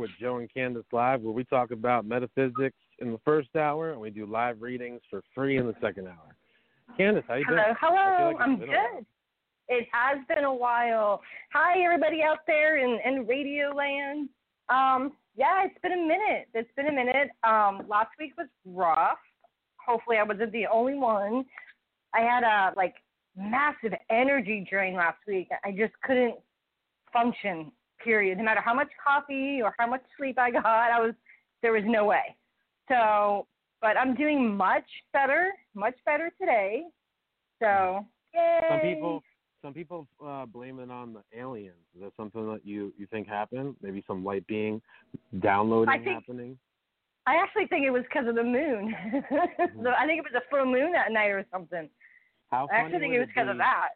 with Joe and Kandis Live, where we talk about metaphysics in the first hour, and we do live readings for free in the second hour. Kandis, how you hello, doing? Hello, like I'm good. It has been a while. Hi, everybody out there in, in radio land. Um, yeah, it's been a minute. It's been a minute. Um, last week was rough. Hopefully, I wasn't the only one. I had a like massive energy drain last week. I just couldn't function. Period. No matter how much coffee or how much sleep I got, I was there was no way. So, but I'm doing much better, much better today. So, yay. Some people, some people uh, blame it on the aliens. Is that something that you you think happened? Maybe some light being downloading I think, happening. I actually think it was because of the moon. Mm-hmm. so I think it was a full moon that night or something. How I actually think it was because be of that.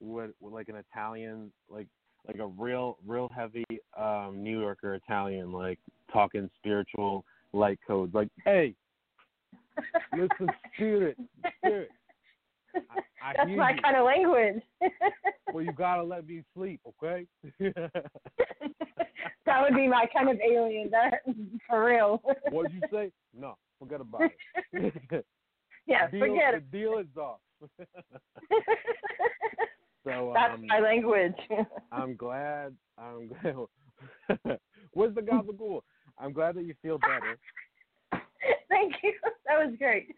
Would, would like an Italian, like like a real real heavy um New Yorker Italian, like talking spiritual light codes, like hey, listen, spirit, spirit. I, I That's my you. kind of language. Well, you gotta let me sleep, okay? that would be my kind of alien. That for real. What'd you say? No, forget about it. yeah, deal, forget the it. deal is off. So That's um, my language. I'm glad. I'm glad. Where's the gabagool? I'm glad that you feel better. Thank you. That was great.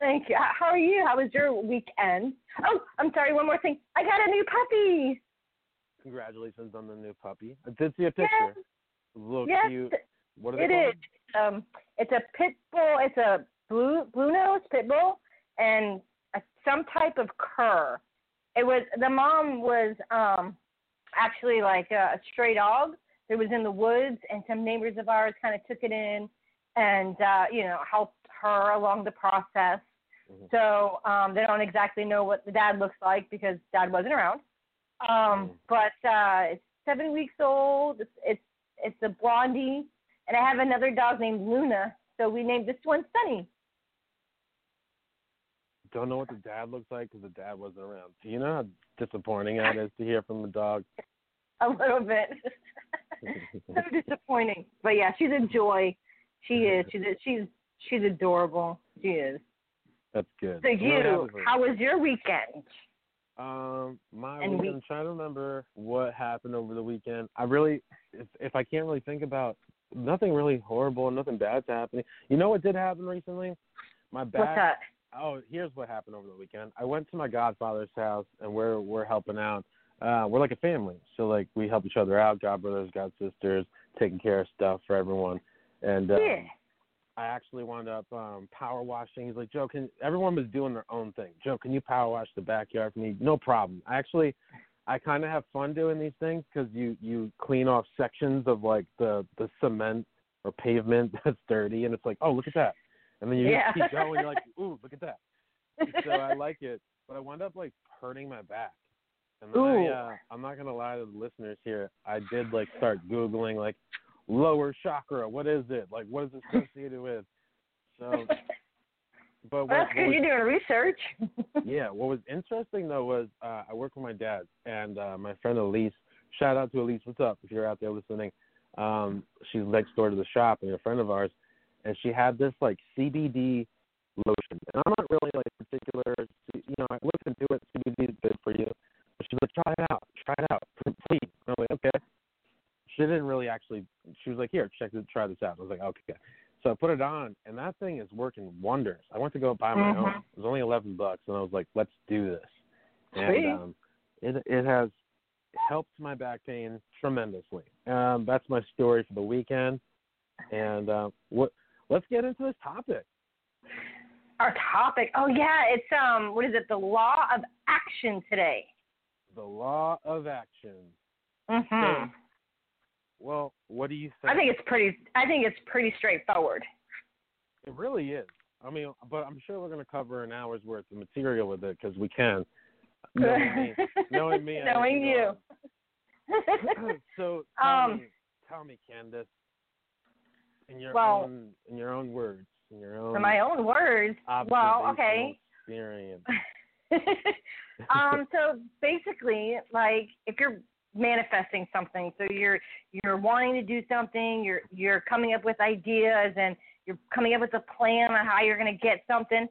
Thank you. How are you? How was your weekend? Oh, I'm sorry. One more thing. I got a new puppy. Congratulations on the new puppy. I did see a picture. Yes. Little Yes, cute. What are they It called? is. Um, it's a pit bull. It's a blue blue nose pit bull and a, some type of cur. It was the mom was um actually like a, a stray dog. that was in the woods, and some neighbors of ours kind of took it in and uh, you know helped her along the process. Mhm. So um, they don't exactly know what the dad looks like because dad wasn't around. Um, Mm. but uh, it's seven weeks old. It's, it's it's a blondie, and I have another dog named Luna. So we named this one Sunny. Don't know what the dad looks like because the dad wasn't around. Do you know how disappointing that is to hear from the dog? A little bit. so disappointing, but yeah, she's a joy. She is. She's she's she's adorable. She is. That's good. So I'm really happy you, how was your weekend? Um, my And we- I'm trying to remember what happened over the weekend. I really, if if I can't really think about nothing really horrible, nothing bad's happening. You know what did happen recently? My back. Oh, here's what happened over the weekend. I went to my godfather's house, and we're we're helping out. Uh, we're like a family, so like we help each other out. God brothers, God sisters, taking care of stuff for everyone. And um, Yeah. I actually wound up um, power washing. He's like, Joe, can everyone was doing their own thing. Joe, can you power wash the backyard for me? No problem. I actually, I kind of have fun doing these things because you you clean off sections of like the the cement or pavement that's dirty, and it's like, oh, look at that, and then you Yeah. just keep going. You're like, ooh, look at that. So I like it, but I wound up like hurting my back. And then I, uh, I'm not gonna lie to the listeners here. I did like start googling like lower chakra. What is it? Like, what is it associated with? So, but what, That's was, you're doing research. yeah, what was interesting though was uh, I work with my dad and uh, my friend Elise. Shout out to Elise. What's up? If you're out there listening, um, she's next door to the shop and a friend of ours, and she had this like CBD lotion. And I'm not really like particular. You know, I looked into it. CBD is good for you. But she's like, try it out. Try it out, please. And I'm like, okay. She didn't really actually. She was like, here, check this, try this out. I was like, okay. So I put it on, and that thing is working wonders. I went to go buy my Mhm. own. It was only eleven bucks, and I was like, let's do this. Sweet. And um, it it has helped my back pain tremendously. Um, that's my story for the weekend. And uh, what? Let's get into this topic. Our topic. Oh yeah, it's um, what is it? The law of action today. The law of action. Mhm. Well, what do you think? I think it's pretty. I think it's pretty straightforward. It really is. I mean, but I'm sure we're going to cover an hour's worth of material with it because we can. Knowing me, knowing me, Knowing you. so tell Um, me, tell me, Kandis, in your Well- own in your own words, in your own For my own words. Well, okay. experience. um, so basically, like if you're manifesting something. So you're you're wanting to do something. You're you're coming up with ideas and you're coming up with a plan on how you're going to get something.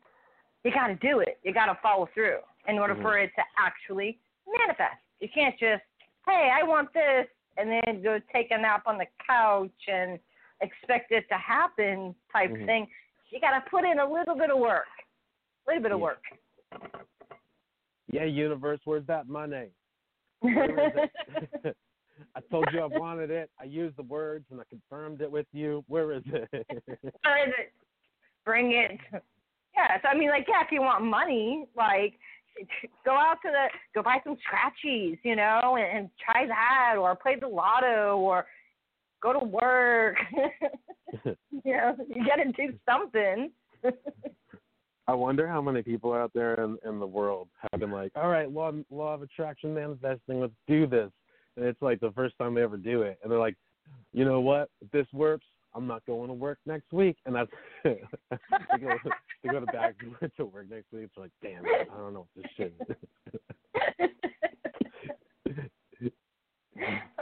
You got to do it. You got to follow through in order Mhm. for it to actually manifest. You can't just, hey, I want this, and then go take a nap on the couch and expect it to happen type Mhm. thing. You got to put in a little bit of work. A little bit of work. Yeah, universe, where's that money? Where is it? I told you I wanted it. I used the words and I confirmed it with you. Where is it? Where is it? Bring it. Yeah, so I mean, like, yeah, if you want money, like, go out to the, go buy some scratchies, you know, and, and try that, or play the lotto, or go to work. you know, you got to do something. I wonder how many people out there in, in the world have been like, all right, law, law of attraction manifesting, let's do this. And it's like the first time they ever do it. And they're like, you know what? If this works, I'm not going to work next week. And that's, they, go, they go to back to work next week. It's like, damn, I don't know what this shit is.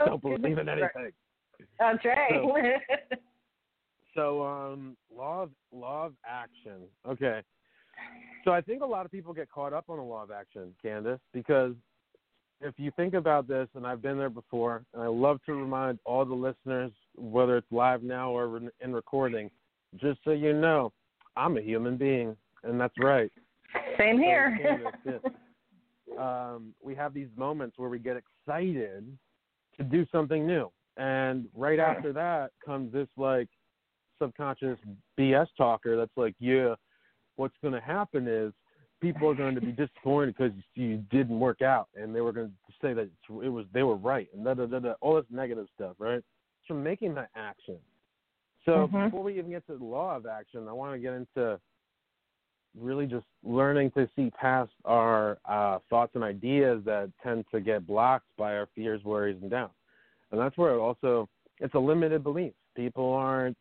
don't oh, believe in anything. That's right. So, um, law of law of action. Okay. So I think a lot of people get caught up on the law of action, Kandis, because if you think about this, and I've been there before, and I love to remind all the listeners, whether it's live now or in recording, just so you know, I'm a human being, and that's right. Same here. So, um, we have these moments where we get excited to do something new, and right Yeah. after that comes this like subconscious BS talker that's like, yeah, what's going to happen is people are going to be disappointed because you didn't work out, and they were going to say that it was they were right, and da da da da, all this negative stuff, right? So making that action. So Mhm. before we even get to the law of action, I want to get into really just learning to see past our uh, thoughts and ideas that tend to get blocked by our fears, worries, and doubts. And that's where it also it's a limited belief. People aren't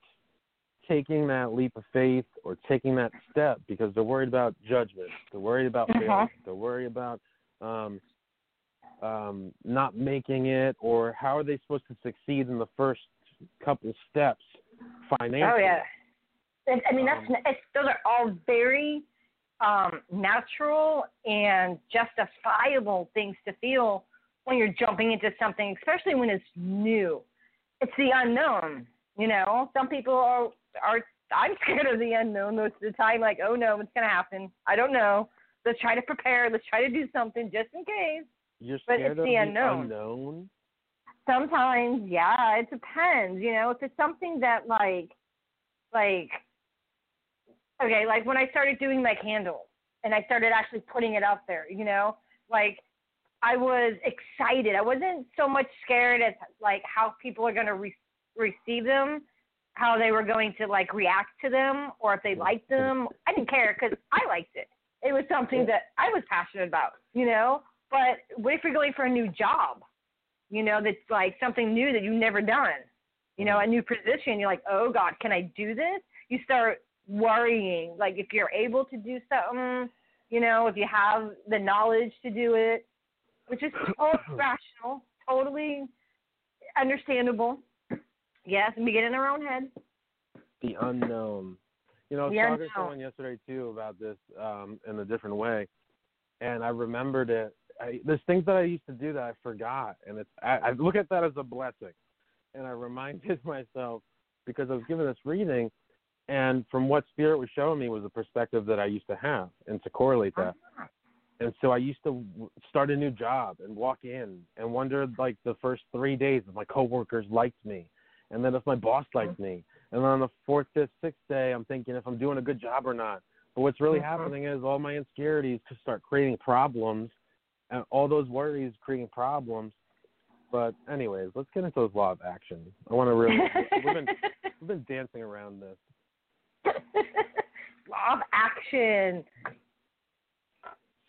taking that leap of faith or taking that step because they're worried about judgment. They're worried about Uh-huh. failure. They're worried about um, um, not making it, or how are they supposed to succeed in the first couple steps financially? Oh yeah. I mean, that's Um, it's, those are all very um, natural and justifiable things to feel when you're jumping into something, especially when it's new. It's the unknown. You know, some people are are. I'm scared of the unknown most of the time. Like, oh no, what's gonna happen? I don't know. Let's try to prepare. Let's try to do something just in case. You're but scared it's of the unknown. unknown. Sometimes, yeah, it depends. You know, if it's something that like, like, okay, like when I started doing my candles and I started actually putting it out there, you know, like I was excited. I wasn't so much scared as like how people are going to re- receive them, how they were going to like react to them, or if they liked them. I didn't care because I liked it. It was something that I was passionate about, you know. But what if you're going for a new job? You know, that's like something new that you've never done. You know, a new position. You're like, oh God, can I do this? You start worrying. Like if you're able to do something, you know, if you have the knowledge to do it, which is totally rational, totally understandable. Yes, and we get in our own head. The unknown. You know, I was talking to someone yesterday too about this um, in a different way, and I remembered it. I, there's things that I used to do that I forgot, and it's I, I look at that as a blessing, and I reminded myself because I was given this reading, and from what Spirit was showing me was a perspective that I used to have, and to correlate that. And so I used to start a new job and walk in and wonder like the first three days if my coworkers liked me, and then if my boss liked me, and then on the fourth, fifth, sixth day, I'm thinking if I'm doing a good job or not. But what's really Mhm. happening is all my insecurities just start creating problems, and all those worries creating problems. But anyways, let's get into those law of action. I want to really we've been we've been dancing around this. Law of action.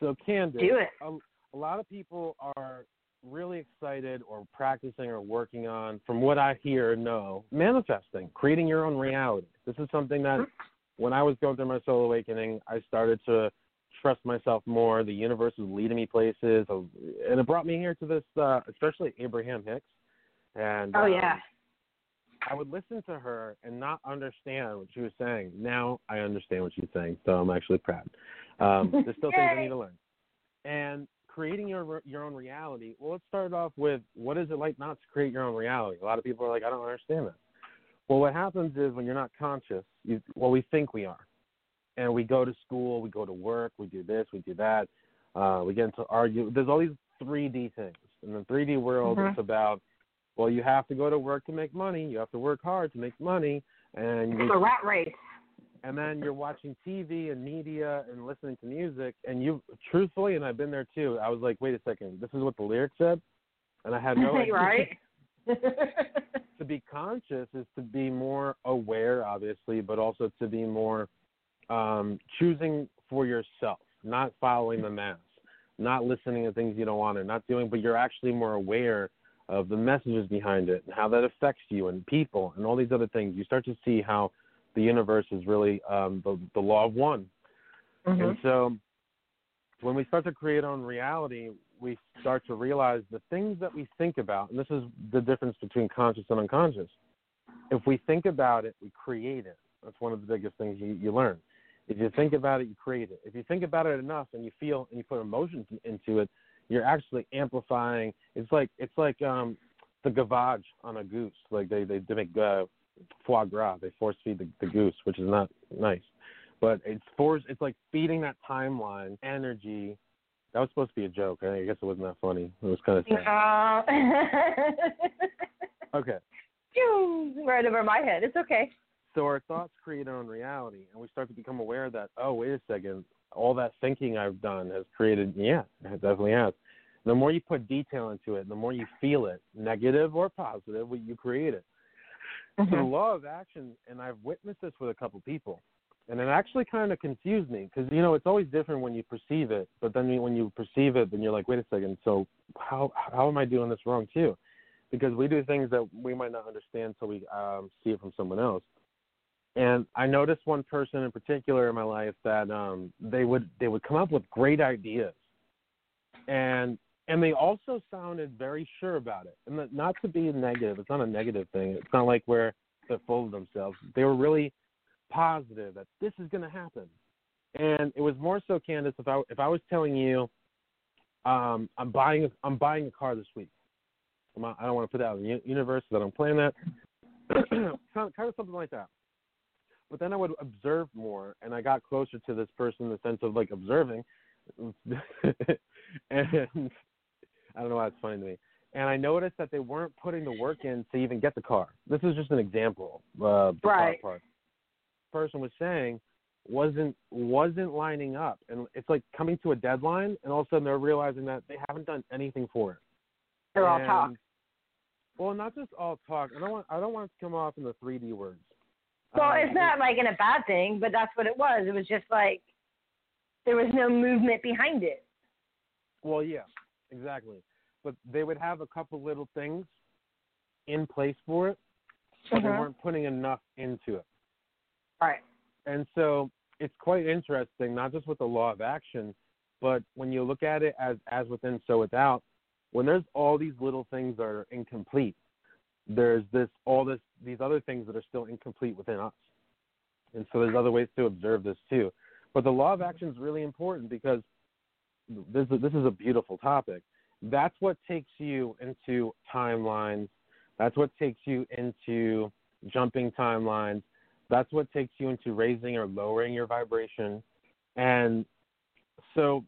So Kandis, Do it. A, a lot of people are really excited or practicing or working on, from what I hear and know, manifesting, creating your own reality. This is something that when I was going through my soul awakening, I started to trust myself more. The universe was leading me places, and it brought me here to this, uh, especially Abraham Hicks. And oh um, yeah, I would listen to her and not understand what she was saying. Now I understand what she's saying, so I'm actually proud. Um, there's still things I need to learn. And creating your your own reality. Well, let's start off with what is it like not to create your own reality? A lot of people are like, I don't understand that. Well, what happens is when you're not conscious, you, well, we think we are, and we go to school, we go to work, we do this, we do that, uh, we get into argue. There's all these 3D things. In the 3D world, mm-hmm. it's about well, you have to go to work to make money. You have to work hard to make money, and it's a rat race. And then you're watching TV and media and listening to music, and you, truthfully, and I've been there too. I was like, wait a second, this is what the lyrics said, and I had no idea. right. to be conscious is to be more aware, obviously, but also to be more um, choosing for yourself, not following the mass, not listening to things you don't want to, not doing, but you're actually more aware of the messages behind it and how that affects you and people and all these other things. You start to see how the universe is really um, the, the law of one. Mm-hmm. And so when we start to create our own reality, we start to realize the things that we think about, and this is the difference between conscious and unconscious. If we think about it, we create it. That's one of the biggest things you, you learn. If you think about it, you create it. If you think about it enough and you feel and you put emotions into it, you're actually amplifying. It's like it's like um, the gavage on a goose. Like they they, they make uh, foie gras. They force feed the, the goose, which is not nice. But it's force. It's like feeding that timeline energy. That was supposed to be a joke. I guess it wasn't that funny. It was kind of sad. Uh, okay. Right over my head. It's okay. So our thoughts create our own reality, and we start to become aware that oh wait a second, all that thinking I've done has created, yeah, it definitely has. The more you put detail into it, the more you feel it, negative or positive, you create it. Mm-hmm. So the law of action, and I've witnessed this with a couple people, and it actually kind of confused me because you know it's always different when you perceive it, but then when you perceive it, then you're like, wait a second, so how how am I doing this wrong too? Because we do things that we might not understand until we um, see it from someone else. And I noticed one person in particular in my life that um, they would they would come up with great ideas, and and they also sounded very sure about it. And not to be negative, it's not a negative thing. It's not like where they're full of themselves. They were really positive that this is going to happen. And it was more so, Kandis, if I if I was telling you, um, I'm buying I'm buying a car this week. I don't want to put that out in the universe that I'm planning that. kind of something like that but then I would observe more, and I got closer to this person in the sense of like observing, and I don't know why it's funny to me. And I noticed that they weren't putting the work in to even get the car. This is just an example. Uh, the right. Car part. Person was saying wasn't wasn't lining up, and it's like coming to a deadline, and all of a sudden they're realizing that they haven't done anything for it. They're and, all talk. Well, not just all talk. I don't want I don't want it to come off in the 3D words. Well, um, it's not like in a bad thing, but that's what it was. It was just like there was no movement behind it. Well, yeah, exactly. But they would have a couple little things in place for it, but mm-hmm. they weren't putting enough into it. Right. And so it's quite interesting, not just with the law of action, but when you look at it as as within, so without. When there's all these little things that are incomplete, there's this all this these other things that are still incomplete within us. And so there's other ways to observe this too. But the law of action is really important because this this is a beautiful topic. That's what takes you into timelines. That's what takes you into jumping timelines. That's what takes you into raising or lowering your vibration. And so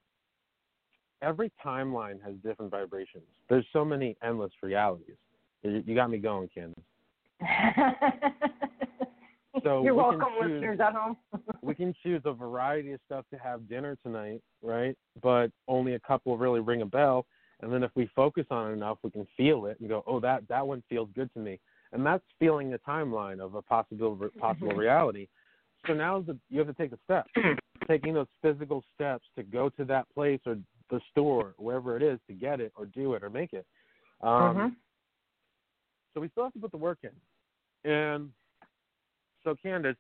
every timeline has different vibrations. There's so many endless realities. You got me going, Kandis. so you're welcome, choose, listeners at home. we can choose a variety of stuff to have dinner tonight, right? But only a couple really ring a bell. And then if we focus on it enough, we can feel it and go, "Oh, that that one feels good to me." And that's feeling the timeline of a possible possible mm-hmm. reality. So now the, you have to take a step, taking those physical steps to go to that place or the store, wherever it is, to get it or do it or make it. Um, mm-hmm. So we still have to put the work in. And so, Kandis,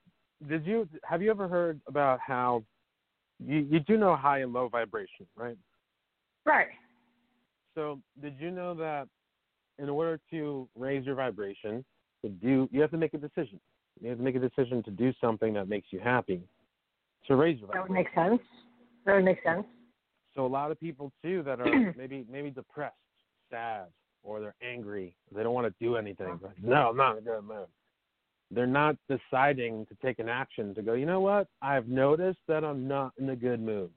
did you have you ever heard about how you you do know high and low vibration, right? Right. So did you know that in order to raise your vibration, to do you have to make a decision. You have to make a decision to do something that makes you happy to raise your That vibration. would make sense. That would make sense. So a lot of people too that are maybe maybe depressed, sad, or they're angry, they don't want to do anything. Like, no, I'm not in a good mood. They're not deciding to take an action to go, you know what? I've noticed that I'm not in a good mood.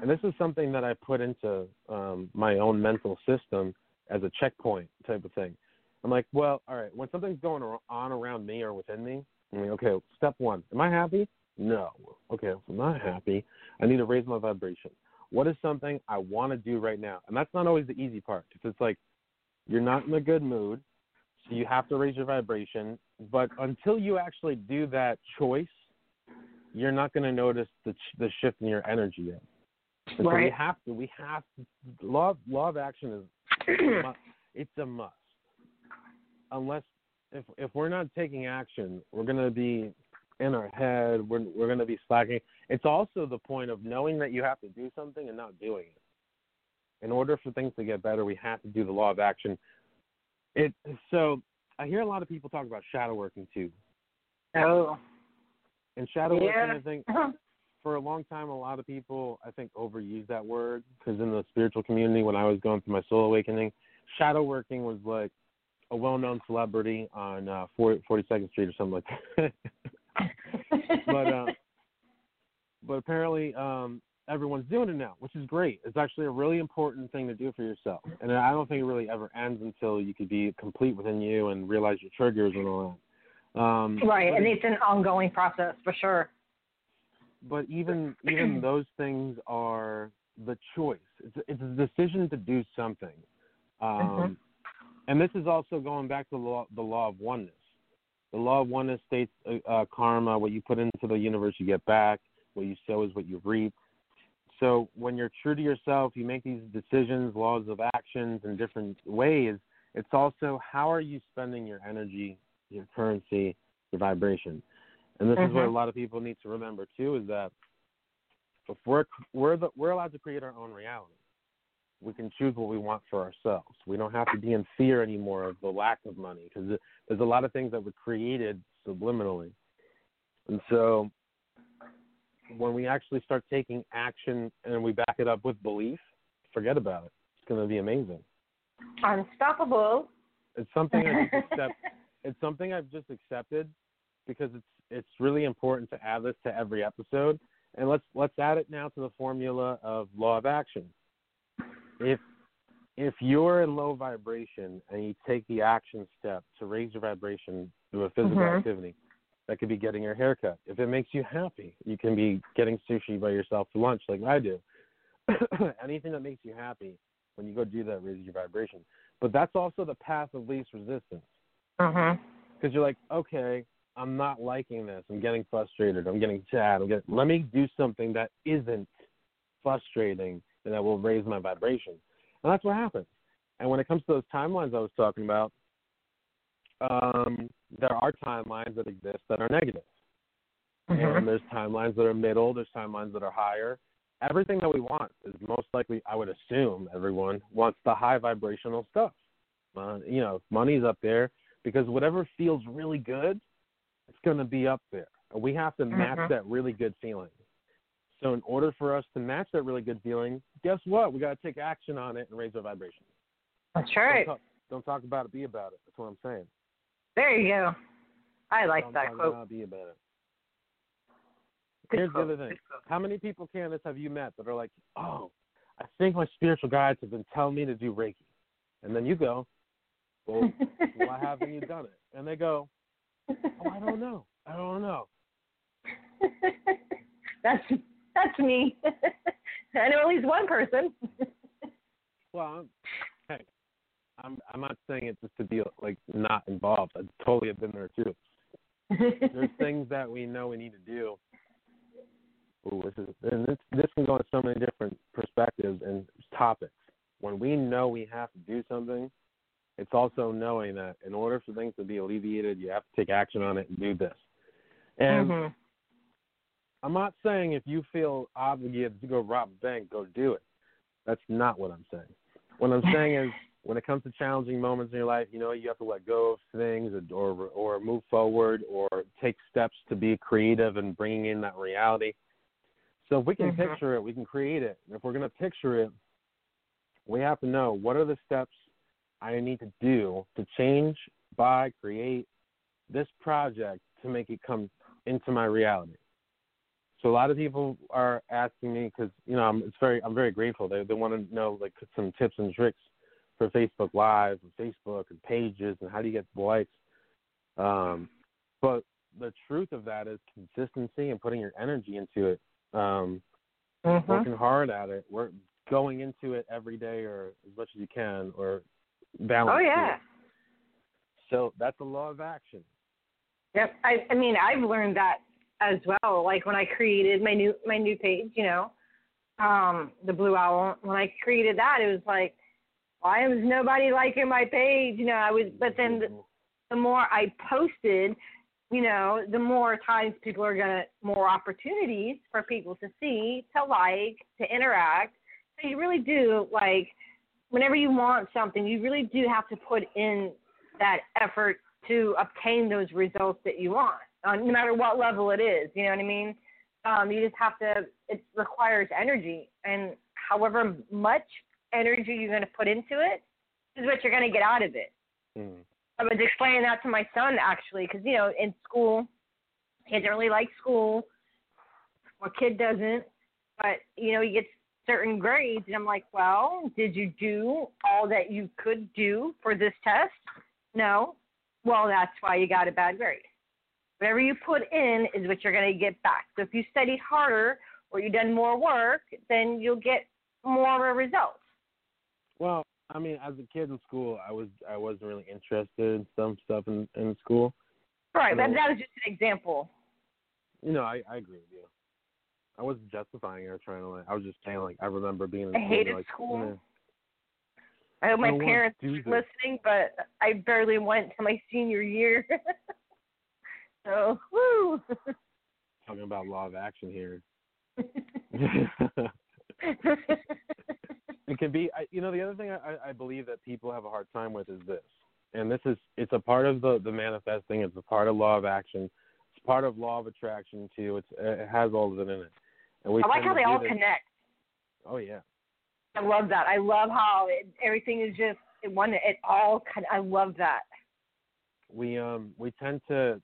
And this is something that I put into um, my own mental system as a checkpoint type of thing. I'm like, well, all right, when something's going on around me or within me, I'm like, okay, step one, am I happy? No. Okay, if I'm not happy, I need to raise my vibration. What is something I want to do right now? And that's not always the easy part because it's like you're not in a good mood, so you have to raise your vibration. But until you actually do that choice, you're not going to notice the ch- the shift in your energy yet. And So we have to. We have to. Law of, law of action is it's a must. Unless if if we're not taking action, we're going to be in our head. We're we're going to be slacking. It's also the point of knowing that you have to do something and not doing it. In order for things to get better, we have to do the law of action. It so I hear a lot of people talk about shadow working too. Oh. And shadow Yeah. working, I think for a long time, a lot of people, I think, overuse that word because in the spiritual community, when I was going through my soul awakening, shadow working was like a well-known celebrity on uh, 40, 42nd Street or something like that. but uh, but apparently, um, everyone's doing it now, which is great. It's actually a really important thing to do for yourself, and I don't think it really ever ends until you could be complete within you and realize your triggers and all that. Um, right, and it's an ongoing process for sure. but even even those things are the choice. It's it's a decision to do something, um, Mhm. and this is also going back to the law, the law of oneness. The law of oneness states uh, uh, karma: what you put into the universe, you get back. What you sow is what you reap. So when you're true to yourself, you make these decisions, laws of actions in different ways. It's also how are you spending your energy, your currency, your vibration. And this is what a Mhm. lot of people need to remember too: is that if we're we're the, we're allowed to create our own reality. We can choose what we want for ourselves. We don't have to be in fear anymore of the lack of money because there's a lot of things that were created subliminally. And so when we actually start taking action and we back it up with belief, forget about it. It's going to be amazing. Unstoppable. It's something I just accept. It's something I've just accepted because it's it's really important to add this to every episode. And let's let's add it now to the formula of law of action. If if you're in low vibration and you take the action step to raise your vibration through a physical Mhm. activity, that could be getting your hair cut. If it makes you happy, you can be getting sushi by yourself for lunch like I do. Anything that makes you happy, when you go do that, raises your vibration. But that's also the path of least resistance because you're like, okay, I'm not liking this. I'm getting frustrated. I'm getting sad. I'm getting. Let me do something that isn't frustrating and that will raise my vibration. And that's what happens. And when it comes to those timelines I was talking about, um, there are timelines that exist that are negative. And Mhm. there's timelines that are middle, there's timelines that are higher. Everything that we want is most likely, I would assume, everyone wants the high vibrational stuff. Uh, you know, money's up there because whatever feels really good, it's going to be up there. And we have to match Mhm. that really good feeling. So, in order for us to match that really good feeling, guess what? We got to take action on it and raise our vibration. That's right. Don't talk, don't talk about it, be about it. That's what I'm saying. There you go. I like that quote. be about it. Good Here's quote. the other thing. How many people, Kandis, have you met that are like, oh, I think my spiritual guides have been telling me to do Reiki. And then you go, well, why haven't you done it? And they go, oh, I don't know. I don't know. that's that's me. I know at least one person. Well, I'm, I'm not saying it just to be like not involved. I totally have been there too. There's things that we know we need to do. Ooh, this is and this this can go in so many different perspectives and topics. When we know we have to do something, it's also knowing that in order for things to be alleviated, you have to take action on it and do this. And Mhm. I'm not saying if you feel obligated to go rob a bank, go do it. That's not what I'm saying. What I'm saying is, when it comes to challenging moments in your life, you know, you have to let go of things or or, or move forward or take steps to be creative and bringing in that reality. So if we can Mhm. picture it, we can create it. And if we're going to picture it, we have to know what are the steps I need to do to change, buy, create this project to make it come into my reality. So a lot of people are asking me because you know I'm it's very I'm very grateful. They they want to know like some tips and tricks for Facebook Live and Facebook and pages and how do you get the likes. Um, but the truth of that is consistency and putting your energy into it. Um, Mhm. working hard at it. We're going into it every day or as much as you can or balance. Oh yeah. it. So that's a law of action. Yep. I I mean I've learned that as well. Like when I created my new my new page, you know, um, the Blue Owl. When I created that, it was like, why is nobody liking my page? You know, I was. But then the, the more I posted, you know, the more times people are gonna more opportunities for people to see, to like, to interact. So you really do like whenever you want something, you really do have to put in that effort to obtain those results that you want, uh, no matter what level it is. You know what I mean? Um, you just have to. It requires energy, and however much energy you're going to put into it is what you're going to get out of it. Mm. I was explaining that to my son actually, because you know, in school, he doesn't really like school. My kid doesn't, but you know, he gets certain grades, and I'm like, well, did you do all that you could do for this test? No. Well, that's why you got a bad grade. Whatever you put in is what you're going to get back. So if you studied harder or you done more work, then you'll get more of a result. Well, I mean, as a kid in school, I was I wasn't really interested in some stuff in in school. Right, but that was just an example. You know, I I agree with you. I wasn't justifying or trying to like. I was just saying like I remember being in I school. hated like, school. I hope my don't parents are listening, but I barely went to my senior year. so, woo. talking about law of action here. it can be I, you know the other thing I, I believe that people have a hard time with is this and this is it's a part of the the manifesting it's a part of law of action it's part of law of attraction too it's it has all of it in it and we I like how they all this- connect. oh yeah I love that. I love how it, everything is just it one. It all. kind I love that. we um we tend to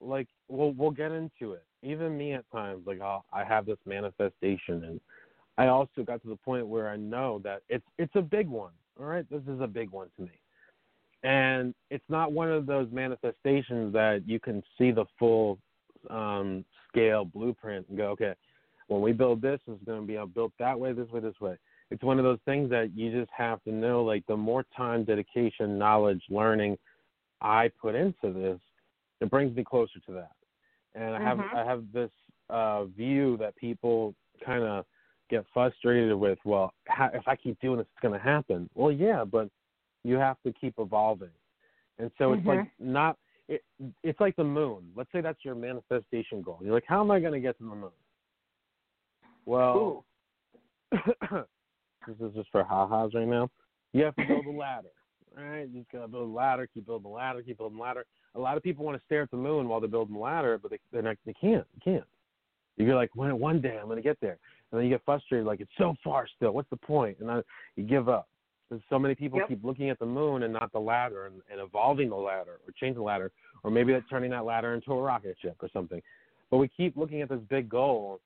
like we'll we'll get into it even me at times like I'll, i have this manifestation and i also got to the point where i know that it's it's a big one all right this is a big one to me and it's not one of those manifestations that you can see the full um scale blueprint and go okay when we build this it's going to be built that way this way this way it's one of those things that you just have to know like the more time dedication knowledge learning I put into this, it brings me closer to that. And I have Mhm. I have this uh, view that people kind of get frustrated with. Well, how, if I keep doing this, it's going to happen. Well, yeah, but you have to keep evolving. And so it's like Mhm. not. It, it's like the moon. Let's say that's your manifestation goal. You're like, how am I going to get to the moon? Well, this is just for ha-has right now. You have to build a ladder. All right, you just gotta build a ladder, keep building the ladder, keep building the ladder. A lot of people want to stare at the moon while they're building the ladder, but they they're not, they can't. You can't. You're like, when one day I'm gonna get there, and then you get frustrated, like it's so far still. What's the point? And then you give up. Because so many people Yep. keep looking at the moon and not the ladder, and, and evolving the ladder, or changing the ladder, or maybe they're turning that ladder into a rocket ship or something. But we keep looking at this big goal,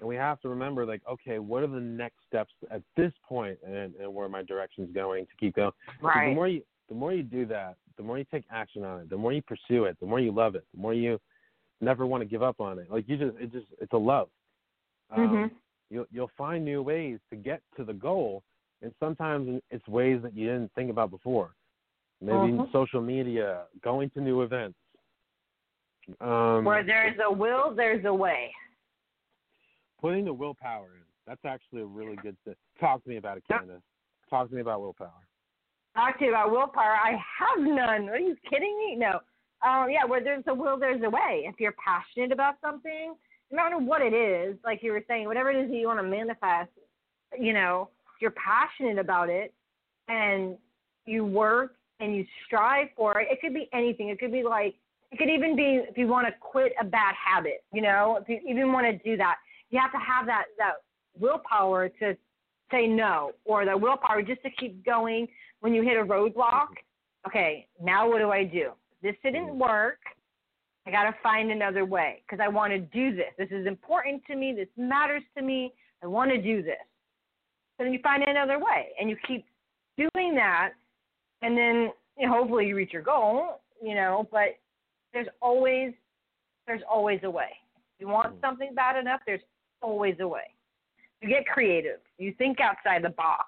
and we have to remember, like, okay, what are the next steps at this point, and, and where my direction's going to keep going. 'Cause The more you the more you do that, the more you take action on it, the more you pursue it, the more you love it, the more you never want to give up on it. Like you just it just it's a love. Um, Mhm. You'll you'll find new ways to get to the goal, and sometimes it's ways that you didn't think about before. Maybe Mhm. social media, going to new events. Um, Where there's a will, there's a way. putting the willpower in. That's actually a really good thing. Talk to me about it. Kandis. Talk to me about willpower. Talk to you about willpower. I have none. Are you kidding me? No. Um, yeah, where there's a will, there's a way. If you're passionate about something, no matter what it is, like you were saying, whatever it is that you want to manifest, you know, you're passionate about it and you work and you strive for it. It could be anything. It could be like it could even be if you want to quit a bad habit, you know, if you even want to do that, you have to have that that willpower to say no or the willpower just to keep going when you hit a roadblock. Okay, now what do I do? This didn't mm-hmm. work. I got to find another way because I want to do this. This is important to me. This matters to me. I want to do this. So then you find another way and you keep doing that and then you know, hopefully you reach your goal, you know, but there's always there's always a way. If you want mm. something bad enough, there's always a way. You get creative. You think outside the box.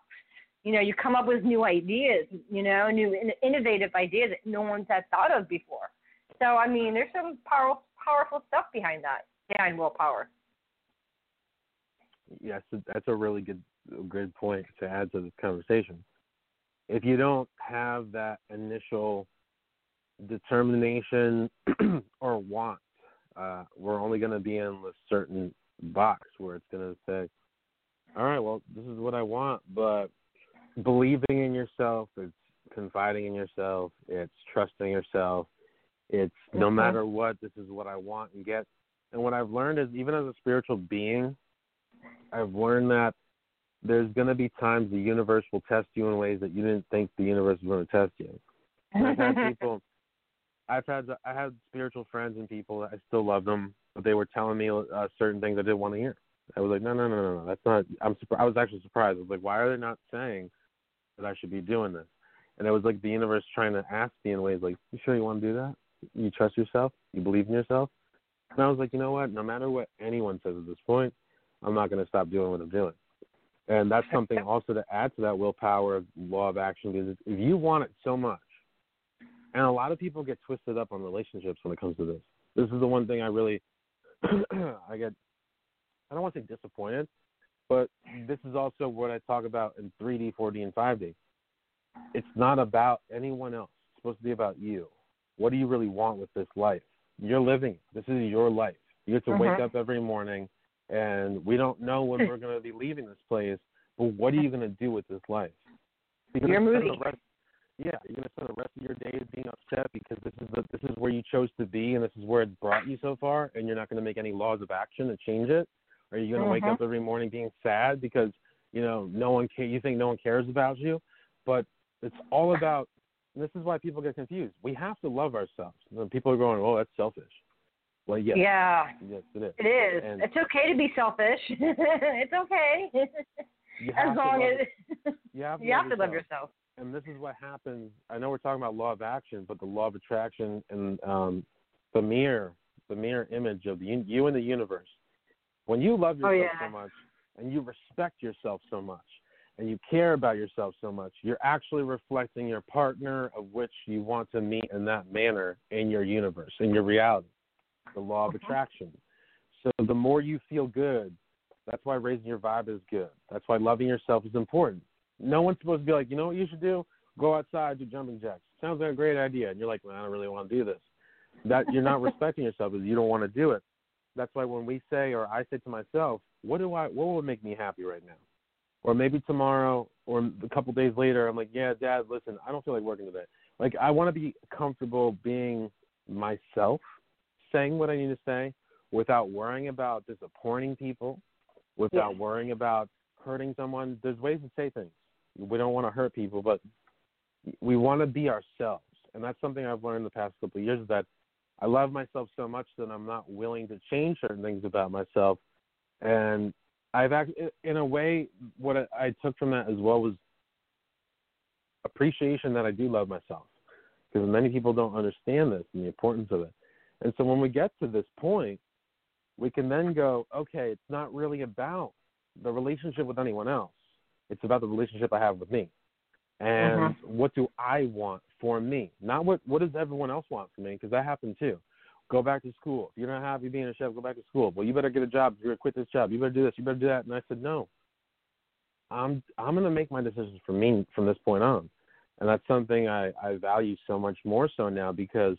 You know, you come up with new ideas, you know, new innovative ideas that no one's had thought of before. So, I mean, there's some powerful, powerful stuff behind that, behind willpower. Yes, that's a really good, good point to add to this conversation. If you don't have that initial determination or want, uh, we're only going to be in a certain box where it's going to say, all right, well, this is what I want, but believing in yourself, it's confiding in yourself, it's trusting yourself, it's no mm-hmm. matter what, this is what I want and get. And what I've learned is, even as a spiritual being, I've learned that there's going to be times the universe will test you in ways that you didn't think the universe was going to test you. And I've had people, I've had I had spiritual friends and people. I still love them, but they were telling me uh, certain things I didn't want to hear. I was like, no, no, no, no, no. That's not. I'm. I was actually surprised. I was like, why are they not saying that I should be doing this? And it was like the universe trying to ask me in ways like, you sure you want to do that? You trust yourself? You believe in yourself? And I was like, you know what? No matter what anyone says at this point, I'm not going to stop doing what I'm doing. And that's something also to add to that willpower law of action because if you want it so much, and a lot of people get twisted up on relationships when it comes to this. This is the one thing I really I get I don't want to say disappointed, but this is also what I talk about in 3D, 4D, and 5D. It's not about anyone else. It's supposed to be about you. What do you really want with this life? You're living. This is your life. You get to wake uh-huh. up every morning, and we don't know when we're going to be leaving this place. But what are you going to do with this life? You're, you're moving. Rest, yeah, you're going to spend the rest of your days being upset because this is the, this is where you chose to be, and this is where it brought you so far, and you're not going to make any laws of action to change it. Are you going to wake up mm-hmm. every morning being sad because you know no one ca- you think no one cares about you? But it's all about. This is why people get confused. We have to love ourselves. And people are going, "Oh, that's selfish." Well, yes. Yeah. Yes, it is. It is. And it's okay to be selfish. it's okay. as long as you have to, you love, have to love yourself. And this is what happens. I know we're talking about law of action, but the law of attraction and um, the mirror, the mirror image of the, you and the universe when you love oh, yourself oh, yeah. so much and you respect yourself so much and you care about yourself so much, you're actually reflecting your partner of which you want to meet in that manner in your universe, in your reality, the law of uh-huh. attraction. So the more you feel good, that's why raising your vibe is good. That's why loving yourself is important. No one's supposed to be like, you know what you should do? Go outside, do jumping jacks. Sounds like a great idea. And you're like, well, I don't really want to do this. That you're not respecting yourself because you don't want to do it. That's why when we say, or I say to myself, what do I, what would make me happy right now? Or maybe tomorrow or a couple days later, I'm like, yeah, Dad, listen, I don't feel like working today. Like I want to be comfortable being myself, saying what I need to say, without worrying about disappointing people, without yeah. worrying about hurting someone. There's ways to say things. We don't want to hurt people, but we want to be ourselves. And that's something I've learned in the past couple of years is that I love myself so much that I'm not willing to change certain things about myself. And I've actually, in a way, what I took from that as well was appreciation that I do love myself, because many people don't understand this and the importance of it. And so when we get to this point, we can then go, okay, it's not really about the relationship with anyone else. It's about the relationship I have with me. And mm-hmm. what do I want for me, not what what does everyone else want for me, because that happened too. Go back to school. If you're not have happy being a chef, go back to school. Well, you better get a job. You're gonna quit this job. You better do this. You better do that. And I said no. I'm I'm gonna make my decisions for me from this point on, and that's something I I value so much more so now because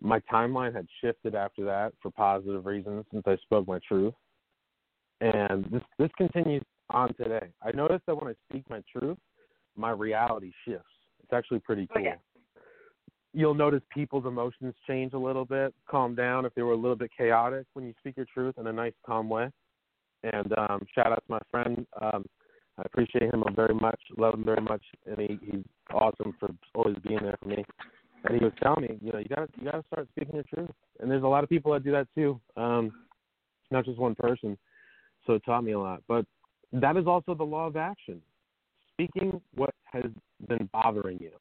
my timeline had shifted after that for positive reasons since I spoke my truth. And this this continues on today. I noticed that when I speak my truth, my reality shifts. It's actually pretty oh, cool. Okay. You'll notice people's emotions change a little bit, calm down if they were a little bit chaotic when you speak your truth in a nice, calm way. And um, shout out to my friend. Um, I appreciate him very much, love him very much, and he, he's awesome for always being there for me. And he was telling me, you know, you got you got to start speaking your truth. And there's a lot of people that do that too, um, not just one person. So it taught me a lot. But that is also the law of action. Speaking what has been bothering you,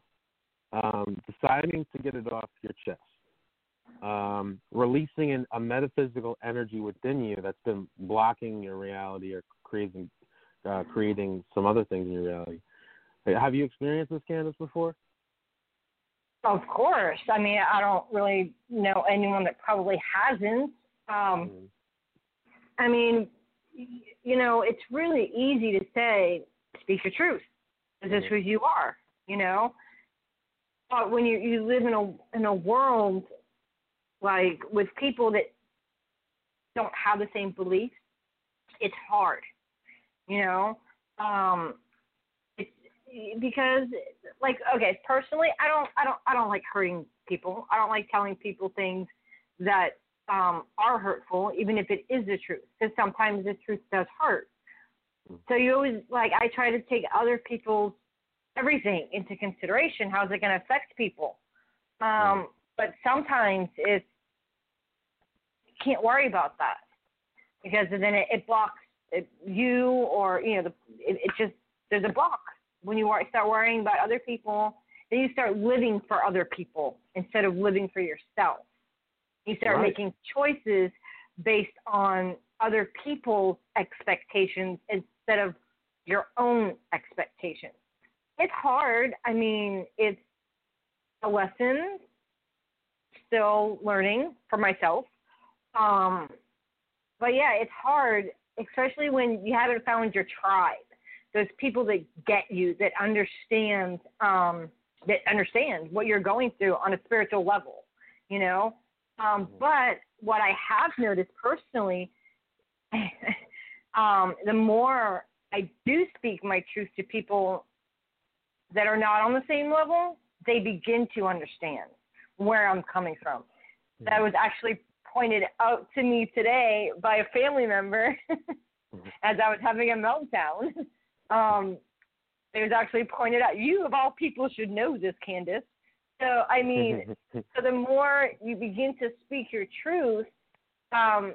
um, deciding to get it off your chest, um, releasing an, a metaphysical energy within you that's been blocking your reality or creating uh, creating some other things in your reality. Have you experienced this, Kandis, before? Of course. I mean, I don't really know anyone that probably hasn't. Um, Mm. I mean, you know, it's really easy to say, speak your truth. This is Mhm. who you are, you know? But when you, you live in a in a world like with people that don't have the same beliefs, it's hard. You know? Um it's because like okay, personally I don't I don't I don't like hurting people. I don't like telling people things that um are hurtful, even if it is the truth. Because sometimes the truth does hurt. So you always like I try to take other people's everything into consideration. How's it going to affect people? Um, but sometimes it's can't worry about that because then it, it blocks it, you or you know the it, it just there's a block when you start worrying about other people. Then you start living for other people instead of living for yourself. You start Right. making choices based on other people's expectations instead of your own expectations. It's hard. I mean, it's a lesson, still learning for myself. Um, but yeah, it's hard, especially when you haven't found your tribe. Those people that get you, that understand, um, that understand what you're going through on a spiritual level, you know. Um, but what I have noticed personally, um, the more I do speak my truth to people that are not on the same level, they begin to understand where I'm coming from. That was actually pointed out to me today by a family member as I was having a meltdown. Um, it was actually pointed out. You, of all people, should know this, Kandis. So, I mean, so the more you begin to speak your truth, um,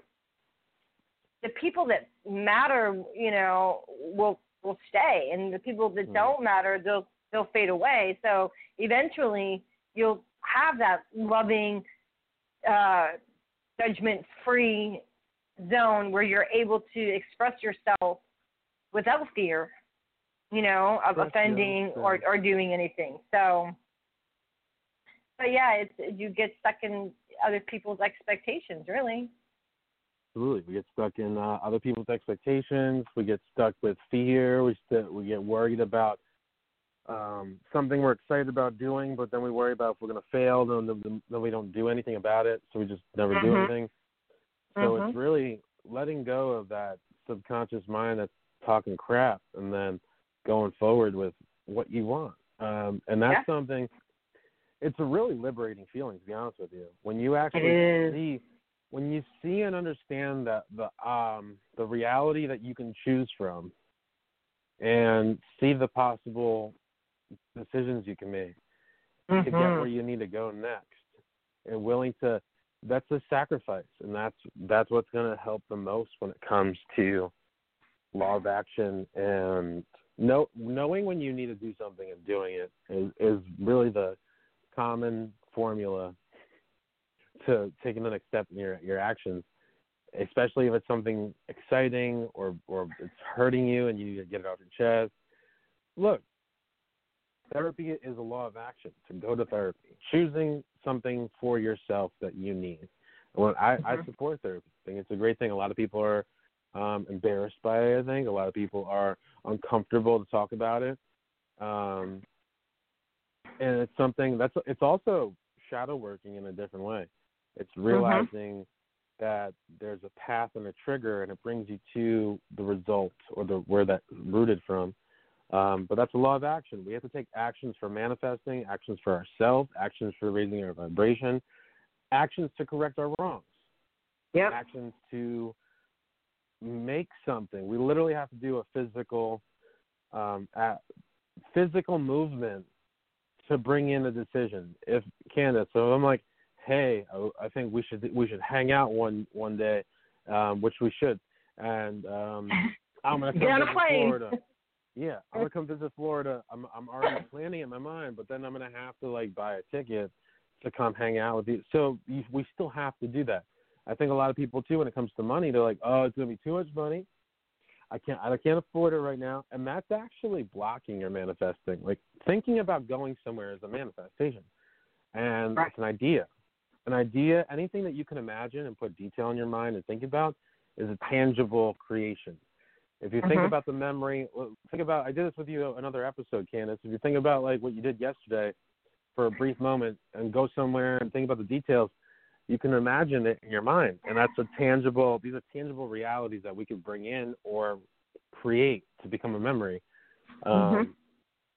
the people that matter, you know, will will stay, and the people that Mhm. don't matter, they'll they'll fade away. So eventually, you'll have that loving, uh, judgment-free zone where you're able to express yourself without fear, you know, of yeah, offending or or doing anything. So, but yeah, it's you get stuck in other people's expectations, really. Absolutely, we get stuck in uh, other people's expectations. We get stuck with fear. We st- we get worried about um, something we're excited about doing, but then we worry about if we're going to fail. Then, then, then we don't do anything about it, so we just never do Mhm. anything. So Mhm. it's really letting go of that subconscious mind that's talking crap, and then going forward with what you want. Um, and that's Yeah. something. It's a really liberating feeling, to be honest with you, when you actually see when you see and understand that the um the reality that you can choose from and see the possible decisions you can make to get where Mhm. you need to go next and willing to that's a sacrifice and that's that's what's going to help the most when it comes to law of action and know, knowing when you need to do something and doing it is, is really the common formula to taking the next step in your your actions, especially if it's something exciting or or it's hurting you and you need to get it off your chest. Look, therapy is a law of action. To go to therapy, choosing something for yourself that you need. Well, I, I Mhm. support therapy. I think it's a great thing. A lot of people are um, embarrassed by it. I think a lot of people are uncomfortable to talk about it. Um, and it's something that's it's also shadow working in a different way. It's realizing that there's a path and a trigger, and it brings you to the result or the where that rooted from. Um, but that's a law of action. We have to take actions for manifesting, actions for ourselves, actions for raising our vibration, actions to correct our wrongs, Yep. actions to make something. We literally have to do a physical, um, a physical movement to bring in a decision. If Kandis, so I'm like, hey, I, I think we should we should hang out one one day, um, which we should, and um, I'm gonna come Get on a plane. Florida. Yeah, I'm gonna come visit Florida. I'm I'm already planning in my mind, but then I'm gonna have to like buy a ticket to come hang out with you. So you, we still have to do that. I think a lot of people too, when it comes to money, they're like, oh, it's gonna be too much money. I can't I can't afford it right now, and that's actually blocking your manifesting. Like thinking about going somewhere is a manifestation, and Right. it's an idea. An idea, anything that you can imagine and put detail in your mind and think about, is a tangible creation. If you think Mhm. about the memory, think about I did this with you another episode, Kandis. If you think about like what you did yesterday for a brief moment and go somewhere and think about the details, you can imagine it in your mind, and that's a tangible. These are tangible realities that we can bring in or create to become a memory. Um, Mhm.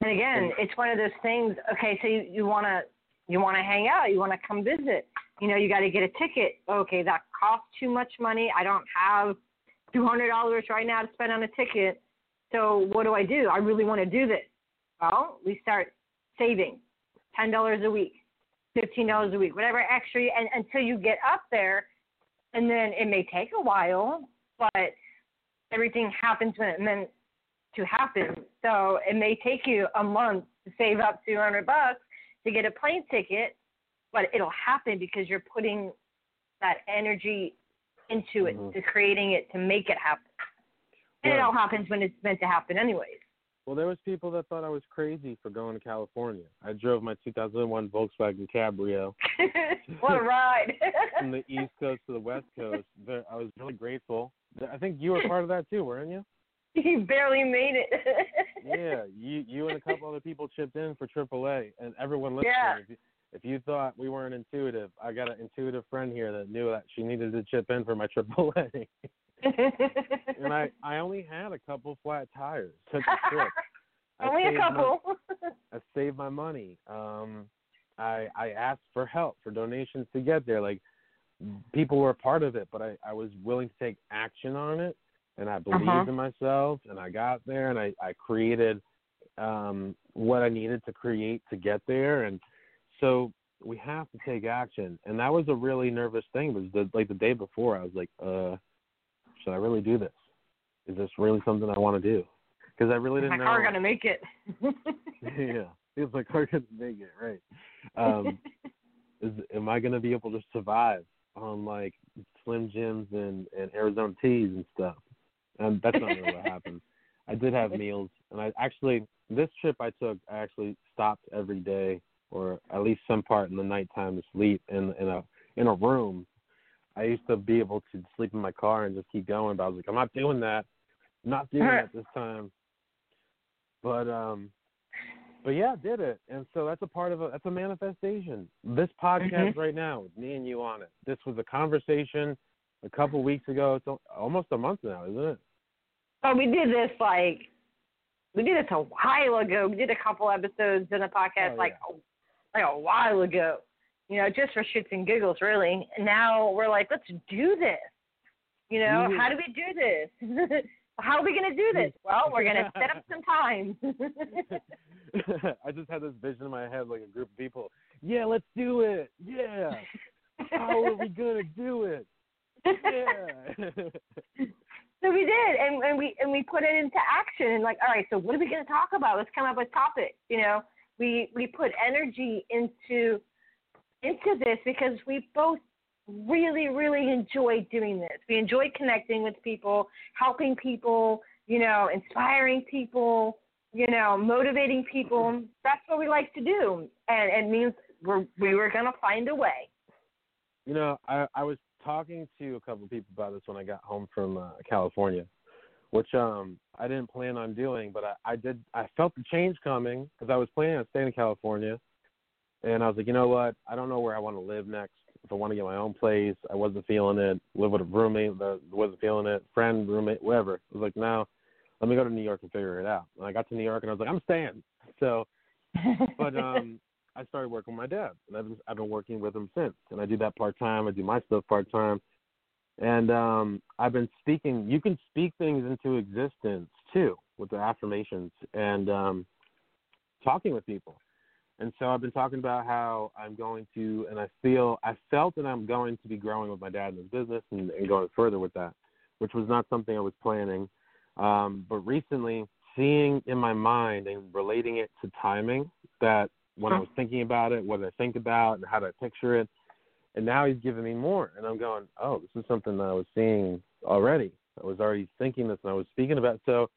And again, it's one of those things. Okay, so you, you want to you want to hang out, you want to come visit. You know, you got to get a ticket. Okay, that costs too much money. I don't have two hundred dollars right now to spend on a ticket. So what do I do? I really want to do this. Well, we start saving ten dollars a week, fifteen dollars a week, whatever extra, and until you get up there, and then it may take a while, but everything happens when it meant to happen. So it may take you a month to save up 200 bucks to get a plane ticket, but it'll happen because you're putting that energy into it, Mhm. to creating it, to make it happen. And it all happens when it's meant to happen, anyways. Well, there was people that thought I was crazy for going to California. I drove my 2001 Volkswagen Cabrio what a ride! from the East Coast to the West Coast. I was really grateful. I think you were part of that too, weren't you? you barely made it. Yeah, you you and a couple other people chipped in for AAA, and everyone listening. Yeah. If, you, if you thought we weren't intuitive, I got an intuitive friend here that knew that she needed to chip in for my triple AAA. and I I only had a couple flat tires. Took the trip. Only a saved my- couple. I saved my money. Um, I I asked for help for donations to get there. Like people were a part of it, but I I was willing to take action on it, and I believed Uh-huh. in myself, and I got there, and I I created um what I needed to create to get there, and so we have to take action. And that was a really nervous thing. Was the like the day before, I was like, uh, should I really do this? Is this really something I want to do? Because I really my didn't know My car gonna make it. yeah, feels like I could make it right. Um, is am I gonna be able to survive on like Slim Jims and and Arizona teas and stuff? And that's not really what happened. I did have meals, and I actually this trip I took, I actually stopped every day, or at least some part in the nighttime to sleep in in a in a room. I used to be able to sleep in my car and just keep going, but I was like, I'm not doing that. I'm not doing that this time. But um but yeah, I did it. And so that's a part of a that's a manifestation. This podcast Mhm. right now with me and you on it. This was a conversation a couple weeks ago. It's almost a month now, isn't it? Oh, we did this like we did this a while ago. We did a couple episodes in the podcast Oh, like a, like a while ago. You know, just for shits and giggles, really. And now we're like, let's do this. You know, how do we do this? how are we gonna do this? Well, we're gonna set up some time. I just had this vision in my head like a group of people. Yeah, let's do it. Yeah. How are we gonna do it? Yeah. So we did, and, and we and we put it into action. And like, all right, so what are we going to talk about? Let's come up with topics. You know, we we put energy into into this because we both really really enjoy doing this. We enjoy connecting with people, helping people, you know, inspiring people, you know, motivating people. That's what we like to do, and it means we're we were going to find a way. You know, I I was talking to a couple of people about this when I got home from uh, California, which um I didn't plan on doing, but I, I did. I felt the change coming because I was planning on staying in California, and I was like, you know what? I don't know where I want to live next. if I want to get my own place. I wasn't feeling it. Live with a roommate that wasn't feeling it. Friend, roommate, whatever. I was like, no, let me go to New York and figure it out. And I got to New York and I was like, I'm staying. So, but um, I started working with my dad, and I've been, I've been working with him since. And I do that part time. I do my stuff part time, and um, I've been speaking. You can speak things into existence too with the affirmations and um, talking with people. And so I've been talking about how I'm going to, and I feel, I felt that I'm going to be growing with my dad in his business and, and going further with that, which was not something I was planning. Um, but recently, seeing in my mind and relating it to timing, that when I was thinking about it, what I think about, and how I picture it, and now he's giving me more, and I'm going, oh, this is something that I was seeing already. I was already thinking this, and I was speaking about. It. So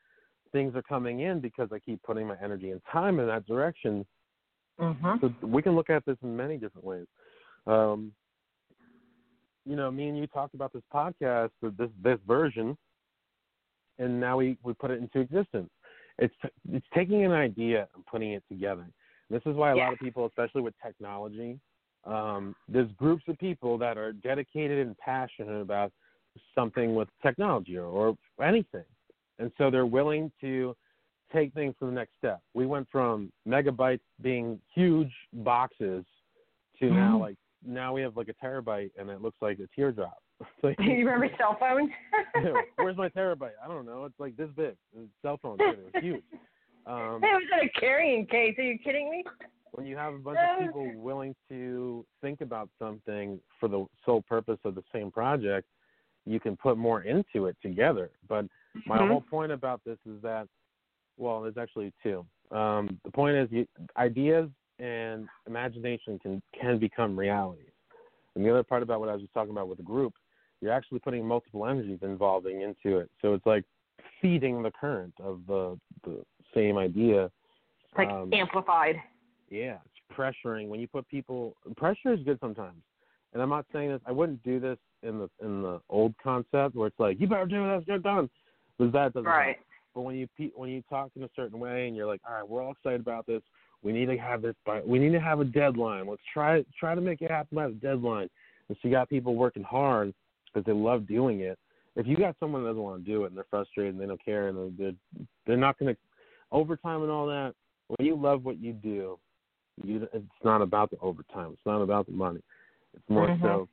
things are coming in because I keep putting my energy and time in that direction Mm-hmm. So we can look at this in many different ways. Um, you know, me and you talked about this podcast, this this version, and now we we put it into existence. It's it's taking an idea and putting it together. This is why a yeah. lot of people, especially with technology, um, there's groups of people that are dedicated and passionate about something with technology or, or anything, and so they're willing to take things to the next step. We went from megabytes being huge boxes to mm-hmm. now like now we have like a terabyte and it looks like a teardrop. like, you remember cell phones? where's my terabyte? I don't know. It's like this big. It's Cell phone too. It's huge. Um, it was in a carrying case. Are you kidding me? When you have a bunch of people willing to think about something for the sole purpose of the same project, you can put more into it together. But my mm-hmm. whole point about this is that well, there's actually two. Um, the point is, you, ideas and imagination can can become realities. And the other part about what I was just talking about with the group, you're actually putting multiple energies involving into it. So it's like feeding the current of the the same idea. It's like um, amplified. Yeah, it's pressuring. When you put people, pressure is good sometimes. And I'm not saying this. I wouldn't do this in the in the old concept where it's like you better do this, get done, because that doesn't. Right. Help. But when you when you talk in a certain way and you're like, all right, we're all excited about this. We need to have this by. We need to have a deadline. Let's try try to make it happen by the deadline. And so you got people working hard because they love doing it. If you got someone that doesn't want to do it and they're frustrated and they don't care and they're they're not going to overtime and all that. When you love what you do, you it's not about the overtime. It's not about the money. It's more mm-hmm. so.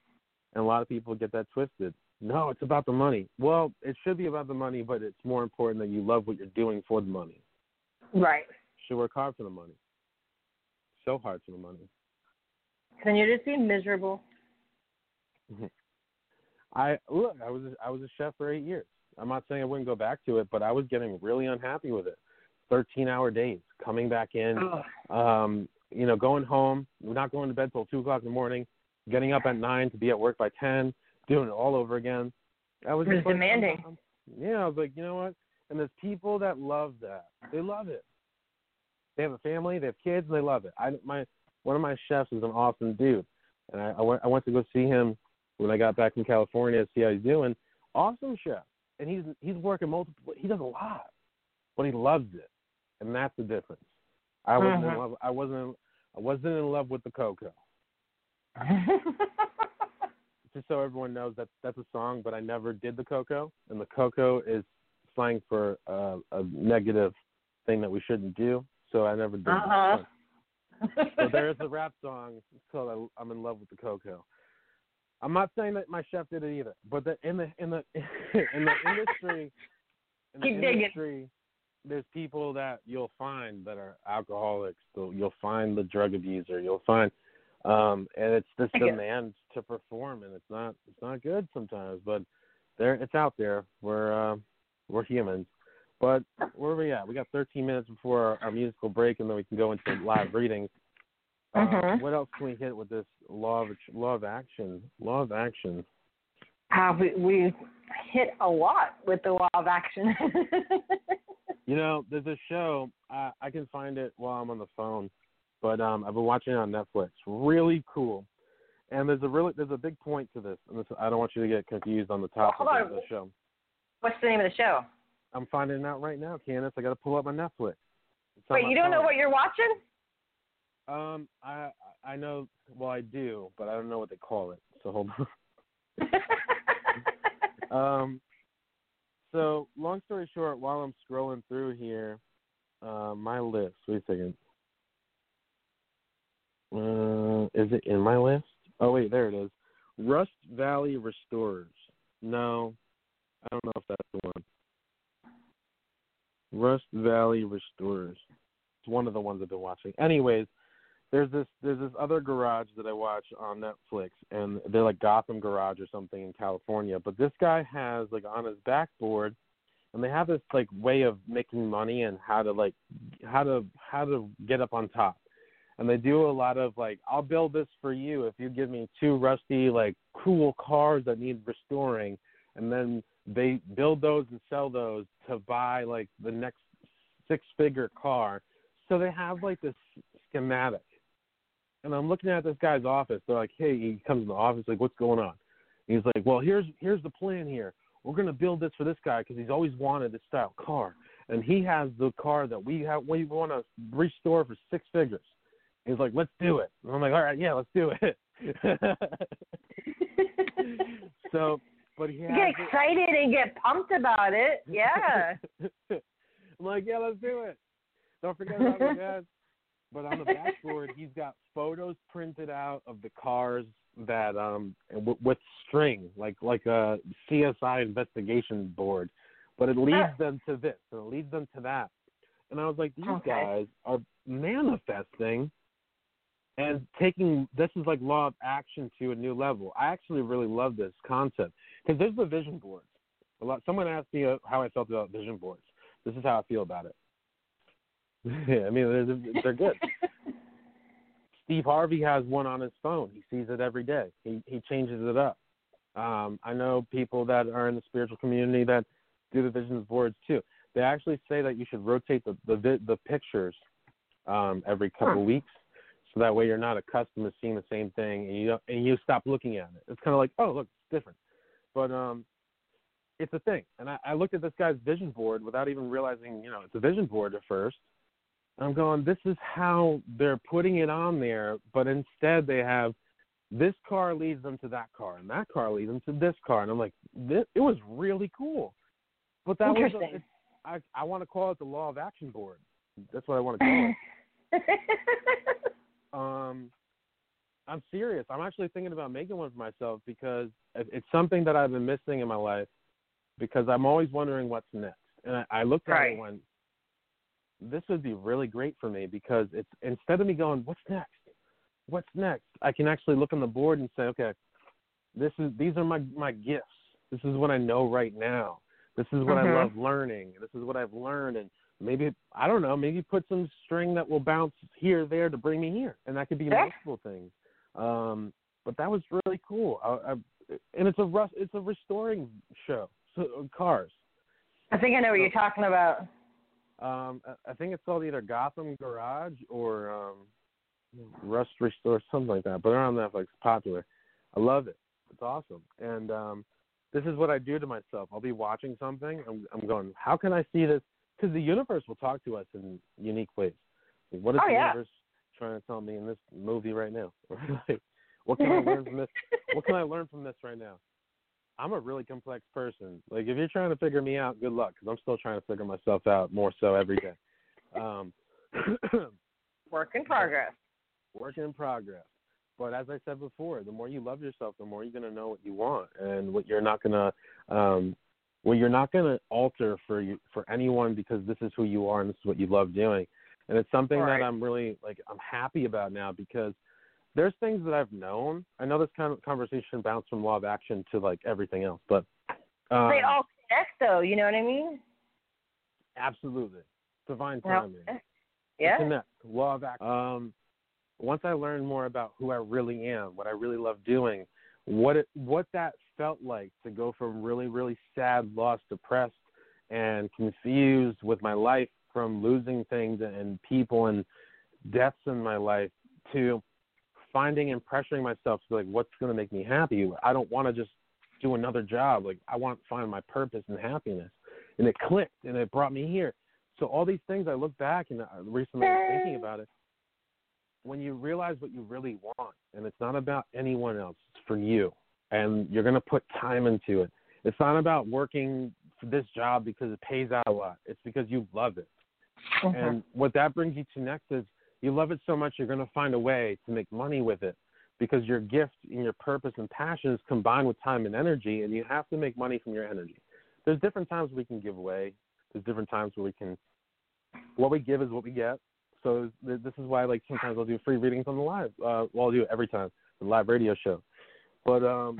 And a lot of people get that twisted. No, it's about the money. Well, it should be about the money, but it's more important that you love what you're doing for the money. Right. You should work hard for the money. So hard for the money. Can you just be miserable? I look. I was I was a chef for eight years. I'm not saying I wouldn't go back to it, but I was getting really unhappy with it. Thirteen hour days, coming back in, um, you know, going home, not going to bed till two o'clock in the morning, getting up at nine to be at work by ten, doing it all over again. I was, was demanding. Like, yeah, I was like, you know what? And there's people that love that. They love it. They have a family, they have kids, and they love it. I my one of my chefs is an awesome dude, and I, I went I went to go see him when I got back from California to see how he's doing. Awesome chef, and he's he's working multiple. He does a lot, but he loves it, and that's the difference. I wasn't mm-hmm. in love. I wasn't. I wasn't in love with the cocoa. just so everyone knows that that's a song, but I never did the cocoa, and the cocoa is slang for uh, a negative thing that we shouldn't do. So I never did. Uh-huh. so there is a rap song called "I'm in love with the cocoa." I'm not saying that my chef did it either, but the, in the in the in the industry, in the Keep industry, digging. There's people that you'll find that are alcoholics. You'll find the drug abuser. You'll find um, and it's this demand to perform, and it's not it's not good sometimes, but there it's out there. We're uh, we're humans, but where are we at? We got 13 minutes before our, our musical break, and then we can go into live readings. Uh, mm-hmm. what else can we hit with this law of law of action? Law of action. Uh, we we hit a lot with the law of action. you know, there's a show. I, I can find it while I'm on the phone but um, I've been watching it on Netflix. Really cool. And there's a really there's a big point to this, and this, I don't want you to get confused on the topic well, of the show. What's the name of the show? I'm finding out right now, Kandis. I got to pull up my Netflix. Wait, you don't phone. know what you're watching? Um, I I know. Well, I do, but I don't know what they call it. So hold on. um, so long story short, while I'm scrolling through here, uh, my list. Wait a second. Uh, is it in my list? Oh wait, there it is. Rust Valley Restorers. No, I don't know if that's the one. Rust Valley Restorers. It's one of the ones I've been watching. Anyways, there's this there's this other garage that I watch on Netflix, and they're like Gotham Garage or something in California. But this guy has like on his backboard, and they have this like way of making money and how to like how to how to get up on top. And they do a lot of like, I'll build this for you if you give me two rusty like cool cars that need restoring, and then they build those and sell those to buy like the next six figure car. So they have like this schematic. And I'm looking at this guy's office. They're like, hey, he comes in the office, like, what's going on? And he's like, well, here's here's the plan here. We're gonna build this for this guy because he's always wanted this style car, and he has the car that we have we want to restore for six figures. He's like, let's do it. And I'm like, all right, yeah, let's do it. so, but he get excited and get pumped about it. Yeah. I'm like, yeah, let's do it. Don't forget about the guys. But on the backboard, he's got photos printed out of the cars that um w- with string, like like a CSI investigation board. But it leads them to this, and it leads them to that. And I was like, these Okay. guys are manifesting and taking this is like law of action to a new level. I actually really love this concept because there's the vision boards. A lot. Someone asked me uh, how I felt about vision boards. This is how I feel about it. I mean, they're, they're good. Steve Harvey has one on his phone. He sees it every day. He he changes it up. Um, I know people that are in the spiritual community that do the vision boards too. They actually say that you should rotate the the, the pictures um, every couple Huh. weeks, so that way you're not accustomed to seeing the same thing, and you don't, and you stop looking at it. It's kind of like, oh, look, it's different. But um, it's a thing. And I, I looked at this guy's vision board without even realizing, you know, it's a vision board at first. I'm going, this is how they're putting it on there, but instead they have this car leads them to that car, and that car leads them to this car, and I'm like, this, it was really cool. But that was, Interesting. a, it, I I want to call it the law of action board. That's what I want to call it. Um, I'm serious. I'm actually thinking about making one for myself because it's something that I've been missing in my life. Because I'm always wondering what's next, and I, I looked at it and went, "This would be really great for me because it's instead of me going, what's next? What's next? I can actually look on the board and say, okay, this is these are my my gifts. This is what I know right now. This is what Mhm. I love learning. This is what I've learned, and maybe I don't know. Maybe put some string that will bounce here, there to bring me here, and that could be Yeah. multiple things. Um, but that was really cool. I, I, and it's a rust, it's a restoring show. So cars. I think I know what you're talking about. Um, I- think it's called either Gotham Garage or um, Rust Restore, something like that. But they're on Netflix, It's popular. I love it. It's awesome. And um, this is what I do to myself. I'll be watching something. I'm, I'm going, how can I see this? Because the universe will talk to us in unique ways. Like, what is Oh, the yeah. universe trying to tell me in this movie right now? like, what can I learn from this? What can I learn from this right now? I'm a really complex person. Like if you're trying to figure me out, good luck because I'm still trying to figure myself out more so every day. Um, Work in progress. work in progress. But as I said before, the more you love yourself, the more you're gonna know what you want and what you're not gonna, um, what you're not gonna alter for you for anyone because this is who you are and this is what you love doing. And it's something Right. that I'm really like I'm happy about now because there's things that I've known. I know this kind of conversation bounced from law of action to like everything else, but um, they all connect, though. You know what I mean? Absolutely. Divine Well, timing. Yeah. Connect. Law of action. Um, once I learned more about who I really am, what I really love doing, what it what that felt like to go from really, really sad, lost, depressed, and confused with my life from losing things and people and deaths in my life to finding and pressuring myself to be like, what's going to make me happy? I don't want to just do another job. Like I want to find my purpose and happiness. And it clicked and it brought me here. So all these things I look back and I recently I was thinking about it. when you realize what you really want, and it's not about anyone else, it's for you, and you're going to put time into it. It's not about working for this job because it pays out a lot. It's because you love it. Mhm. And what that brings you to next is you love it so much you're going to find a way to make money with it because your gift and your purpose and passion is combined with time and energy, and you have to make money from your energy. There's different times we can give away. There's different times where we can. What we give is what we get. So th- this is why, like, sometimes I'll do free readings on the live. Uh, well, I'll do it every time the live radio show. But um,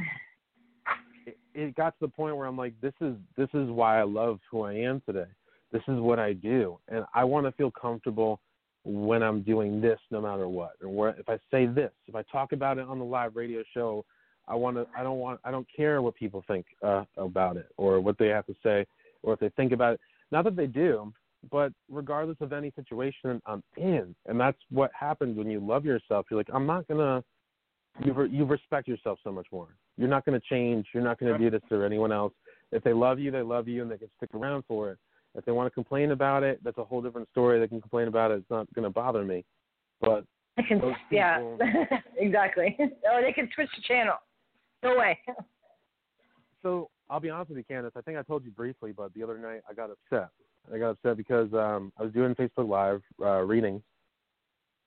it, it got to the point where I'm like, this is this is why I love who I am today. This is what I do, and I want to feel comfortable when I'm doing this, no matter what. or where if I say this, if I talk about it on the live radio show, I want to. I don't want. I don't care what people think uh, about it or what they have to say or if they think about it. Not that they do, but regardless of any situation I'm in, and that's what happens when you love yourself. You're like, I'm not gonna. You re- you respect yourself so much more. You're not gonna change. You're not gonna do this to anyone else. If they love you, they love you, and they can stick around for it. If they want to complain about it, that's a whole different story. They can complain about it. It's not gonna bother me. But Those yeah, exactly. Or they can switch the channel. No way. so I'll be honest with you, Kandis. I think I told you briefly, but the other night I got upset. I got upset because um, I was doing Facebook Live uh, readings,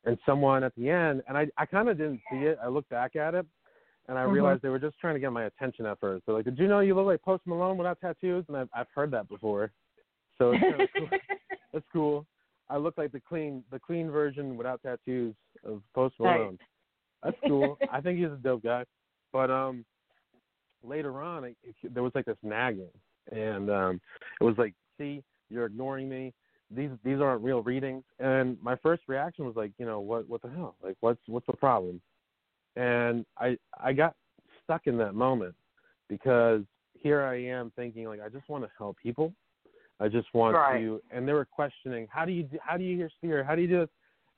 and someone at the end, and I I kind of didn't see it. I looked back at it, and I Mhm. realized they were just trying to get my attention at first. They're like, "Did you know you look like Post Malone without tattoos?" And I've I've heard that before, so it's cool. that's cool. I look like the clean the clean version without tattoos of Post. Malone. That's cool. I think he's a dope guy. But um, later on, it, it, there was like this nagging, and um, it was like, "See, you're ignoring me. These these aren't real readings." And my first reaction was like, "You know what? What the hell? Like, what's what's the problem?" And I I got stuck in that moment because here I am thinking like I just want to help people. I just want Right. to, and they were questioning, "How do you do, how do you hear spirit? How do you do this?"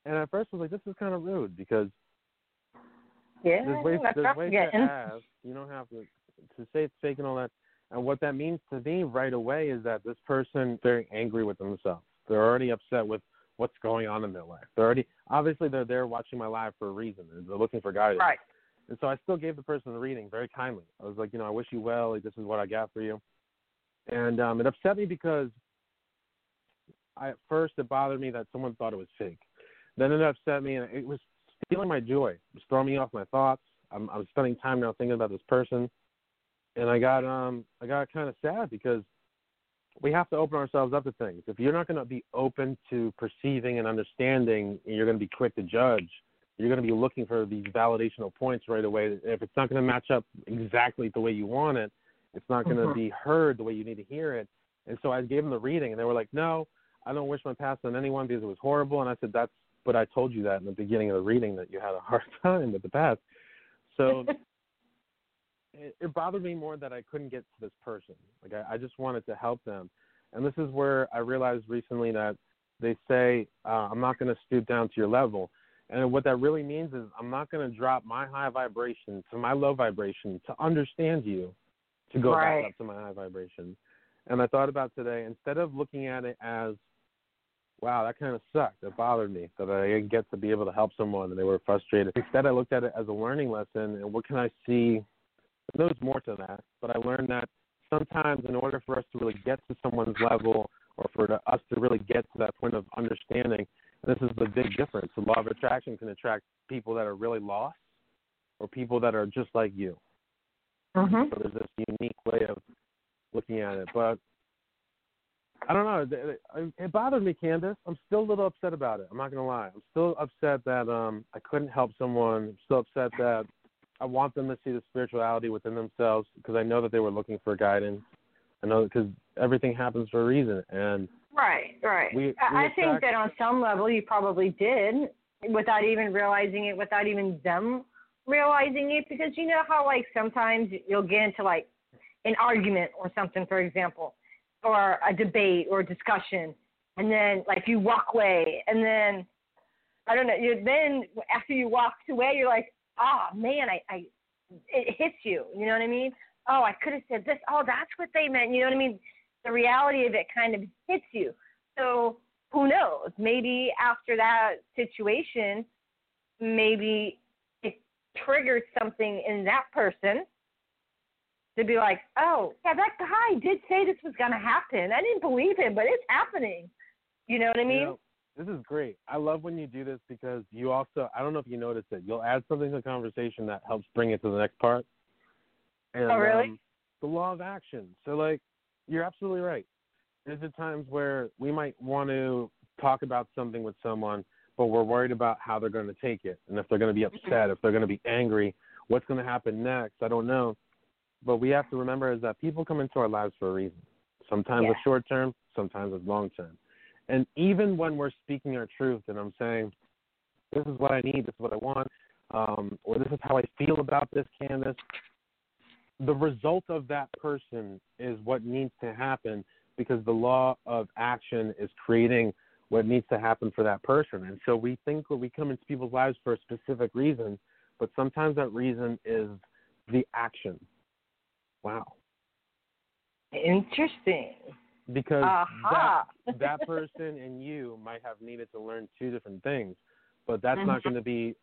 And at first I was like, "This is kind of rude because yeah, there's ways there's ways to ask. You don't have to to say it's fake and all that. And what that means to me right away is that this person very angry with themselves. They're already upset with what's going on in their life. They're already obviously they're there watching my live for a reason. They're looking for guidance. Right. And so I still gave the person the reading very kindly. I was like, you know, I wish you well. Like this is what I got for you. And um, it upset me because I, at first it bothered me that someone thought it was fake. Then it upset me, and it was stealing my joy. It was throwing me off my thoughts. I'm, I'm spending time now thinking about this person, and I got um I got kind of sad because we have to open ourselves up to things. If you're not going to be open to perceiving and understanding, and you're going to be quick to judge. You're going to be looking for these validational points right away. If it's not going to match up exactly the way you want it, it's not going to Mhm. be heard the way you need to hear it. And so I gave them the reading, and they were like, "No, I don't wish my past on anyone because it was horrible." And I said, "That's." But I told you that in the beginning of the reading that you had a hard time with the past. So it, it bothered me more that I couldn't get to this person. Like I, I just wanted to help them, and this is where I realized recently that they say uh, I'm not going to stoop down to your level, and what that really means is I'm not going to drop my high vibration to my low vibration to understand you, to go Right. back up to my high vibration. And I thought about today instead of looking at it as wow, that kind of sucked. It bothered me that I didn't get to be able to help someone and they were frustrated. Instead, I looked at it as a learning lesson and what can I see? There's more to that, but I learned that sometimes in order for us to really get to someone's level or for us to really get to that point of understanding, this is the big difference. The law of attraction can attract people that are really lost or people that are just like you. Mhm. So there's this unique way of looking at it. But I don't know. It, bothered me, Kandis. I'm still a little upset about it. I'm not gonna lie. I'm still upset that um I couldn't help someone. I'm still upset that I want them to see the spirituality within themselves because I know that they were looking for guidance. I know because everything happens for a reason, and Right, right. We- we I think that on some level you probably did without even realizing it, without even them realizing it, because you know how like sometimes you'll get into like an argument or something, for example, or a debate or a discussion, and then like you walk away, and then I don't know, you then after you walked away, you're like, ah man, I, I it hits you, you know what I mean? Oh, I could have said this. Oh, that's what they meant. You know what I mean? the reality of it kind of hits you. So who knows? Maybe after that situation, maybe triggered something in that person to be like, oh, yeah, that guy did say this was going to happen. I didn't believe him, but it's happening. You know what I mean? You know, this is great. I love when you do this because you also, I don't know if you noticed it, you'll add something to the conversation that helps bring it to the next part. And, oh, really? Um, the law of action. So, like, you're absolutely right. There's the times where we might want to talk about something with someone, but we're worried about how they're going to take it and if they're going to be Mm-hmm. upset, if they're going to be angry, what's going to happen next. I don't know. But we have to remember is that people come into our lives for a reason. Sometimes Yeah. it's short term, sometimes it's long term. And even when we're speaking our truth and I'm saying, this is what I need, this is what I want, um, or this is how I feel about this canvas, the result of that person is what needs to happen because the law of action is creating what needs to happen for that person. And so we think that we come into people's lives for a specific reason, but sometimes that reason is the action. Wow. Interesting. Because Aha. that, that person and you might have needed to learn two different things, but that's Mhm. not going to be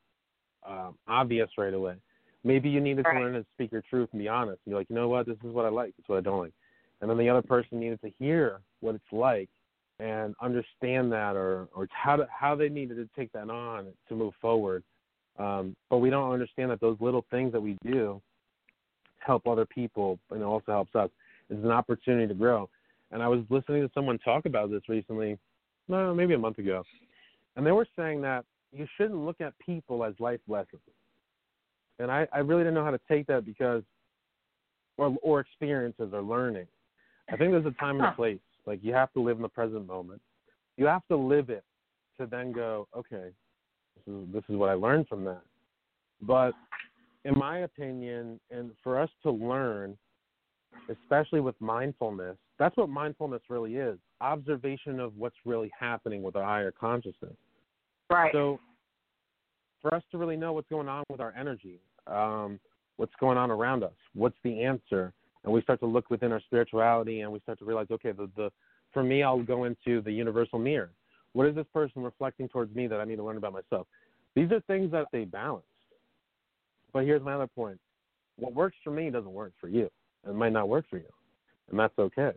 um, obvious right away. Maybe you needed Right. to learn to speak your truth and be honest. And you're like, you know what, this is what I like, this is what I don't like. And then the other person needed to hear what it's like and understand that, or or how to, how they needed to take that on to move forward. Um, but we don't understand that those little things that we do help other people, and it also helps us. It's an opportunity to grow. And I was listening to someone talk about this recently, no, maybe a month ago, and they were saying that you shouldn't look at people as life lessons. And I, I really didn't know how to take that because, or or experiences or learning. I think there's a time and a place. Like you have to live in the present moment. You have to live it to then go, okay, this is this is what I learned from that. But in my opinion, and for us to learn, especially with mindfulness, that's what mindfulness really is observation of what's really happening with our higher consciousness. Right. So, for us to really know what's going on with our energy, um, what's going on around us, what's the answer, and we start to look within our spirituality and we start to realize, okay, the, the for me, I'll go into the universal mirror. What is this person reflecting towards me that I need to learn about myself? These are things that they balance. But here's my other point: what works for me doesn't work for you, and might not work for you, and that's okay.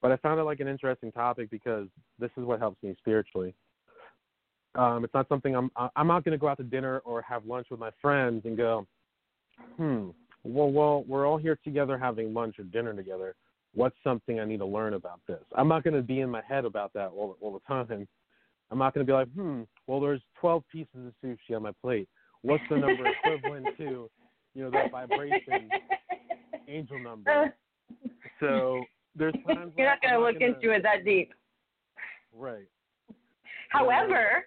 But I found it like an interesting topic because this is what helps me spiritually. Um, it's not something I'm. I'm not going to go out to dinner or have lunch with my friends and go, hmm. Well, well, we're all here together having lunch or dinner together. What's something I need to learn about this? I'm not going to be in my head about that all, all the time. I'm not going to be like, hmm. Well, there's 12 pieces of sushi on my plate. What's the number equivalent to, you know, that vibration angel number? So there's times You're not going to look gonna- into it that deep. Right. However,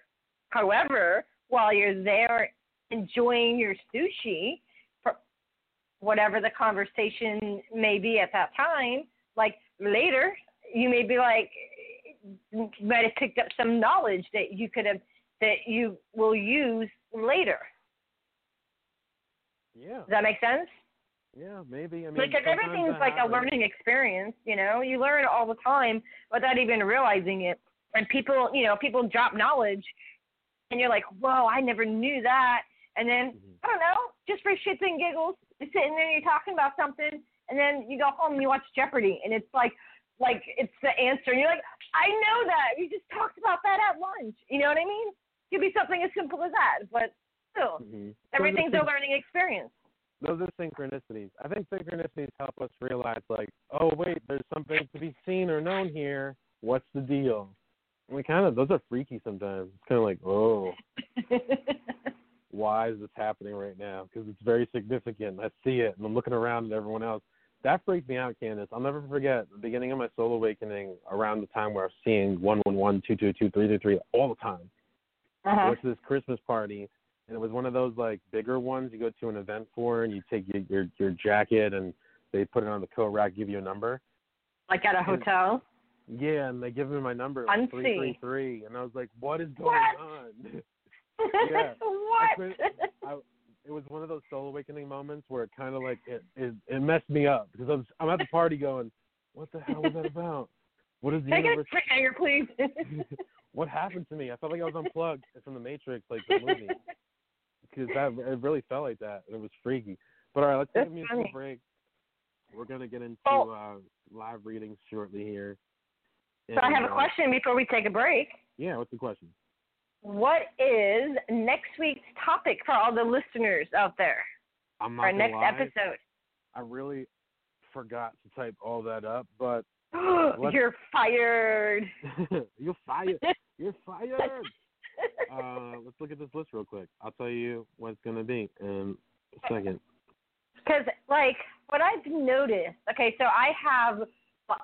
however, while you're there enjoying your sushi, whatever the conversation may be at that time, like later, you may be like, you might have picked up some knowledge that you could have that you will use later. Yeah. Does that make sense? Yeah. Maybe. I mean, because everything's like a learning experience, you know. You learn all the time without even realizing it. And people, you know, people drop knowledge, and you're like, "Whoa, I never knew that." And then Mhm. I don't know, just for shits and giggles, sitting there, you're talking about something, and then you go home and you watch Jeopardy, and it's like, like it's the answer, and you're like, "I know that. We just talked about that at lunch." You know what I mean? It could be something as simple as that, but still, Mhm. everything's a learning experience. those are synchronicities. I think synchronicities help us realize, like, oh wait, there's something to be seen or known here. What's the deal? We kind of those are freaky sometimes. It's kind of like, oh, why is this happening right now? Because it's very significant. I see it, and I'm looking around at everyone else. That freaked me out, Kandis. I'll never forget the beginning of my soul awakening around the time where I was seeing one one one, two two two, three three three all the time. I uh-huh. went to this Christmas party, and it was one of those like bigger ones you go to an event for, and you take your your, your jacket and they put it on the coat rack, give you a number. Like at a hotel. Yeah, and they give me my number, like three three three, and I was like, "What is going What? on?" Yeah. What? I, it was one of those soul awakening moments where it kind of like it, it it messed me up because I was I'm at the party going, "What the hell was that about? What is the Can I get a universe? quick hanger, please? what happened to me? I felt like I was unplugged from the Matrix, like the movie." because that it really felt like that. It was freaky. But all right, let's take a musical funny. break. We're gonna get into Oh. uh, live readings shortly here. So I have a uh, question before we take a break. Yeah, what's the question? What is next week's topic for all the listeners out there? I'm not Our next lie, episode. I really forgot to type all that up, but You're fired. you're fired. You're fired. uh, let's look at this list real quick. I'll tell you what it's gonna be in a second. Because, like, what I've noticed, okay, so I have,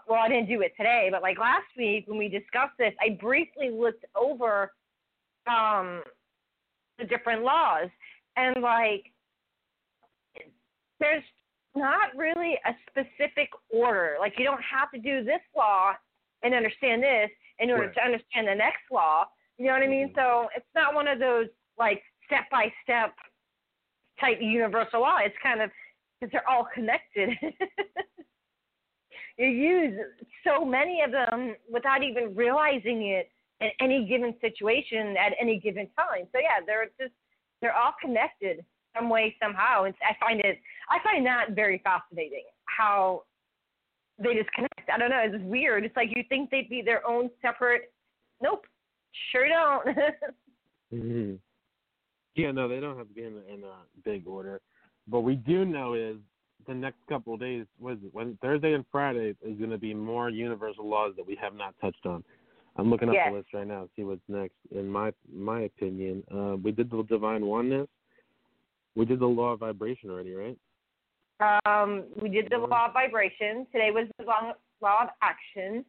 well, I didn't do it today, but like last week when we discussed this, I briefly looked over um, the different laws. And, like, there's not really a specific order. Like, you don't have to do this law and understand this in order Right. to understand the next law. You know what I mean? Mhm. So it's not one of those, like, step by step type universal law. It's kind of because they're all connected. you use so many of them without even realizing it in any given situation at any given time. So yeah, they're just they're all connected some way somehow. and I find it I find that very fascinating how they just connect. I don't know. It's weird. It's like you think they'd be their own separate. Nope, sure don't. hmm Yeah, no, they don't have to be in, in a big order. But we do know is the next couple of days, was? When Thursday and Friday is going to be more universal laws that we have not touched on. I'm looking up Yes. the list right now to see what's next. In my my opinion, uh, we did the divine oneness. We did the law of vibration already, right? um, we did the law of vibration. Today was the law, law of action.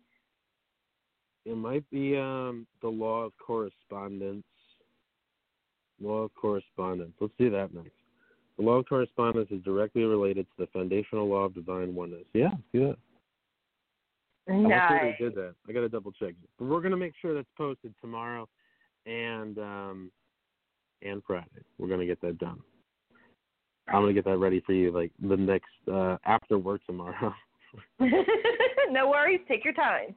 It might be um, the law of correspondence. Law of correspondence. Let's do that next. The law of correspondence is directly related to the foundational law of divine oneness. Yeah, do that. I want to Nice. say we did that. I got to double check. But we're gonna make sure that's posted tomorrow, and um, and Friday. We're gonna get that done. I'm gonna get that ready for you like the next uh, after work tomorrow. no worries. Take your time.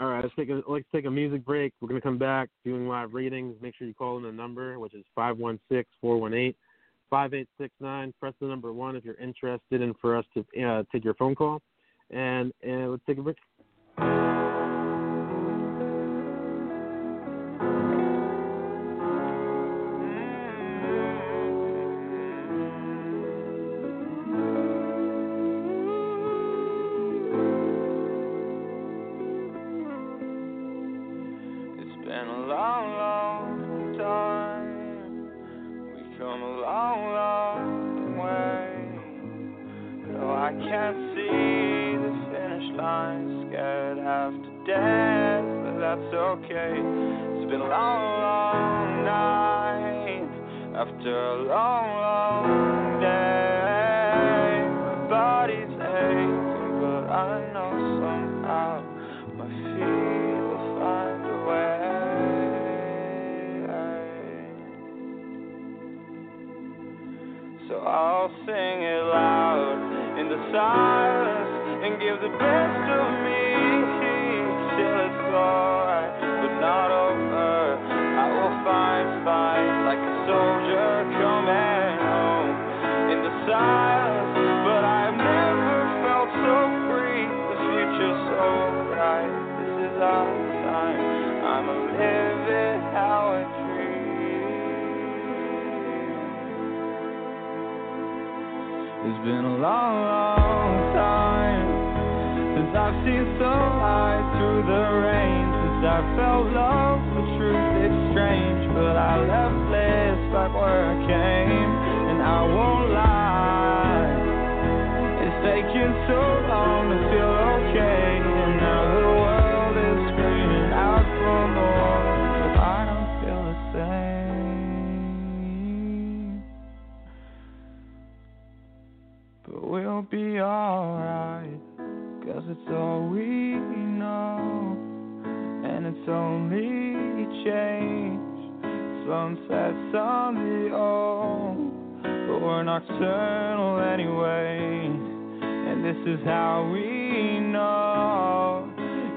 All right, let's take a let's take a music break. We're gonna come back doing live readings. Make sure you call in the number, which is five one six four one eight five eight six nine. Press the number one if you're interested in for us to uh, take your phone call. And and let's take a break. That's okay. It's been a long, long night after a long, long day. My body's aching, but I know somehow my feet will find a way. So I'll sing it loud in the silence and give the best of me like a soldier coming home in the silence. But I've never felt so free, the future's so bright. This is our time. I'ma live it how I dream. It's been a long, long time since I've seen sunlight through the rain. Since I felt love, but I left this back where I came, and I won't lie. It's taken so long to feel okay, and now the world is screaming out for more, but I don't feel the same. But we'll be alright, cause it's all we know, and it's only change. Sunsets on the own, but we're nocturnal anyway. And this is how we know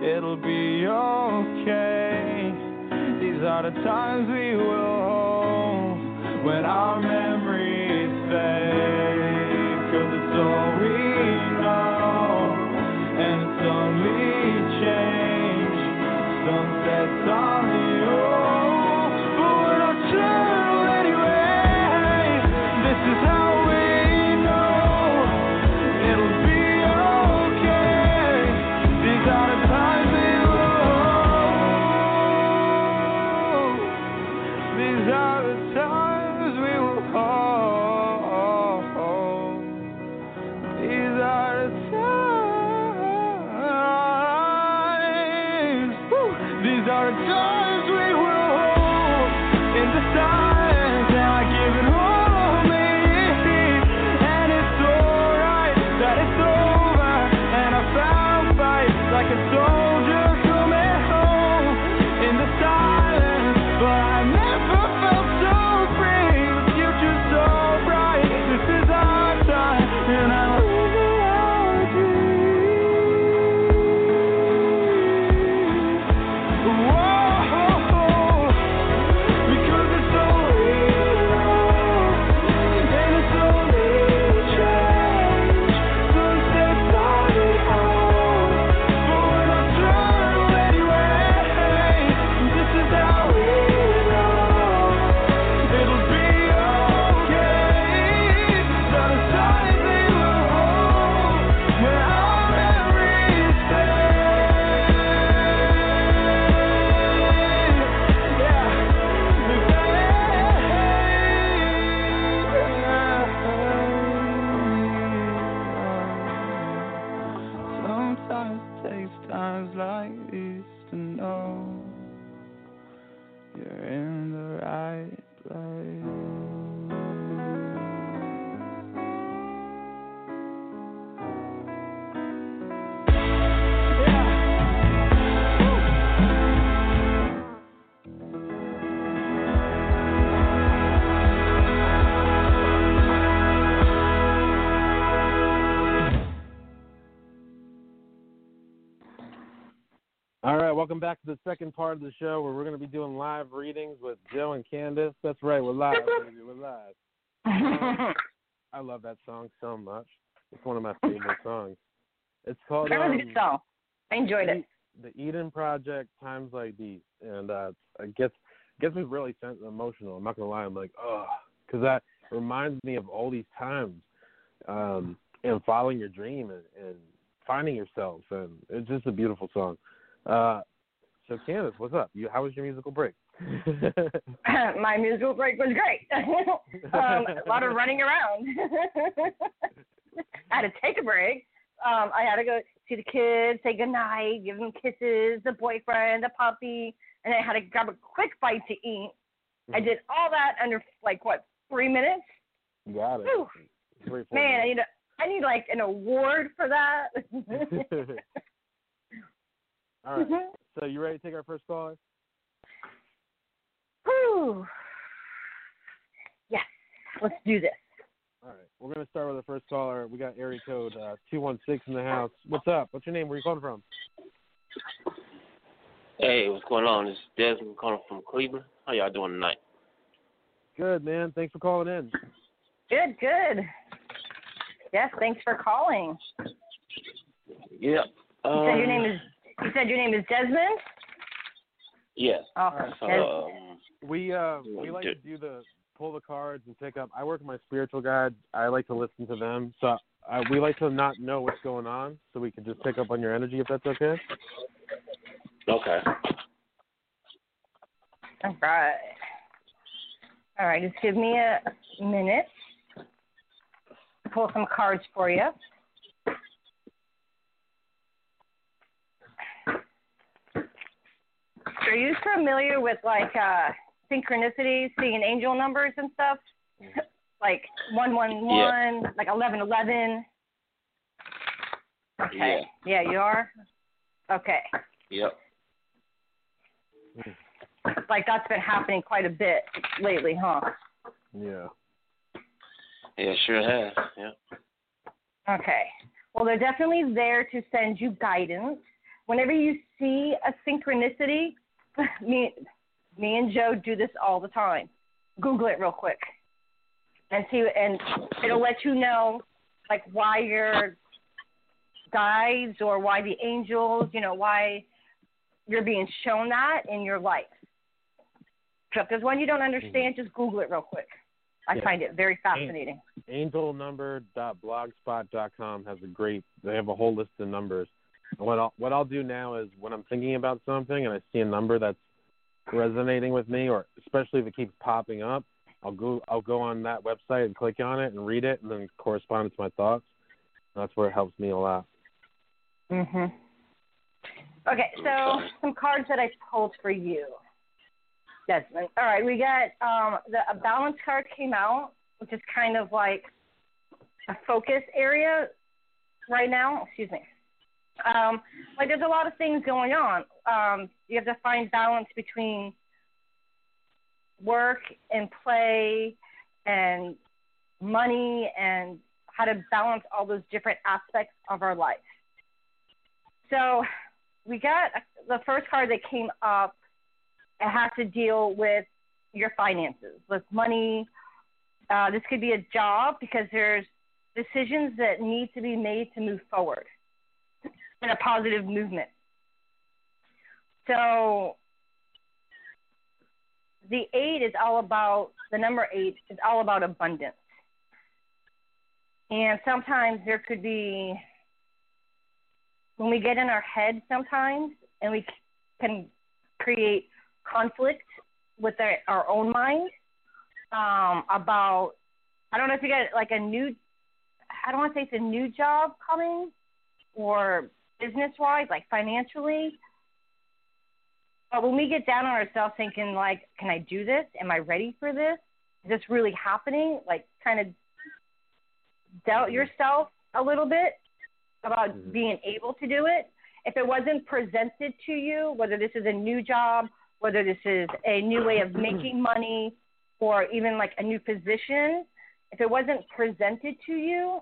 it'll be okay. These are the times we will hold when our memories back to the second part of the show where we're going to be doing live readings with Joe and Kandis. That's right, we're live, baby. We're live. I love that song so much. It's one of my favorite songs. It's called that was a um, good song. I enjoyed it. the Eden Project. Times like these, and uh, it gets gets me really emotional. I'm not gonna lie. I'm like, oh, because that reminds me of all these times, um, and following your dream and, and finding yourself, and it's just a beautiful song. Uh, so Kandis, what's up? You, how was your musical break? My musical break was great. um, a lot of running around. I had to take a break. Um, I had to go see the kids, say goodnight, give them kisses, the boyfriend, the puppy, and I had to grab a quick bite to eat. I did all that under like what three minutes? You got it. Whew. Three, four Man, I need a, I need like an award for that. Minutes. All right. So you ready to take our first caller? Whew. Yes, let's do this. All right. We're gonna start with the first caller. We got area code uh, two one six in the house. What's up? What's your name? Where you calling from? Hey, what's going on? This is Desmond calling from Cleveland. How y'all doing tonight? Good, man. Thanks for calling in. Good, good. Yes, thanks for calling. Yeah. You Um, said your name is. You said your name is Desmond. Yes. Oh, So, um, We uh we like to do the pull the cards and pick up. I work with my spiritual guide. I like to listen to them. So uh, we like to not know what's going on, so we can just pick up on your energy if that's okay. okay. All right. All right, just give me a minute to pull some cards for you. Are you familiar with like uh synchronicities, seeing angel numbers and stuff? like one one one, like eleven eleven. Okay. Yeah, you are? Okay. Yep. Like that's been happening quite a bit lately, huh? Yeah. Yeah, sure has. Yeah. Okay. Well, they're definitely there to send you guidance. Whenever you see a synchronicity, me, me and Joe do this all the time. Google it real quick. and see and it'll let you know like why your guides or why the angels, you know, why you're being shown that in your life. So if there's one you don't understand, just Google it real quick. I Yeah. find it very fascinating. angelnumber.blogspot.com has a great they have a whole list of numbers what I'll what I'll do now is when I'm thinking about something and I see a number that's resonating with me or especially if it keeps popping up I'll go I'll go on that website and click on it and read it and then correspond to my thoughts that's where it helps me a lot Mhm. Okay, so some cards that I pulled for you, Desmond. All right, we got um, the a balance card came out, which is kind of like a focus area right now. Excuse me. Um, like there's a lot of things going on. Um, you have to find balance between work and play and money and how to balance all those different aspects of our life. So we got the first card that came up. It has to deal with your finances, with money. Uh, this could be a job because there's decisions that need to be made to move forward in a positive movement. So the eight is all about the number eight is all about abundance. And sometimes there could be when we get in our head sometimes and we can create conflict with our, our own mind um, about I don't know if you got like a new I don't want to say it's a new job coming or business wise, like financially. But when we get down on ourselves thinking like, can I do this? Am I ready for this? Is this really happening? Like kind of doubt yourself a little bit about Mhm. being able to do it. If it wasn't presented to you, whether this is a new job, whether this is a new way of making money, or even like a new position, if it wasn't presented to you,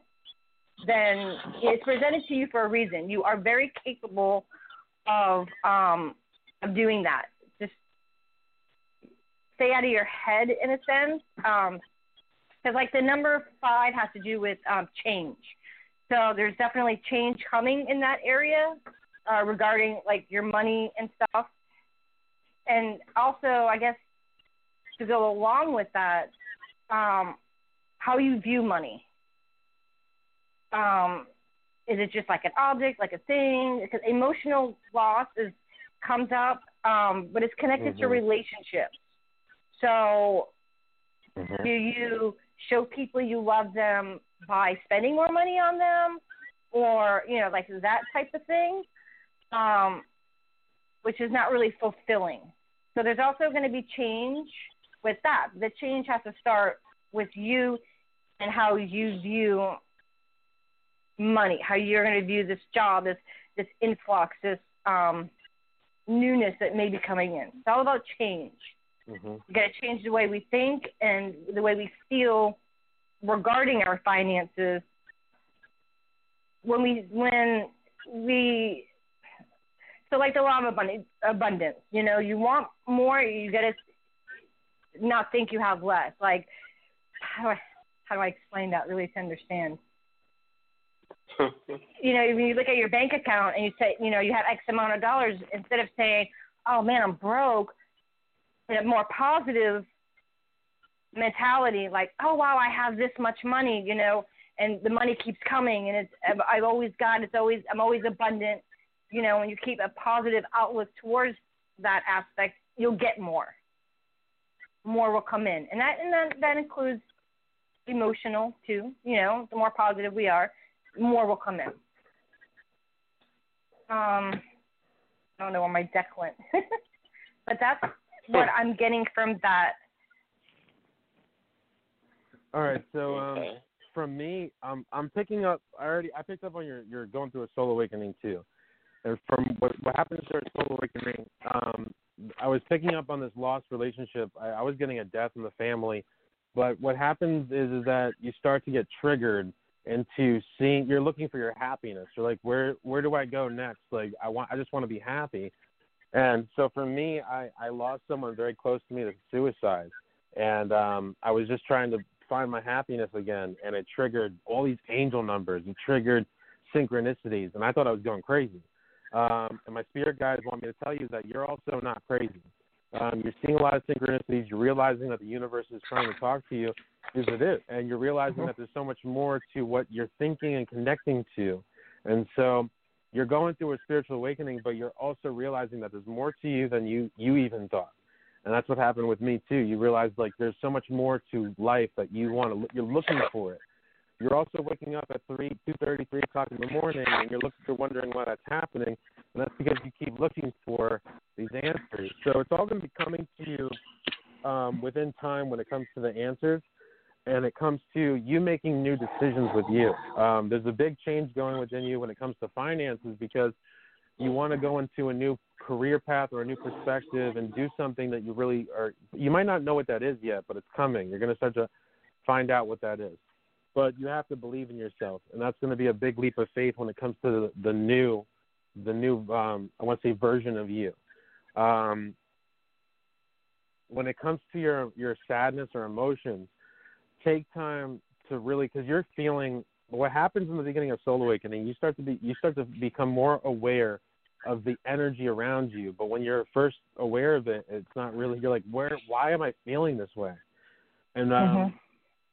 then it's presented to you for a reason. You are very capable of um, of doing that. Just stay out of your head in a sense, because like the number five has to do with um, change. So there's definitely change coming in that area uh, regarding like your money and stuff. And also, I guess to go along with that, um, how you view money. Um, is it just like an object, like a thing? Because emotional loss is comes up, um, but it's connected to Mhm. relationships. So Mhm. do you show people you love them by spending more money on them or you know like that type of thing um, which is not really fulfilling so there's also going to be change with that the change has to start with you and how you view money how you're going to view this job this this influx this um, newness that may be coming in. It's all about change. Mhm. we got to change the way we think and the way we feel regarding our finances. When we when we so like the law of abundance, abundance you know you want more you got to not think you have less. Like how do I how do I explain that really to understand you know, when you look at your bank account and you say, you know, you have X amount of dollars, instead of saying, oh man, I'm broke, in a more positive mentality, like, oh wow, I have this much money, you know, and the money keeps coming and it's, I've- always got, it's always, I'm always abundant, you know, and you keep a positive outlook towards that aspect, you'll get more. More will come in. And that, and that, that includes emotional too, you know, the more positive we are, more will come in. Um, I don't know where my deck went, but that's what I'm getting from that. all right so um from me, um, I'm picking up. I already I picked up on your you're going through a soul awakening too, and from what what happens during soul awakening, um, I was picking up on this lost relationship. I, I was getting a death in the family, but what happens is is that you start to get triggered into seeing. You're looking for your happiness. You're like, where where do I go next? Like I want I just want to be happy, and so for me, I I lost someone very close to me to suicide, and um, I was just trying to find my happiness again, and it triggered all these angel numbers. It triggered synchronicities, and I thought I was going crazy. Um, and my spirit guides want me to tell you that you're also not crazy. Um, you're seeing a lot of synchronicities. You're realizing that the universe is trying to talk to you because it is, and you're realizing that there's so much more to what you're thinking and connecting to. And so you're going through a spiritual awakening, but you're also realizing that there's more to you than you you even thought. And that's what happened with me too. You realize like there's so much more to life that you want to. You're looking for it. You're also waking up at three, two thirty, three o'clock in the morning, and you're looking, you're wondering why that's happening, and that's because you keep looking for these answers. So it's all going to be coming to you um, within time when it comes to the answers, and it comes to you making new decisions with you. Um, there's a big change going within you when it comes to finances because you want to go into a new career path or a new perspective and do something that you really are. You might not know what that is yet, but it's coming. You're going to start to find out what that is but you have to believe in yourself, and that's going to be a big leap of faith when it comes to the, the new, the new um, I want to say version of you. Um, when it comes to your your sadness or emotions, take time to really because you're feeling what happens in the beginning of soul awakening. You start to be you start to become more aware of the energy around you. But when you're first aware of it, it's not really. You're like, where? Why am I feeling this way? And um, Mhm.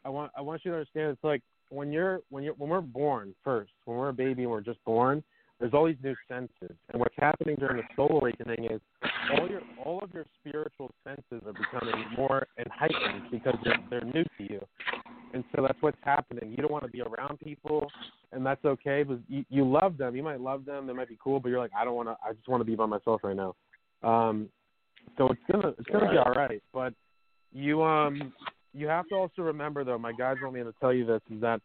I want I want you to understand it's like when you're when you're when we're born first, when we're a baby and we're just born, there's all these new senses. And what's happening during the soul awakening is all your all of your spiritual senses are becoming more and heightened because they're, they're new to you. And so that's what's happening. You don't want to be around people, and that's okay. But you, you love them. You might love them. They might be cool, but you're like, I don't want to. I just want to be by myself right now. Um, so it's gonna it's gonna be all right. But you um you have to also remember though, my guys want me to tell you this is that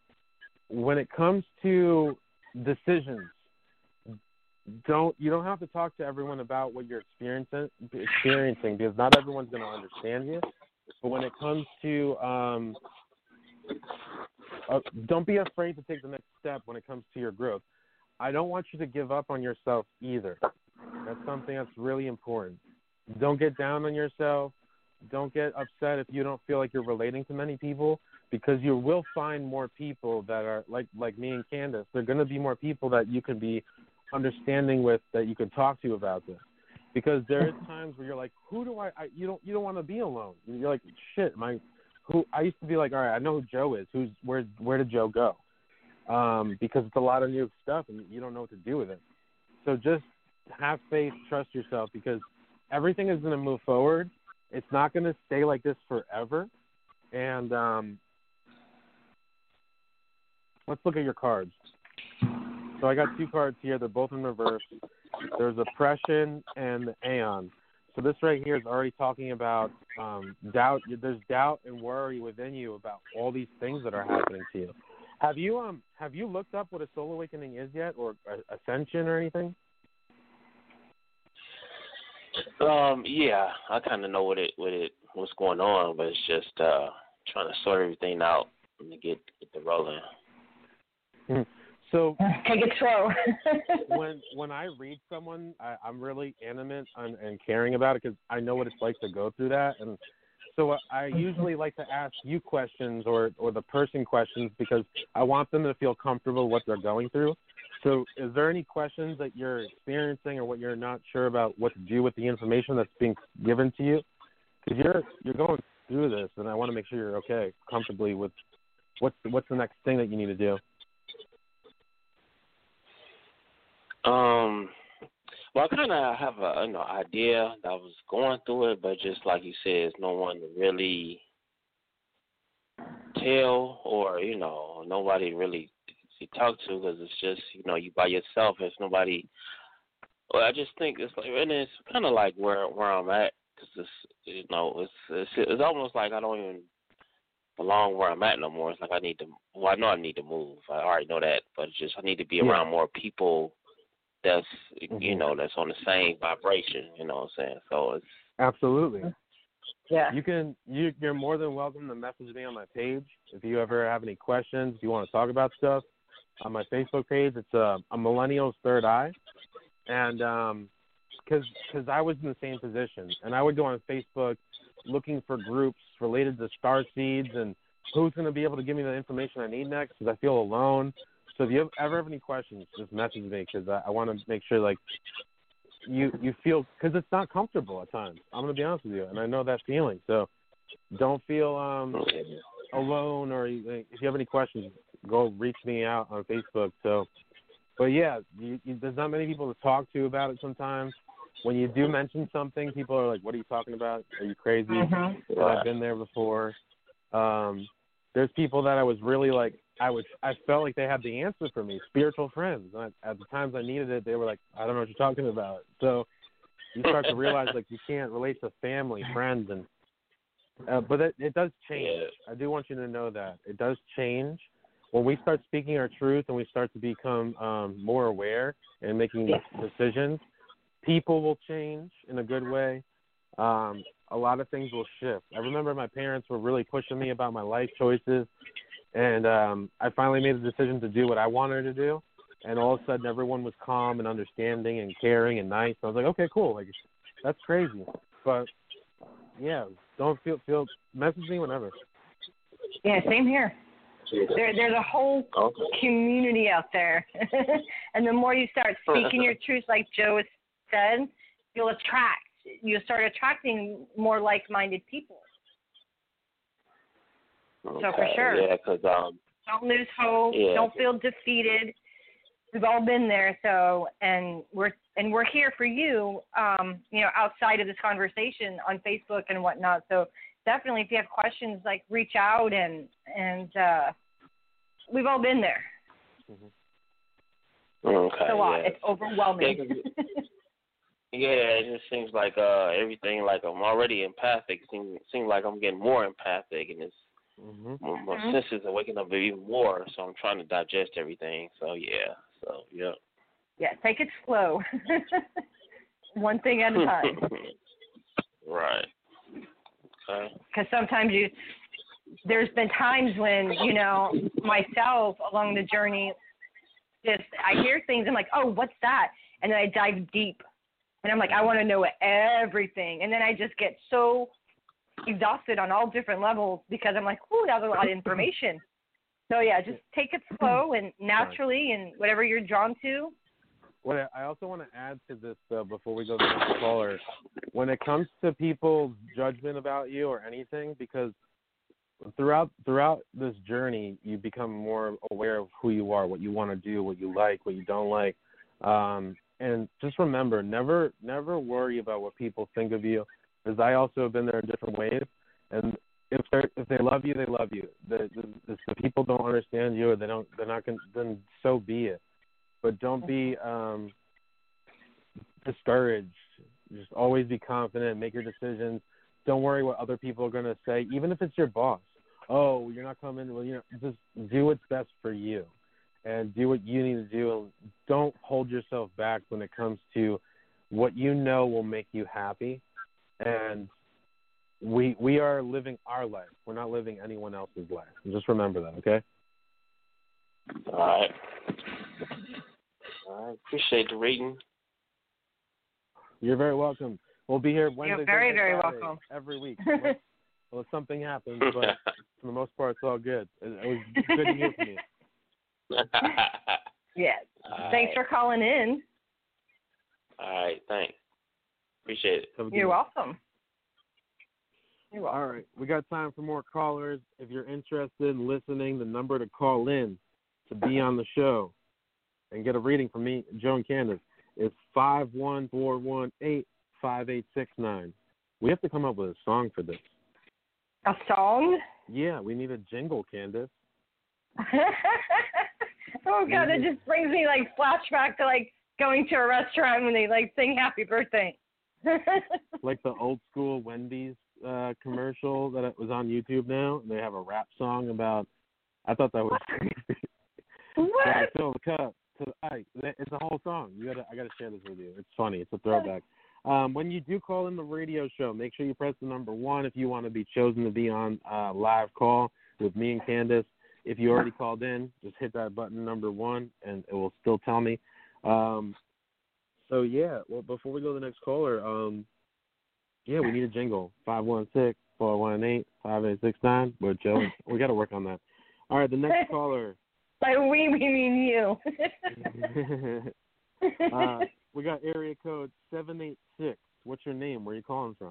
when it comes to decisions, don't you don't have to talk to everyone about what you're experiencing experiencing because not everyone's going to understand you. But when it comes to um, uh, don't be afraid to take the next step when it comes to your growth. I don't want you to give up on yourself either. That's something that's really important. Don't get down on yourself. Don't get upset if you don't feel like you're relating to many people because you will find more people that are like like me and Kandis. There're going to be more people that you can be understanding with that you can talk to about this. Because there is times where you're like, who do I, I you don't you don't want to be alone. You're like, shit, my who I used to be like, all right, I know who Joe is. Who's where where did Joe go? Um, because it's a lot of new stuff and you don't know what to do with it. So just have faith, trust yourself because everything is going to move forward. It's not going to stay like this forever. And um, let's look at your cards. So I got two cards here. They're both in reverse. There's oppression and the Aeon. So this right here is already talking about um, doubt. There's doubt and worry within you about all these things that are happening to you. Have you um have you looked up what a soul awakening is yet, or ascension or anything? Um, yeah, I kind of know what it what it what's going on, but it's just uh trying to sort everything out and to get get the rolling. So Take it slow. when when I read someone, I, I'm really animate and, and caring about it because I know what it's like to go through that, and so I usually like to ask you questions or or the person questions because I want them to feel comfortable what they're going through. So, is there any questions that you're experiencing or what you're not sure about what to do with the information that's being given to you? Because you're you're going through this, and I want to make sure you're okay, comfortably with what's what's the next thing that you need to do. Um, well, I kind of have a you know idea that I was going through it, but just like you said, there's no one to really tell, or you know, nobody really to talk to because it's just you know you by yourself. There's nobody. Well, I just think it's like, and it's kind of like where where I'm at because it's you know it's it's it's almost like I don't even belong where I'm at no more. It's like I need to. Well, I know I need to move. I already know that, but it's just I need to be Yeah. around more people that's you Mhm. know that's on the same vibration. You know what I'm saying? So it's Absolutely. yeah. You can you you're more than welcome to message me on my page if you ever have any questions, if you want to talk about stuff. On my Facebook page, it's uh, a millennial's third eye, and um, because because I was in the same position, and I would go on Facebook looking for groups related to star seeds and who's going to be able to give me the information I need next because I feel alone. So if you ever have any questions, just message me because I, I want to make sure like you you feel because it's not comfortable at times. I'm going to be honest with you, and I know that feeling. So don't feel um alone or if you have any questions, go reach me out on Facebook. So, but yeah, you, you, there's not many people to talk to about it sometimes. When you do mention something, people are like, "What are you talking about? Are you crazy?" Mhm. And I've been there before. Um, there's people that I was really like, I was, I felt like they had the answer for me, spiritual friends. And I, at the times I needed it, they were like, I don't know what you're talking about. So you start to realize like you can't relate to family, friends, and uh, but it, it does change. Yeah. I do want you to know that it does change when we start speaking our truth and we start to become um, more aware and making Yes. decisions. People will change in a good way. Um, a lot of things will shift. I remember my parents were really pushing me about my life choices, and um, I finally made the decision to do what I wanted to do. And all of a sudden, everyone was calm and understanding and caring and nice. I was like, okay, cool. Like, that's crazy. But yeah, don't feel feel. Message me whenever. Yeah, same here. There, there's a whole Okay. community out there, and the more you start speaking your truth, like Joe said, you'll attract. You'll start attracting more like-minded people. So for sure. Yeah, because um, Don't lose hope. Yeah. Don't feel defeated. We've all been there, so and we're and we're here for you. Um, you know, outside of this conversation on Facebook and whatnot. So definitely, if you have questions, like reach out and and uh, we've all been there. okay, It's a lot. yeah. It's overwhelming. Yeah, Yeah, it just seems like uh everything like I'm already empathic. Seems seems like I'm getting more empathic, and it's hmm my, my Mhm. senses are waking up even more. So I'm trying to digest everything. So yeah, so yeah. yeah, take it slow. One thing at a time. right. Okay. because sometimes you there's been times when you know myself along the journey just i hear things i'm like oh what's that and then i dive deep and i'm like i want to know everything and then i just get so exhausted on all different levels because i'm like ooh that was a lot of information so yeah just take it slow and naturally and whatever you're drawn to. What I- I also want to add to this though, before we go to the next caller, when it comes to people's judgment about you or anything, because throughout throughout this journey, you become more aware of who you are, what you want to do, what you like, what you don't like, um, and just remember, never never worry about what people think of you, because I also have been there in different ways, and if they if they love you, they love you. The, the, the people don't understand you or they don't they're not going to, then so be it but don't be um discouraged. Just always be confident, make your decisions. Don't worry what other people are going to say, even if it's your boss. Oh, you're not coming. Well, you know, just do what's best for you, and do what you need to do. And don't hold yourself back when it comes to what you know will make you happy. And we we are living our life. We're not living anyone else's life. Just remember that, okay? All right. All right. Appreciate the reading. You're very welcome. We'll be here Wednesday. very, Thursday, very Friday, welcome. every week. Unless, unless something happens, but for the most part, it's all good. It, it was good to hear from you. yeah All thanks right. for calling in All right. Thanks. Appreciate it. Have a good you're one. you're welcome All right, we got time for more callers. If you're interested in listening, the number to call in to be on the show and get a reading from me, Joe and Kandis, is five one four one eight five eight six nine. We have to come up with a song for this. a song Yeah, we need a jingle, Kandis. oh god, it mm-hmm. just brings me like flashback to like going to a restaurant when they like sing happy birthday. like the old school Wendy's uh commercial that was on YouTube now. and They have a rap song about. I thought that was crazy. what? Gotta fill the cup to. It's a whole song. You gotta, I gotta share this with you. It's funny. It's a throwback. Um, when you do call in the radio show, make sure you press the number one if you want to be chosen to be on uh, live call with me and Kandis. If you already called in, just hit that button number one, and it will still tell me. Um, so yeah, well, before we go to the next caller, um, yeah, we need a jingle. Five one six four one eight five eight six nine. We're Joe. we got to work on that. All right, the next caller. By we, we mean you. uh, we got area code seven eight six. What's your name? Where are you calling from?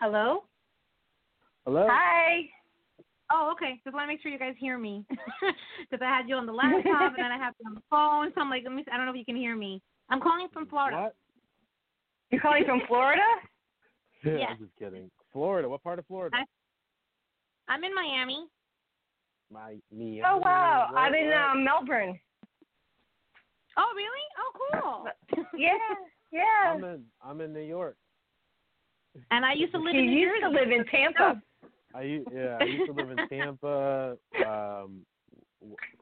Hello? Hello. Hi. Oh, okay. Just want to make sure you guys hear me. Because I had you on the laptop and then I have you on the phone. So I'm like, let me, I don't know if you can hear me. I'm calling from Florida. What? You're calling from Florida? Yeah. I'm just kidding. Florida. What part of Florida? I- I'm in Miami. My me. Oh wow, I'm in Where- um, Melbourne. Oh, really? Oh, cool. Yeah, yeah. I'm in. I'm in New York. and I used to live She in New used Jersey. to live in Tampa. I u- yeah. I used to live in Tampa, um,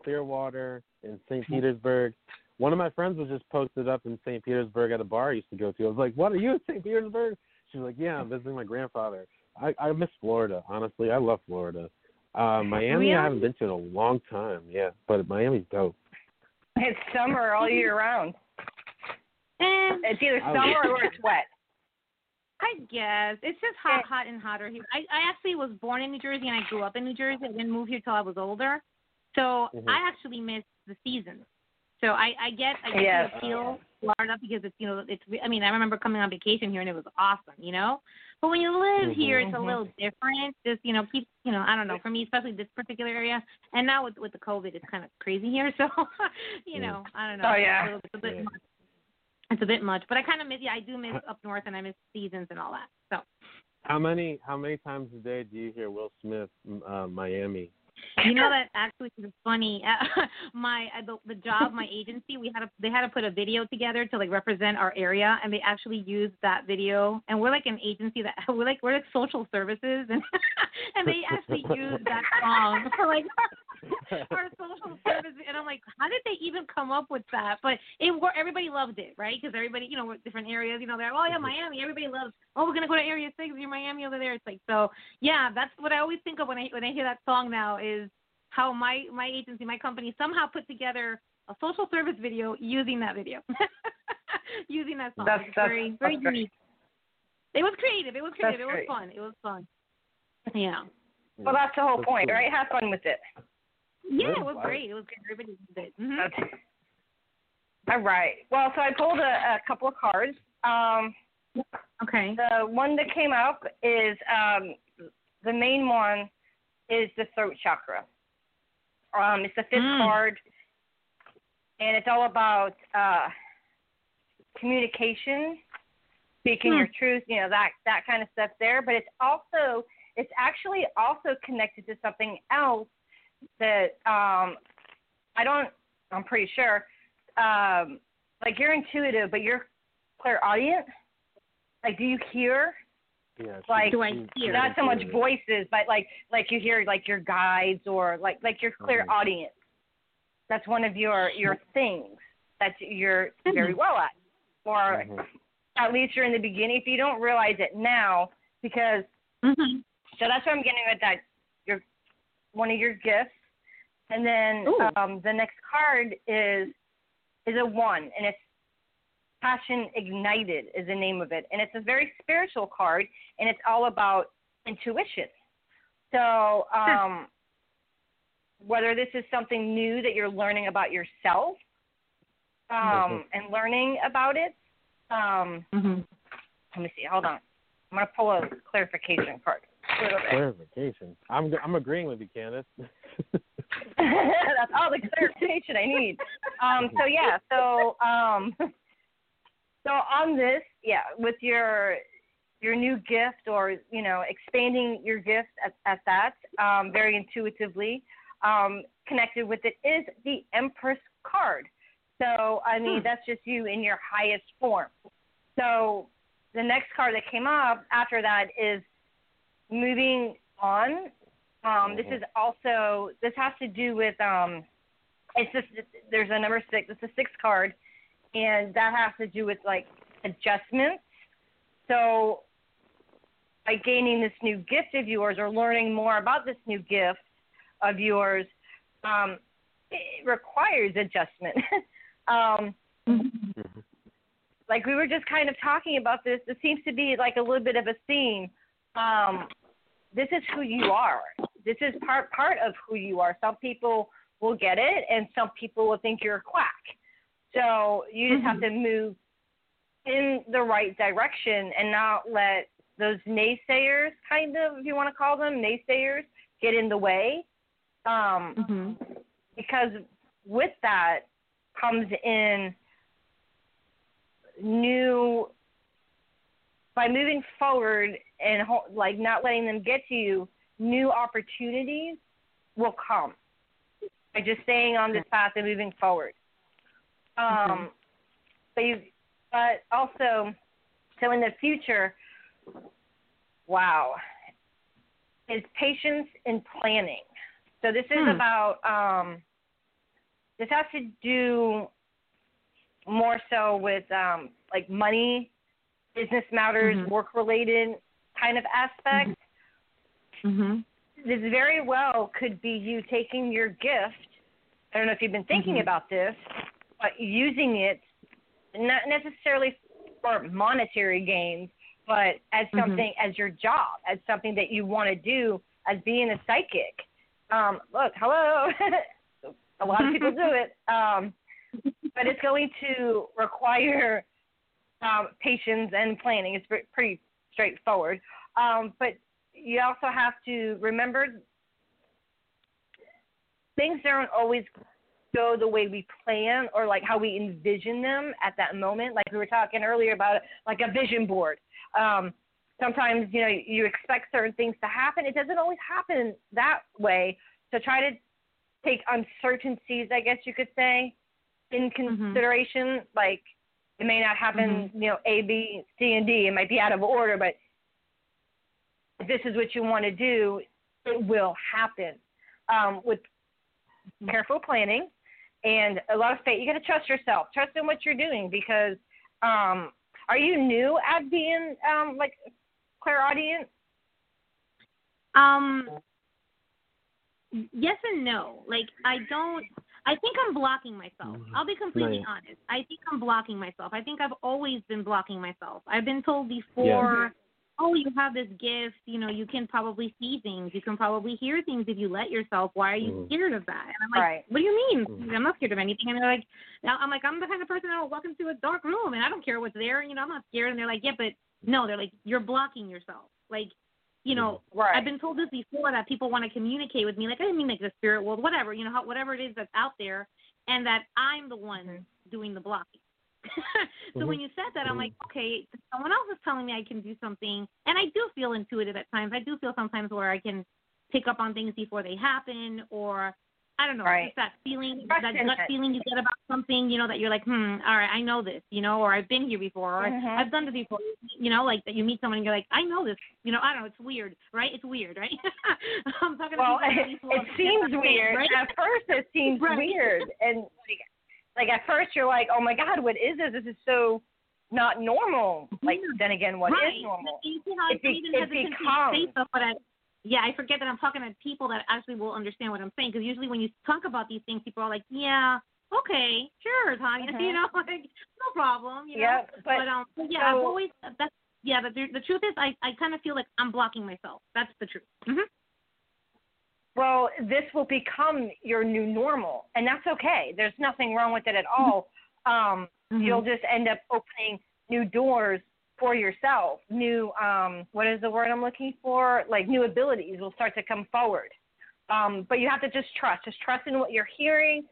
Clearwater, in St. Petersburg. One of my friends was just posted up in St. Petersburg at a bar I used to go to. I was like, "What are you in St. Petersburg?" She was like, "Yeah, I'm visiting my grandfather." I I miss Florida. Honestly, I love Florida. Uh, Miami, Really? I haven't been to in a long time. Yeah, but Miami's dope. It's summer all year round. Eh, It's either summer or it's wet. I guess it's just hot, hot and hotter here. I, I actually was born in New Jersey and I grew up in New Jersey. I didn't move here till I was older, so Mhm. I actually miss the seasons. So I, I get, I get Yes. the appeal Florida because it's, you know, it's. I mean, I remember coming on vacation here and it was awesome, you know. But when you live here, it's a Mhm. little different. Just you know, keep, you know, I don't know. For me, especially this particular area, and now with with the COVID, it's kind of crazy here. So, you know, I don't know. Oh, It's a yeah. little- It's a bit Yeah. much. It's a bit much, but I kind of miss. Yeah, I do miss up north, and I miss seasons and all that. So. How many how many times a day do you hear Will Smith, uh, Miami? You know that actually is funny. my uh, the, the job, my agency, we had to they had to put a video together to like represent our area, and they actually used that video. And we're like an agency that we're like we're like social services, and and they actually used that song for like our social service. And I'm like, how did they even come up with that? But it wor- everybody loved it, right? Because everybody, you know, we're different areas. You know, they're like, oh yeah, mm-hmm. Miami. Everybody loves. Oh, we're gonna go to Area Six. You're Miami over there. It's like so. Yeah, that's what I always think of when I when I hear that song now is how my my agency, my company somehow put together a social service video using that video, using that song. That's- that's- very very that's great. unique. It was creative. It was creative. That's it was great. fun. It was fun. Yeah. Well, that's the whole That's point, cool. right? Have fun with it. Yeah, it was great. It was great. Everybody loved it. hmm That's, all right. Well, so I pulled a, a couple of cards. Um, Okay. the one that came up is um, the main one is the throat chakra. Um, it's the fifth Mm. card, and it's all about uh, communication, speaking Hmm. your truth, you know that that kind of stuff there. But it's also it's actually also connected to something else that um, I don't. I'm pretty sure. Um, like you're intuitive, but you're clairaudient. Like, do you hear? Yeah, she- Like, Do I hear? not so much voices, but like like you hear like your guides or like like your clear Mhm. audience. That's one of your your things that you're very well at, or Mhm. at least you're in the beginning. If you don't realize it now, because hmm so that's what I'm getting at. That your one of your gifts, and then um, the next card is is a one, and it's passion ignited is the name of it, and it's a very spiritual card, and it's all about intuition. So um, whether this is something new that you're learning about yourself, um, and learning about it. Um, hmm let me see. Hold on. I'm gonna pull a clarification card. A little bit. Clarification. I'm I'm agreeing with you, Kandis. That's all the clarification I need. Um, so yeah, so um, so on this, yeah, with your your new gift or you know expanding your gift at, at that um, very intuitively, um, connected with it is the Empress card. So I mean Hmm. that's just you in your highest form. So the next card that came up after that is moving on um, this Mhm. is also this has to do with um, it's just there's a number six. It's a six card, and that has to do with like adjustments. So by gaining this new gift of yours or learning more about this new gift of yours, um, it requires adjustment. um, Mhm. like like we were just kind of talking about this. It seems to be like a little bit of a theme. Um, this is who you are. This is part part of who you are. Some people will get it, and some people will think you're a quack. So you just mm-hmm. have to move in the right direction and not let those naysayers, kind of, if you want to call them naysayers, get in the way. Um, mm-hmm. Because with that comes in new by moving forward and like not letting them get to you, new opportunities will come by just staying on this path and moving forward. Um, mm-hmm. but you, but also, so in the future, wow, is patience and planning. So this is hmm. about um, this has to do more so with um, like money, business matters, mm-hmm. work related kind of aspects. Mm-hmm. This very well could be you taking your gift. I don't know if you've been thinking mm-hmm. about this, but using it not necessarily for monetary gains, but as Mm-hmm. something as your job, as something that you want to do, as being a psychic. Um, look, hello. a lot of people do it. Um, but it's going to require um, patience and planning. It's pretty straightforward. Um, but you also have to remember things don't always go the way we plan or like how we envision them at that moment. Like we were talking earlier about like a vision board. Um, sometimes you know you expect certain things to happen. It doesn't always happen that way. So try to take uncertainties, I guess you could say, in Mm-hmm. consideration. Mm-hmm. Like it may not happen, mm-hmm. you know, A, B, C, and D. It might be out of order, but if this is what you want to do, it will happen. Um, with careful planning and a lot of faith, you got to trust yourself. Trust in what you're doing because um, are you new at being um, like clairaudient? Um, yes and no. Like I don't. I think I'm blocking myself. Mm-hmm. I'll be completely Right. honest. I think I'm blocking myself. I think I've always been blocking myself. I've been told before, oh, you have this gift. You know, you can probably see things. You can probably hear things if you let yourself. Why are you Mhm. scared of that? And I'm like, Right. what do you mean? Mhm. I'm not scared of anything. And they're like, now I'm like, I'm the kind of person that will walk into a dark room and I don't care what's there. You know, I'm not scared. And they're like, yeah, but no. They're like, you're blocking yourself. Like, you know, Right. I've been told this before that people want to communicate with me, like I didn't mean like the spirit world, whatever, you know, how, whatever it is that's out there, and that I'm the one Mhm. doing the blocking. so Mhm. when you said that, I'm Mhm. like, okay, someone else is telling me I can do something, and I do feel intuitive at times. I do feel sometimes where I can pick up on things before they happen, or I don't know, Right. just that feeling, that gut feeling you get about something, you know, that you're like, hmm, all right, I know this, you know, or I've been here before, or Mhm. I've done this before, you know, like that you meet someone and you're like, I know this, you know, I don't know, it's weird, right? It's weird, right? I'm talking Well, people it, it seems weird. right? At first, it seems Right. weird, and like, like at first, you're like, "Oh my God, what is this? This is so not normal." Like, then again, what is right. normal? You It be- it becomes- say stuff, but I, yeah, I forget that I'm talking to people that actually will understand what I'm saying. Because usually when you talk about these things, people are like, "Yeah, okay, sure, Tanya," Mhm. you know, like no problem, you know. Yep, but, But um, but yeah, I've always that's yeah. But the, the truth is, I I kind of feel like I'm blocking myself. That's the truth. hmm well, this will become your new normal, and that's okay. There's nothing wrong with it at all. Um, Mhm. You'll just end up opening new doors for yourself. New, um, what is the word I'm looking for? Like new abilities will start to come forward. Um, but you have to just trust. Just trust in what you're hearing.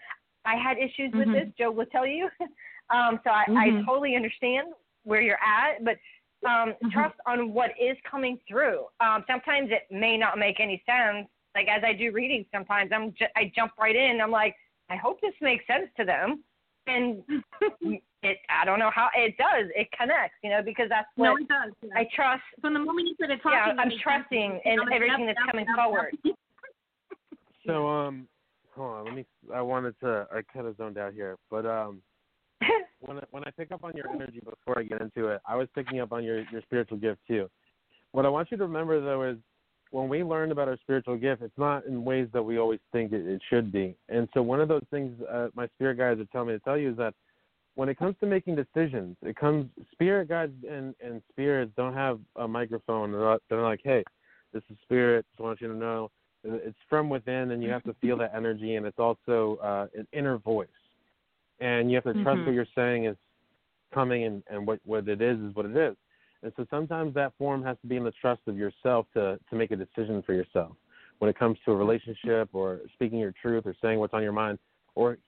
I had issues with Mhm. this. Joe will tell you. um, so I, I Mhm. totally understand where you're at, but um, Mhm. trust on what is coming through. Um, sometimes it may not make any sense. Like as I do readings, sometimes I'm ju- I jump right in. I'm like, I hope this makes sense to them, and it I don't know how it does. It connects, you know, because that's what no, it does. Yeah. I trust. From the moment you started talking, Yeah, it I'm trusting to me. in I'm like, everything that's coming forward. So um, hold on. Let me. I wanted to. I kind of zoned out here, but um, when I, when I pick up on your energy before I get into it, I was picking up on your your spiritual gift too. What I want you to remember though is when we learn about our spiritual gift, it's not in ways that we always think it, it should be. And so one of those things uh, my spirit guides are telling me to tell you is that when it comes to making decisions, it comes spirit guides and and spirits don't have a microphone. They're, not, they're like, hey, this is spirit. Just want you to know it's from within, and you have to feel that energy, and it's also uh, an inner voice, and you have to trust Mhm. what you're saying is coming, and and what what it is is what it is. And so sometimes that form has to be in the trust of yourself to to make a decision for yourself when it comes to a relationship or speaking your truth or saying what's on your mind. Or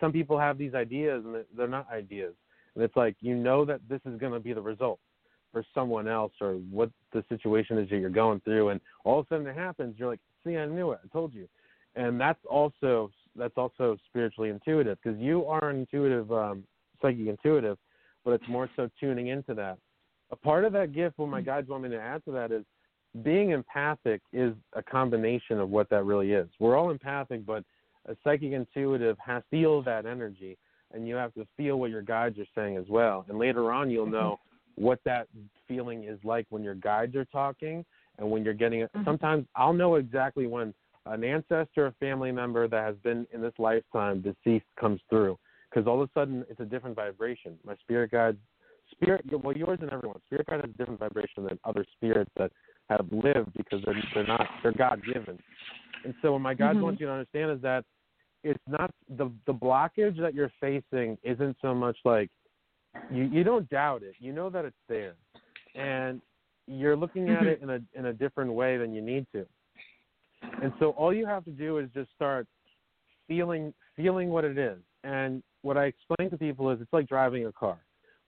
some people have these ideas and they're not ideas, and it's like you know that this is going to be the result for someone else or what the situation is that you're going through, and all of a sudden it happens. You're like, see, I knew it. I told you. And that's also that's also spiritually intuitive because you are intuitive um, psychic intuitive, but it's more so tuning into that. A part of that gift, what my guides want me to add to that is being empathic is a combination of what that really is. We're all empathic, but a psychic intuitive has to feel that energy, and you have to feel what your guides are saying as well. And later on, you'll know what that feeling is like when your guides are talking and when you're getting it. Mhm. Sometimes I'll know exactly when an ancestor a family member that has been in this lifetime deceased comes through because all of a sudden it's a different vibration. My spirit guides, spirit, well, yours and everyone, spirit guide has a different vibration than other spirits that have lived because they're they're not they're God given. And so what my guides Mhm. want you to understand is that it's not the the blockage that you're facing isn't so much like you you don't doubt it. You know that it's there, and you're looking at it in a in a different way than you need to. And so all you have to do is just start feeling feeling what it is. And what I explain to people is it's like driving a car.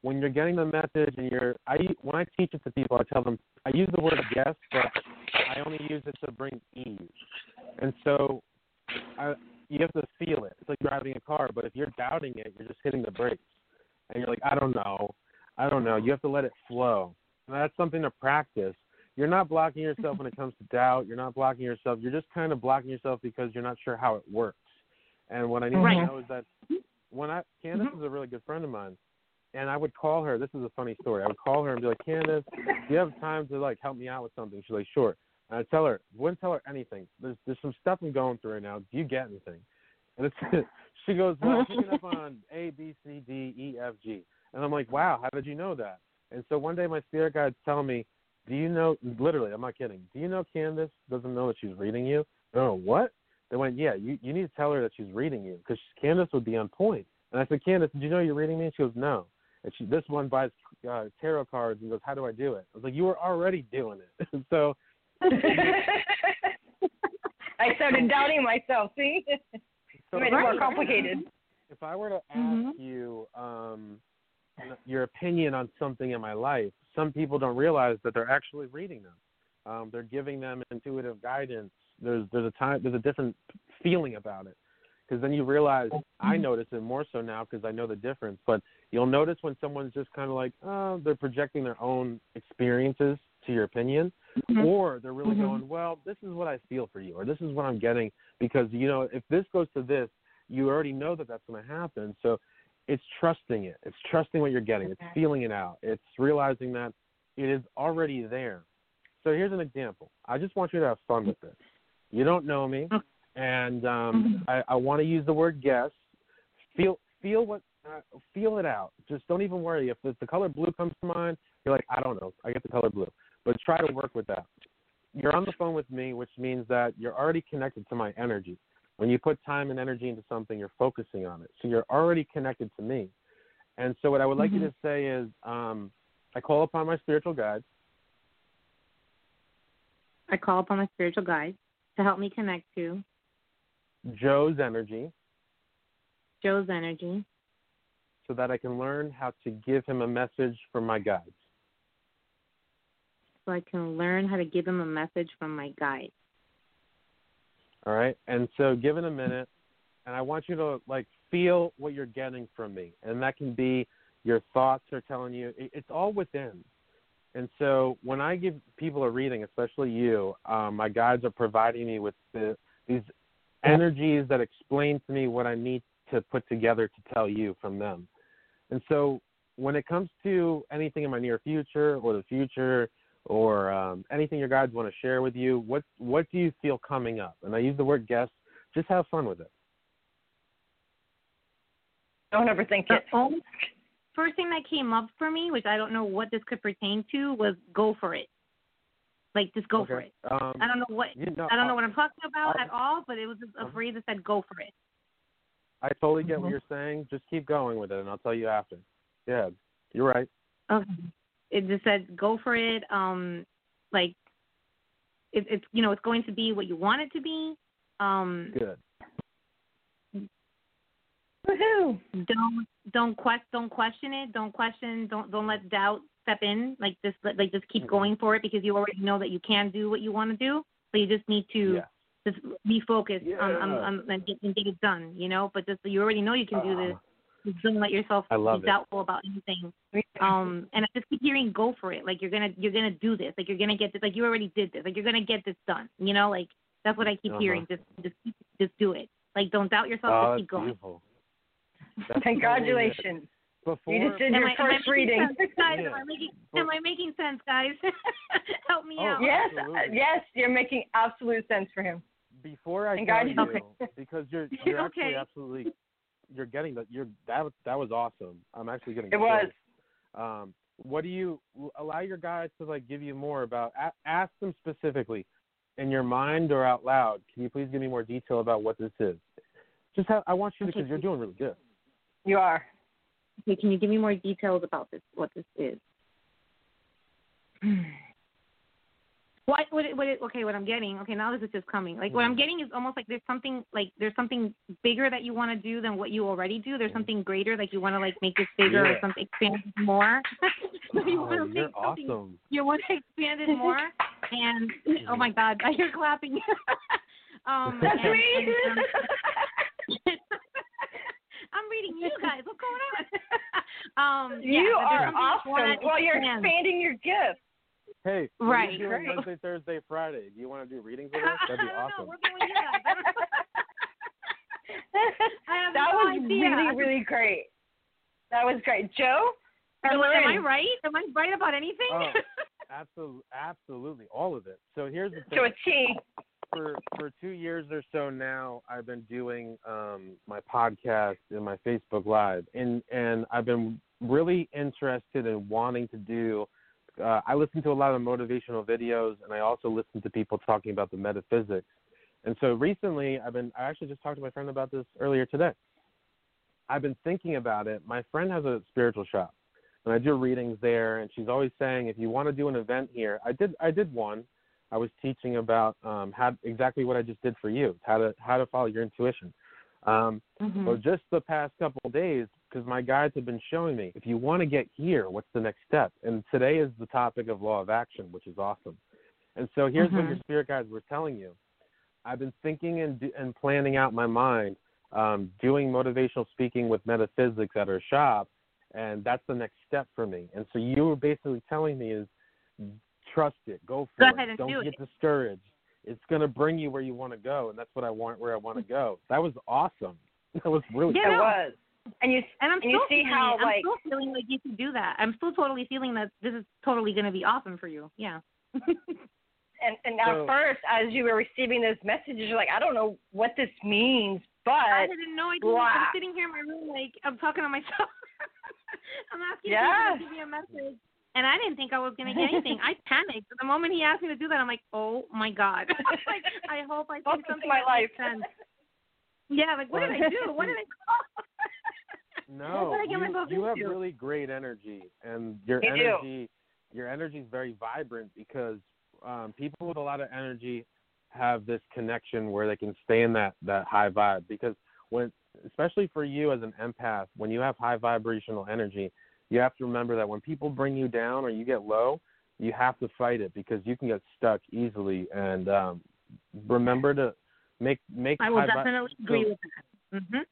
When you're getting the message and you're I when I teach it to people, I tell them I use the word guess, but I only use it to bring ease. And so I, you have to feel it. It's like driving a car, but if you're doubting it, you're just hitting the brakes. And you're like, I don't know. I don't know. You have to let it flow. And that's something to practice. You're not blocking yourself when it comes to doubt. You're not blocking yourself. You're just kind of blocking yourself because you're not sure how it works. And what I need Right. to know is that when I Kandis mm-hmm. is a really good friend of mine, and I would call her. This is a funny story. I would call her and be like, Kandis, do you have time to like help me out with something? She's like, sure. And I tell her, wouldn't tell her anything. There's there's some stuff I'm going through right now. Do you get anything? And it's she goes, well, I'm picking up on A, B, C, D, E, F, G. And I'm like, wow, how did you know that? And so one day my spirit guide's telling me, do you know, literally, I'm not kidding, do you know Kandis doesn't know that she's reading you? Oh, what? They went, yeah, you, you need to tell her that she's reading you because Kandis would be on point. And I said, Kandis, did you know you're reading me? And she goes, no. And she, this one buys uh, tarot cards and goes, how do I do it? I was like, you were already doing it. so I started doubting myself. See, So made it more complicated. If I were to ask Mhm. you um, your opinion on something in my life, some people don't realize that they're actually reading them. Um, they're giving them intuitive guidance. There's there's a time there's a different feeling about it because then you realize I notice it more so now because I know the difference. But you'll notice when someone's just kind of like oh they're projecting their own experiences to your opinion, Mhm. or they're really Mhm. going well this is what I feel for you or this is what I'm getting because you know if this goes to this you already know that that's going to happen. So it's trusting it. It's trusting what you're getting. It's feeling it out. It's realizing that it is already there. So here's an example. I just want you to have fun with this. You don't know me, Okay. And um, I, I want to use the word guess. Feel feel what uh, feel it out. Just don't even worry if the, the color blue comes to mind. You're like I don't know. I get the color blue, but try to work with that. You're on the phone with me, which means that you're already connected to my energy. When you put time and energy into something, you're focusing on it. So you're already connected to me. And so what I would like you to say is, um, I call upon my spiritual guides. I call upon my spiritual guides to help me connect to Joe's energy Joe's energy so that I can learn how to give him a message from my guides. so I can learn how to give him a message from my guides. All right. And so give it a minute and I want you to like feel what you're getting from me. And that can be your thoughts are telling you it's all within. And so when I give people a reading, especially you, um, my guides are providing me with the, these energies that explain to me what I need to put together to tell you from them. And so when it comes to anything in my near future or the future or um, anything your guides want to share with you, what what do you feel coming up? And I use the word guess. Just have fun with it. Don't overthink The it. first thing that came up for me, which I don't know what this could pertain to, was go for it. Like just go for it. Um, I don't know what you know, I don't know what I'm talking about I- at all, but it was just a Uh-huh. phrase that said go for it. I totally get what Mhm. you're saying. Just keep going with it, and I'll tell you after. Yeah, you're right. Okay. It just said go for it. Um, like it, it's you know it's going to be what you want it to be. Um, Good. Woohoo! don't don't quest don't question it. Don't question. Don't don't let doubt step in. Like just like just keep Mhm. going for it because you already know that you can do what you want to do. But you just need to Yeah. just be focused on, on, Yeah. on and, get, and get it done. You know, but just you already know you can do this. Ah, Just don't let yourself I love be it. doubtful about anything. Um, and I just keep hearing go for it. Like you're gonna you're gonna do this. Like you're gonna get this. Like you already did this. Like you're gonna get this done. You know, like that's what I keep Uh-huh. hearing. Just just just do it. Like don't doubt yourself. oh, just keep going. beautiful. That's totally it. Congratulations. Before, You just did Am your I, am I first reading. sense, guys? Yeah. Am I making Am I making sense, guys? Help me Oh, out. Yes, Absolutely. yes, you're making absolute sense for him. before I And tell God- you, Okay. because you're you're Okay. actually absolutely you're getting that you're that was that was awesome. I'm actually getting It was. Um, what do you allow your guys to like give you more about? A, ask them specifically, in your mind or out loud. Can you please give me more detail about what this is? Just have, I want you to because you're doing really good. You are. Okay, can you give me more details about this? What this is? What, what, it- what it, okay, what I'm getting, okay, now this is just coming. Like, what I'm getting is almost like there's something, like, there's something bigger that you want to do than what you already do. There's something greater, like, you want to, like, make this bigger or something, expand it more. you want to Oh, you're make something, awesome. you want to expand it more. And, oh my God, I hear clapping. um, That's and- me. and, um, I'm reading you guys. What's going on? um, yeah, you but are something you wanna awesome. Well, you're expand. expanding your gift. Hey, what are Right. you doing Great. Wednesday, Thursday, Friday? Do you want to do readings with us? That'd be awesome. know. Working with you guys. I don't know. I have that no was idea. really, really great. That was great. Joe? Am, am I right? Am I right about anything? Oh, absolutely, absolutely, all of it. So here's the thing. To a T. for for two years or so now, I've been doing um, my podcast and my Facebook Live, and and I've been really interested in wanting to do. Uh, I listen to a lot of motivational videos, and I also listen to people talking about the metaphysics. And so recently, I've been. I actually just talked to my friend about this earlier today. I've been thinking about it. My friend has a spiritual shop, and I do readings there. And she's always saying, if you want to do an event here, I did. I did one. I was teaching about um, how exactly what I just did for you, how to how to follow your intuition. Um, Mhm. Well, just the past couple of days, because my guides have been showing me, if you want to get here, what's the next step? And today is the topic of law of action, which is awesome. And so here's what Mhm. your spirit guides were telling you. I've been thinking and, do- and planning out my mind, um, doing motivational speaking with metaphysics at our shop, and that's the next step for me. And so you were basically telling me is trust it, go for Go it, ahead and don't do get it. discouraged. It's going to bring you where you want to go, and that's what I want where I want to mm-hmm. go. That was awesome. That was really Yeah, It was. And you And I'm And you still see feeling how, it. I'm like- still feeling like you can do that. I'm still totally feeling that this is totally going to be awesome for you. Yeah. and and So- at first as you were receiving those messages, you're like, I don't know what this means, but I didn't know. I didn't. Wow. I'm sitting here in my room, like I'm talking to myself. I'm asking Yes. people to give me a message, and I didn't think I was gonna get anything. I panicked the moment he asked me to do that. I'm like, oh my god! like, I hope I say welcome to something my life. makes sense. Yeah, like what did I do? What did I do? No, What did I get you, myself you have really great energy, and your You do. energy, your energy is very vibrant because um, people with a lot of energy have this connection where they can stay in that that high vibe. Because when, especially for you as an empath, when you have high vibrational energy, you have to remember that when people bring you down or you get low, you have to fight it because you can get stuck easily. And um, remember to make make I will definitely so- agree with that. Mhm.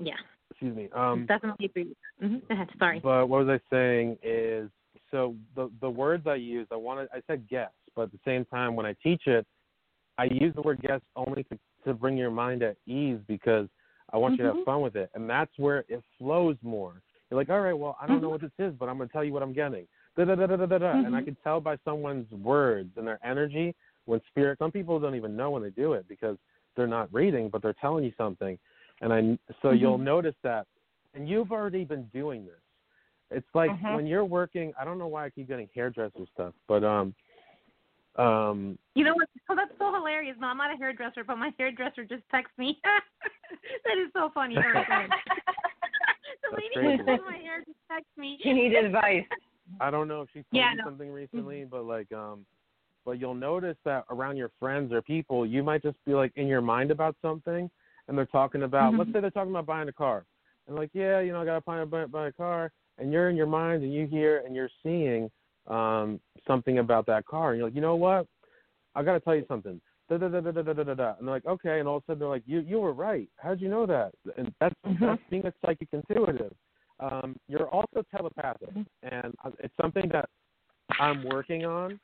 Yeah, excuse me. Um, definitely agree with that. Mhm. Go ahead. Sorry. But what was I saying is so the the words I use I wanted I said guess, but at the same time when I teach it, I use the word guess only to to bring your mind at ease because I want you to have fun with it, and that's where it flows more. You're like, all right, well I don't know Mhm. what this is, but I'm gonna tell you what I'm getting. Da da da da da da, da. and I Mhm. can tell by someone's words and their energy when spirit. Some people don't even know when they do it because they're not reading, but they're telling you something, and I so Mhm. you'll notice that and you've already been doing this. It's like Mhm. when you're working. I don't know why I keep getting hairdresser stuff, but um, um, You know what? Oh, that's so hilarious. No, I'm not a hairdresser, but my hairdresser just texted me. that is so funny. All right, go ahead. The That's lady crazy. who does my hair just texted me. She needed advice. I don't know if she told Yeah, you no. something recently, but like um but you'll notice that around your friends or people, you might just be like in your mind about something and they're talking about Mhm. let's say they're talking about buying a car. And like, yeah, you know, I gotta buy, buy, buy a car and you're in your mind and you hear and you're seeing um something about that car and you're like, you know what? I gotta tell you something da da da da da da da da. And they're like, okay. And all of a sudden they're like, you you were right. How'd you know that? And that's, mm-hmm. that's being a psychic intuitive. Um, you're also telepathic, and uh, it's something that I'm working on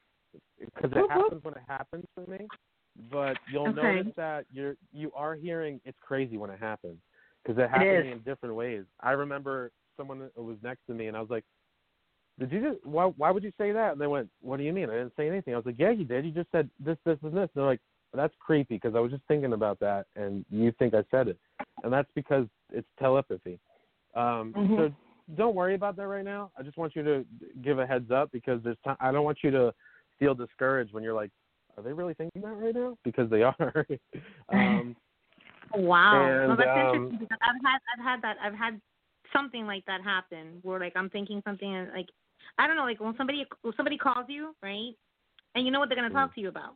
because it happens when it happens for me. But you'll okay. notice that you're you are hearing it's crazy when it happens because it happens in different ways. I remember someone was next to me, and I was like, did you just why why would you say that? And they went, What do you mean? I didn't say anything. I was like, Yeah, you did. You just said this, this, and this. And they're like, "That's creepy because I was just thinking about that, and you think I said it." And that's because it's telepathy. Um, Mhm. So don't worry about that right now. I just want you to give a heads up because there's time. I don't want you to feel discouraged when you're like, "Are they really thinking that right now?" Because they are. um, Wow. And, no, that's um, interesting because I've had I've had that I've had something like that happen where like I'm thinking something and like I don't know like when somebody when somebody calls you right and you know what they're gonna Mm. talk to you about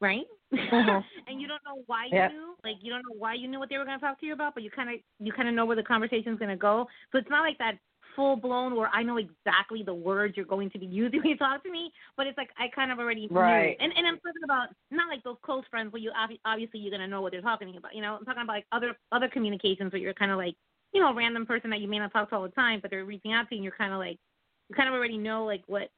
right? Mhm. and you don't know why you knew like you don't know why you knew what they were gonna talk to you about but you kind of you kind of know where the conversation's gonna go. So it's not like that full blown where I know exactly the words you're going to be using when you talk to me but it's like I kind of already Right. knew and and I'm talking about not like those close friends where you obvi- obviously you're gonna know what they're talking about you know? I'm talking about like other other communications where you're kind of like you know a random person that you may not talk to all the time but they're reaching out to you and you're kind of like you kind of already know like what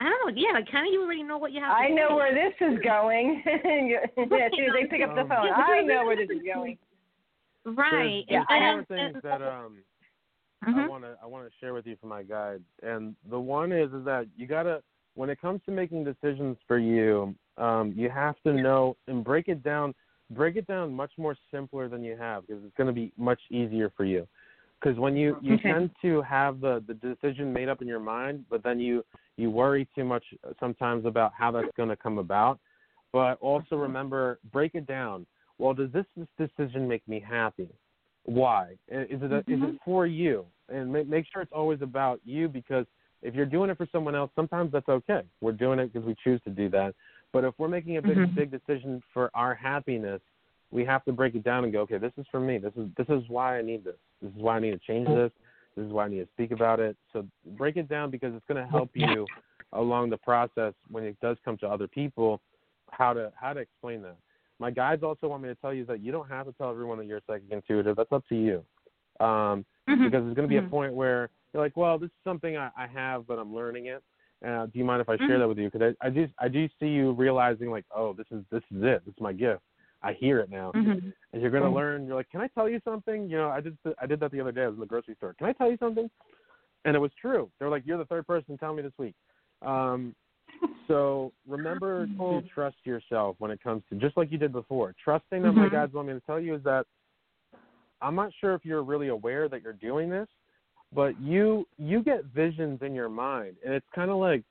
I don't know yeah like kind of you already know what you have to I know say. where this is going. yeah, as soon as they pick up the phone, Yeah, I know where this this is is- going. right There's, and, there's I four and, things that um I Mhm. want to I want to share with you from my guide, and the one is is that you gotta when it comes to making decisions for you, um, you have to know and break it down, break it down much more simpler than you have because it's going to be much easier for you. Because when you you Okay. tend to have the the decision made up in your mind, but then you you worry too much uh, sometimes about how that's going to come about. But also mm-hmm. remember, break it down. Well, does this, this decision make me happy? Why? Is it a, is it mm-hmm. for you? And make, make sure it's always about you because if you're doing it for someone else, sometimes that's okay. We're doing it because we choose to do that. But if we're making a big Mhm. big decision for our happiness, we have to break it down and go, okay, this is for me. This is this is why I need this. This is why I need to change this. This is why I need to speak about it. So break it down because it's going to help you along the process when it does come to other people how to how to explain that. My guides also want me to tell you that you don't have to tell everyone that you're psychic intuitive. That's up to you. Um, Mhm. because there's going to be Mhm. a point where you're like, well, this is something I, I have, but I'm learning it. Uh, do you mind if I share Mhm. that with you? Because I, I do I do see you realizing like, oh, this is this is it. This is my gift. I hear it now, Mhm. and you're going to learn. You're like, can I tell you something? You know, I did I did that the other day. I was in the grocery store. Can I tell you something? And it was true. They're like, you're the third person to tell me this week. Um, so remember to trust yourself when it comes to just like you did before. Trusting that my Mhm. guides want me to tell you is that I'm not sure if you're really aware that you're doing this, but you you get visions in your mind, and it's kind of like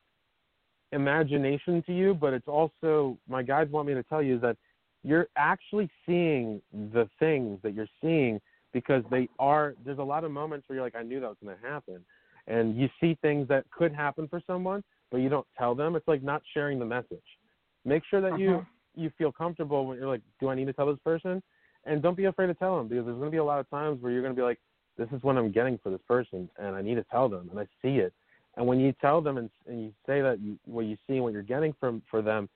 imagination to you, but it's also my guides want me to tell you is that you're actually seeing the things that you're seeing because they are there's a lot of moments where you're like I knew that was going to happen. And you see things that could happen for someone but you don't tell them. It's like not sharing the message. Make sure that you Uh-huh. you feel comfortable when you're like do I need to tell this person? And don't be afraid to tell them because there's going to be a lot of times where you're going to be like this is what I'm getting for this person and I need to tell them and I see it. And when you tell them and, and you say that you, what you see and what you're getting from for them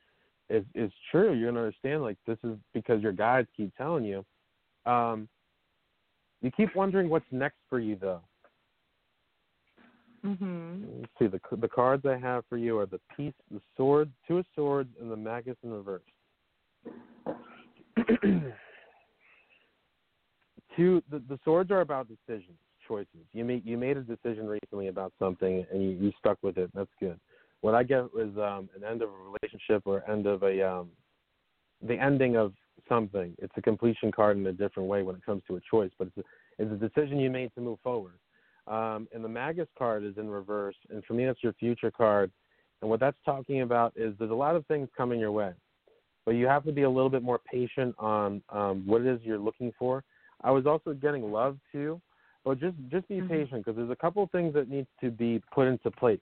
is is true, you're gonna understand like this is because your guides keep telling you. Um, you keep wondering what's next for you though. Mhm. Let's see the the cards I have for you are the piece, the sword, two of swords, and the magus in reverse. two the, the swords are about decisions, choices. You made you made a decision recently about something and you, you stuck with it. That's good. What I get is um, an end of a relationship or end of a um, the ending of something. It's a completion card in a different way when it comes to a choice, but it's is a decision you made to move forward. Um, and the Magus card is in reverse, and for me, that's your future card. And what that's talking about is there's a lot of things coming your way, but you have to be a little bit more patient on um, what it is you're looking for. I was also getting love too, but just just be Mhm. patient because there's a couple of things that need to be put into place.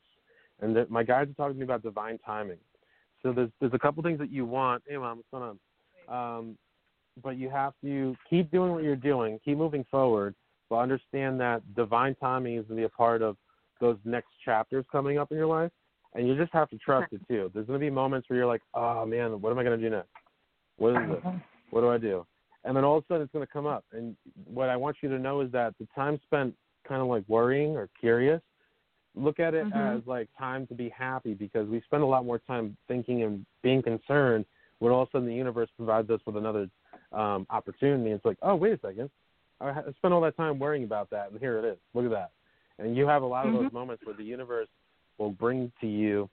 And that my guides are talking to me about divine timing. So there's there's a couple things that you want. Hey mom, what's going on? Um, but you have to keep doing what you're doing, keep moving forward, but understand that divine timing is going to be a part of those next chapters coming up in your life, and you just have to trust it too. There's going to be moments where you're like, oh man, what am I going to do next? What is it? What do I do? And then all of a sudden it's going to come up. And what I want you to know is that the time spent kind of like worrying or curious, look at it Mhm. as like time to be happy because we spend a lot more time thinking and being concerned when all of a sudden the universe provides us with another um, opportunity. It's like, oh, wait a second. I I spent all that time worrying about that, and here it is. Look at that. And you have a lot of those moments where the universe will bring to you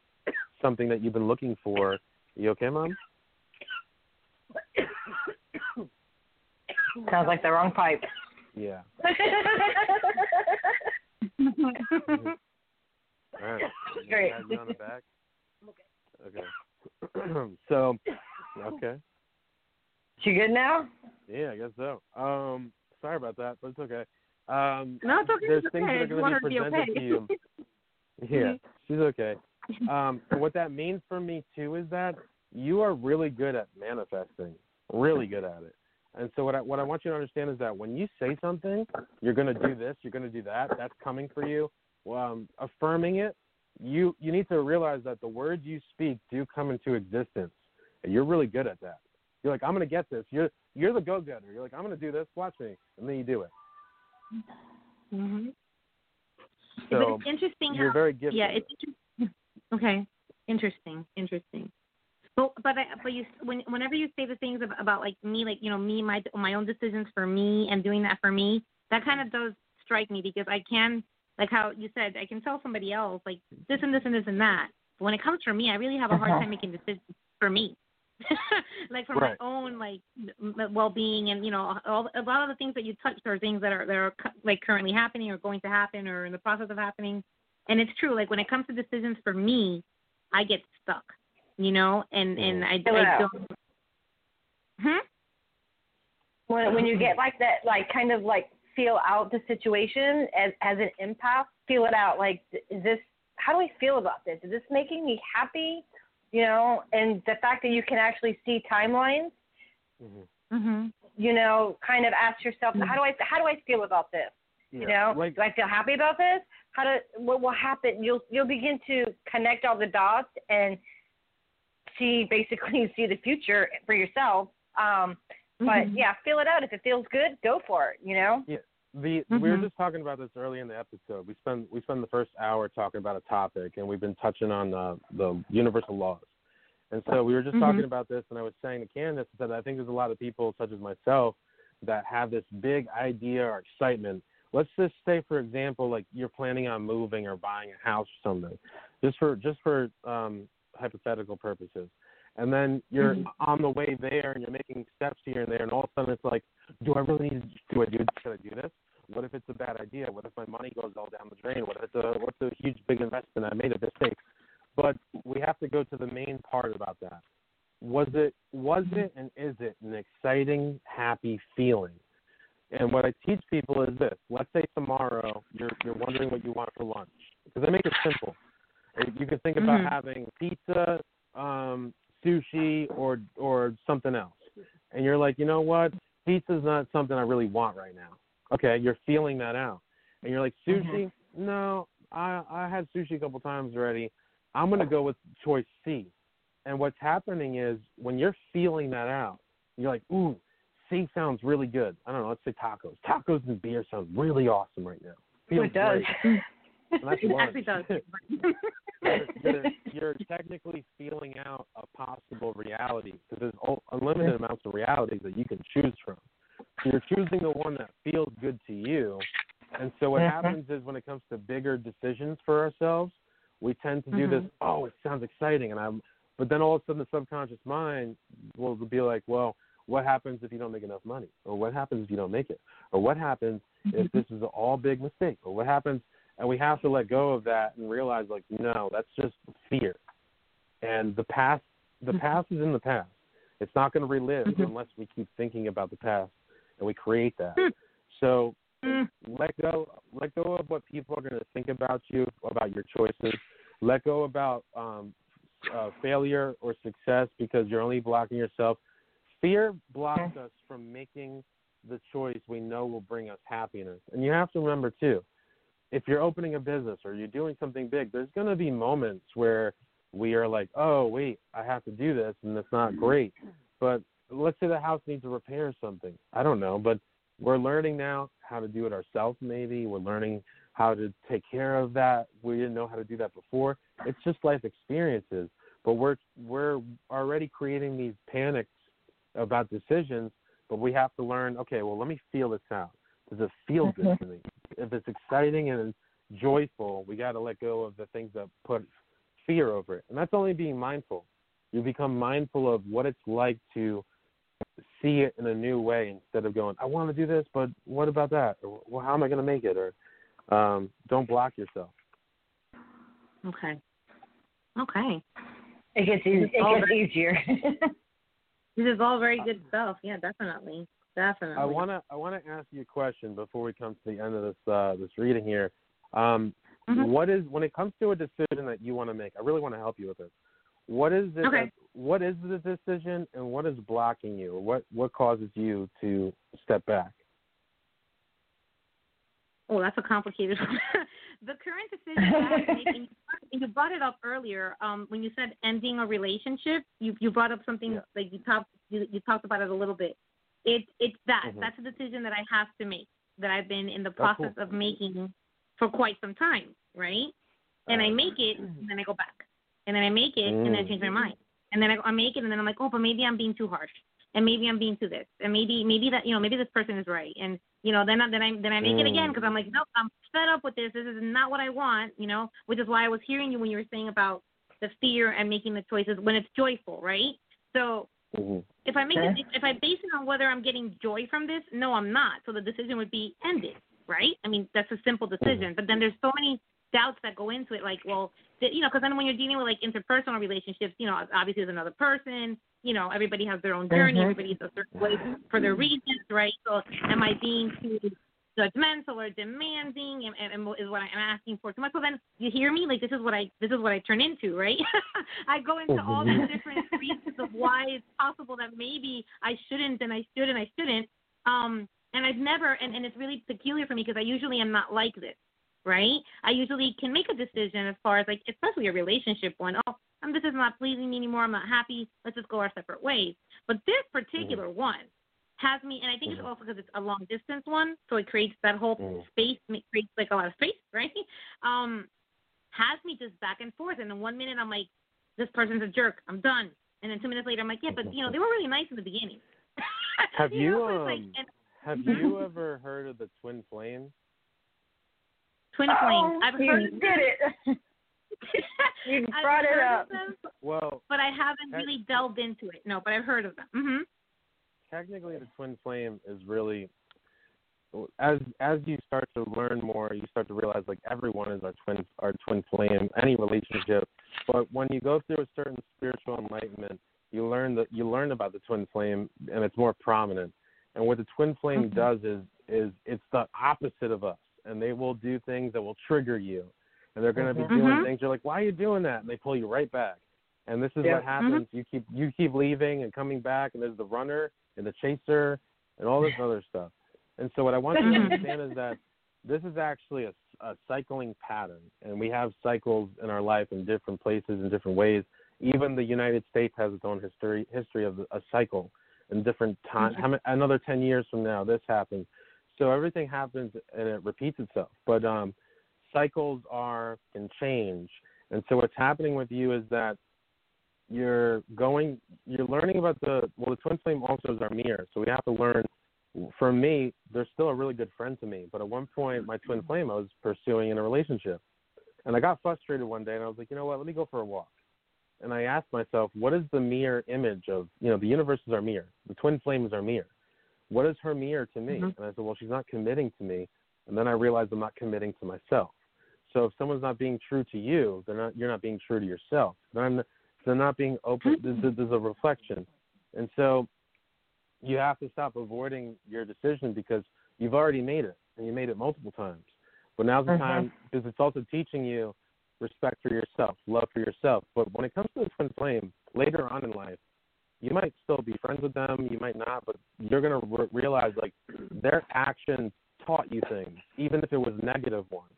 something that you've been looking for. You okay, mom? Sounds like the wrong pipe. Yeah. All right. You Great. pat me on the back. Okay. so, okay. She good now? Yeah, I guess so. Um, sorry about that, but it's okay. Um, No, it's okay. there's it's things okay. That are going to her be to be presented okay. to you. Yeah, she's okay. Um, but what that means for me too is that you are really good at manifesting, really good at it. And so what I what I want you to understand is that when you say something, you're going to do this, you're going to do that. That's coming for you. Um, affirming it, you you need to realize that the words you speak do come into existence. And you're really good at that. You're like, I'm going to get this. You're you're the go getter. You're like, I'm going to do this. Watch me, and then you do it. Mhm. So but it's interesting you're how very gifted. yeah, it's okay. Interesting, interesting. But but I, but you when whenever you say the things about, about like me, like you know me, my my own decisions for me and doing that for me, that kind of does strike me because I can like how you said I can tell somebody else like this and this and this and that. But when it comes for me, I really have a hard Uh-huh. time making decisions for me. like for Right. my own like well-being and you know all, a lot of the things that you touched are things that are that are like currently happening or going to happen or in the process of happening and it's true like when it comes to decisions for me i get stuck you know and and i, Fill it I don't hmm when when you get like that, like kind of like feel out the situation as as an empath, feel it out. Like, is this? How do I feel about this? Is this making me happy? You know, and the fact that you can actually see timelines. Mhm. mhm You know, kind of ask yourself, how do I how do I feel about this? Yeah. You know, like do I feel happy about this? How do what will happen? You'll you'll begin to connect all the dots and see basically see the future for yourself. Um, but Mhm. yeah, feel it out. If it feels good, go for it. You know. The we were Mhm. just talking about this early in the episode. We spend we spend the first hour talking about a topic, and we've been touching on uh, the universal laws. And so we were just Mhm. talking about this, and I was saying to Kandis that I think there's a lot of people, such as myself, that have this big idea or excitement. Let's just say, for example, like you're planning on moving or buying a house or something, just for just for um, hypothetical purposes. And then you're Mhm. on the way there, and you're making steps here and there, and all of a sudden it's like, do I really need? To, do I do? Should I do this? What if it's a bad idea? What if my money goes all down the drain? What if it's a what's a huge big investment? I made a mistake. But we have to go to the main part about that. Was it was it and is it an exciting, happy feeling? And what I teach people is this: Let's say tomorrow you're you're wondering what you want for lunch, because I make it simple. You can think about Mhm. having pizza, um, sushi, or or something else, and you're like, you know what? Pizza's not something I really want right now. Okay, you're feeling that out, and you're like, mm-hmm. sushi? No, I I had sushi a couple times already. I'm gonna go with choice C. And what's happening is when you're feeling that out, you're like, ooh, C sounds really good. I don't know, let's say tacos. Tacos and beer sounds really awesome right now. Feels it does. great. And that's it actually does you're, you're, you're technically feeling out a possible reality because there's unlimited amounts of realities that you can choose from. So you're choosing the one that feels good to you. And so what Mhm. happens is when it comes to bigger decisions for ourselves, we tend to do this. Mhm. Oh, it sounds exciting, and I'm. But then all of a sudden, the subconscious mind will be like, well, what happens if you don't make enough money, or what happens if you don't make it, or what happens if this is all big mistake, or what happens, and we have to let go of that and realize like no, that's just fear, and the past, the past is in the past. It's not going to relive unless we keep thinking about the past and we create that. So Mm. let go let go of what people are going to think about you about your choices. Let go about um, uh, failure or success because you're only blocking yourself. Fear blocks us from making the choice we know will bring us happiness. And you have to remember too if you're opening a business or you're doing something big there's going to be moments where we are like oh wait i have to do this and it's not mm-hmm. great. But let's say the house needs a repair something. I don't know but we're learning now how to do it ourselves maybe. We're learning how to take care of that. We didn't know how to do that before. It's just life experiences. But we're we're already creating these panics about decisions but we have to learn okay well let me feel this out does it feel good to me if it's exciting and joyful we got to let go of the things that put fear over it and that's only being mindful you become mindful of what it's like to see it in a new way instead of going, I want to do this, but what about that? Or well, how am I going to make it? Or um, don't block yourself. Okay. Okay. It gets easy, it gets easier. This is all very good stuff. Yeah, definitely. Definitely. I want to I want to ask you a question before we come to the end of this uh, this reading here. Um, Mhm. what is when it comes to a decision that you want to make? I really want to help you with this. What is it? Okay. that- what is the decision, and what is blocking you? What what causes you to step back? Oh, that's a complicated one. the current decision that I have to make, and you, you brought it up earlier um, when you said ending a relationship. You you brought up something Yeah. like you talked you, you talked about it a little bit. It it's that Mhm. that's a decision that I have to make that I've been in the cool. process of making for quite some time, right? And I Uh, make it, and then I go back, and then I make it, and then I Mm. change my mind, and then I, I make it, and then I'm like, oh, but maybe I'm being too harsh, and maybe I'm being too this, and maybe maybe that you know maybe this person is right, and you know then I, then I then I make it again Mm. because I'm like, no, I'm fed up with this. This is not what I want, you know, which is why I was hearing you when you were saying about the fear and making the choices when it's joyful, right? So mhm. if I make Okay. it, if I base it on whether I'm getting joy from this, no, I'm not. So the decision would be ended, right? I mean, that's a simple decision. But then there's so many doubts that go into it, like, well, th- you know, because then when you're dealing with like interpersonal relationships, you know, obviously there's another person. You know, everybody has their own journey. Mhm. Everybody's a certain way for their reasons, right? So am I being too judgmental or demanding? And, and, and is what I'm asking for too much? So then you hear me? Like this is what I this is what I turn into, right? I go into all these different reasons of why it's possible that maybe I shouldn't and I should and I shouldn't. Um, and I've never, and, and it's really peculiar for me because I usually am not like this, right? I usually can make a decision as far as like, especially a relationship one. Oh, um, this is not pleasing me anymore. I'm not happy. Let's just go our separate ways. But this particular one has me, and I think it's Mhm. also because it's a long distance one, so it creates that whole Mhm. space, ma- creates like a lot of space, right? Um, has me just back and forth. And then one minute I'm like, this person's a jerk. I'm done. And then two minutes later I'm like, yeah, but you know they were really nice in the beginning. Have you, know, um, like, and Have you ever heard of the twin flame? twin flames. I've Oh, you heard did it. You I've brought it up. of them, Well, but I haven't Heck. really delved into it. No, but I've heard of them. Mhm. Technically, the twin flame is really as as you start to learn more, you start to realize like everyone is our twin our twin flame, any relationship. But when you go through a certain spiritual enlightenment, you learn that you learn about the twin flame, and it's more prominent. And what the twin flame Mhm. does is is it's the opposite of us, and they will do things that will trigger you, and they're going to be doing Mhm. things you're like, why are you doing that? And they pull you right back. And this is Yeah. what mm-hmm. happens. You keep you keep leaving and coming back, and there's the runner and the chaser and all this other stuff. And so what I want you to mm-hmm. understand is that this is actually a, a cycling pattern, and we have cycles in our life in different places in different ways. Even the United States has its own history history of a cycle in different time. Mm-hmm. Many, another ten years from now, this happens. So everything happens and it repeats itself. But um, cycles are can change, and so what's happening with you is that you're going, you're learning about the well, the twin flame also is our mirror. So we have to learn. For me, they're still a really good friend to me. But at one point, my twin flame I was pursuing in a relationship, and I got frustrated one day, and I was like, you know what? Let me go for a walk. and I asked myself, what is the mirror image of you know the universe is our mirror, the twin flame is our mirror. What is her mirror to me? Mhm. And I said, well, she's not committing to me, and then I realized I'm not committing to myself. So if someone's not being true to you, they're not. You're not being true to yourself. Then I'm. They're not being open. There's, there's a reflection, and so you have to stop avoiding your decision because you've already made it, and you made it multiple times. But now's the Mhm. time because it's also teaching you respect for yourself, love for yourself. But when it comes to the twin flame, later on in life, you might still be friends with them, you might not, but you're gonna re- realize like their actions taught you things, even if it was negative ones.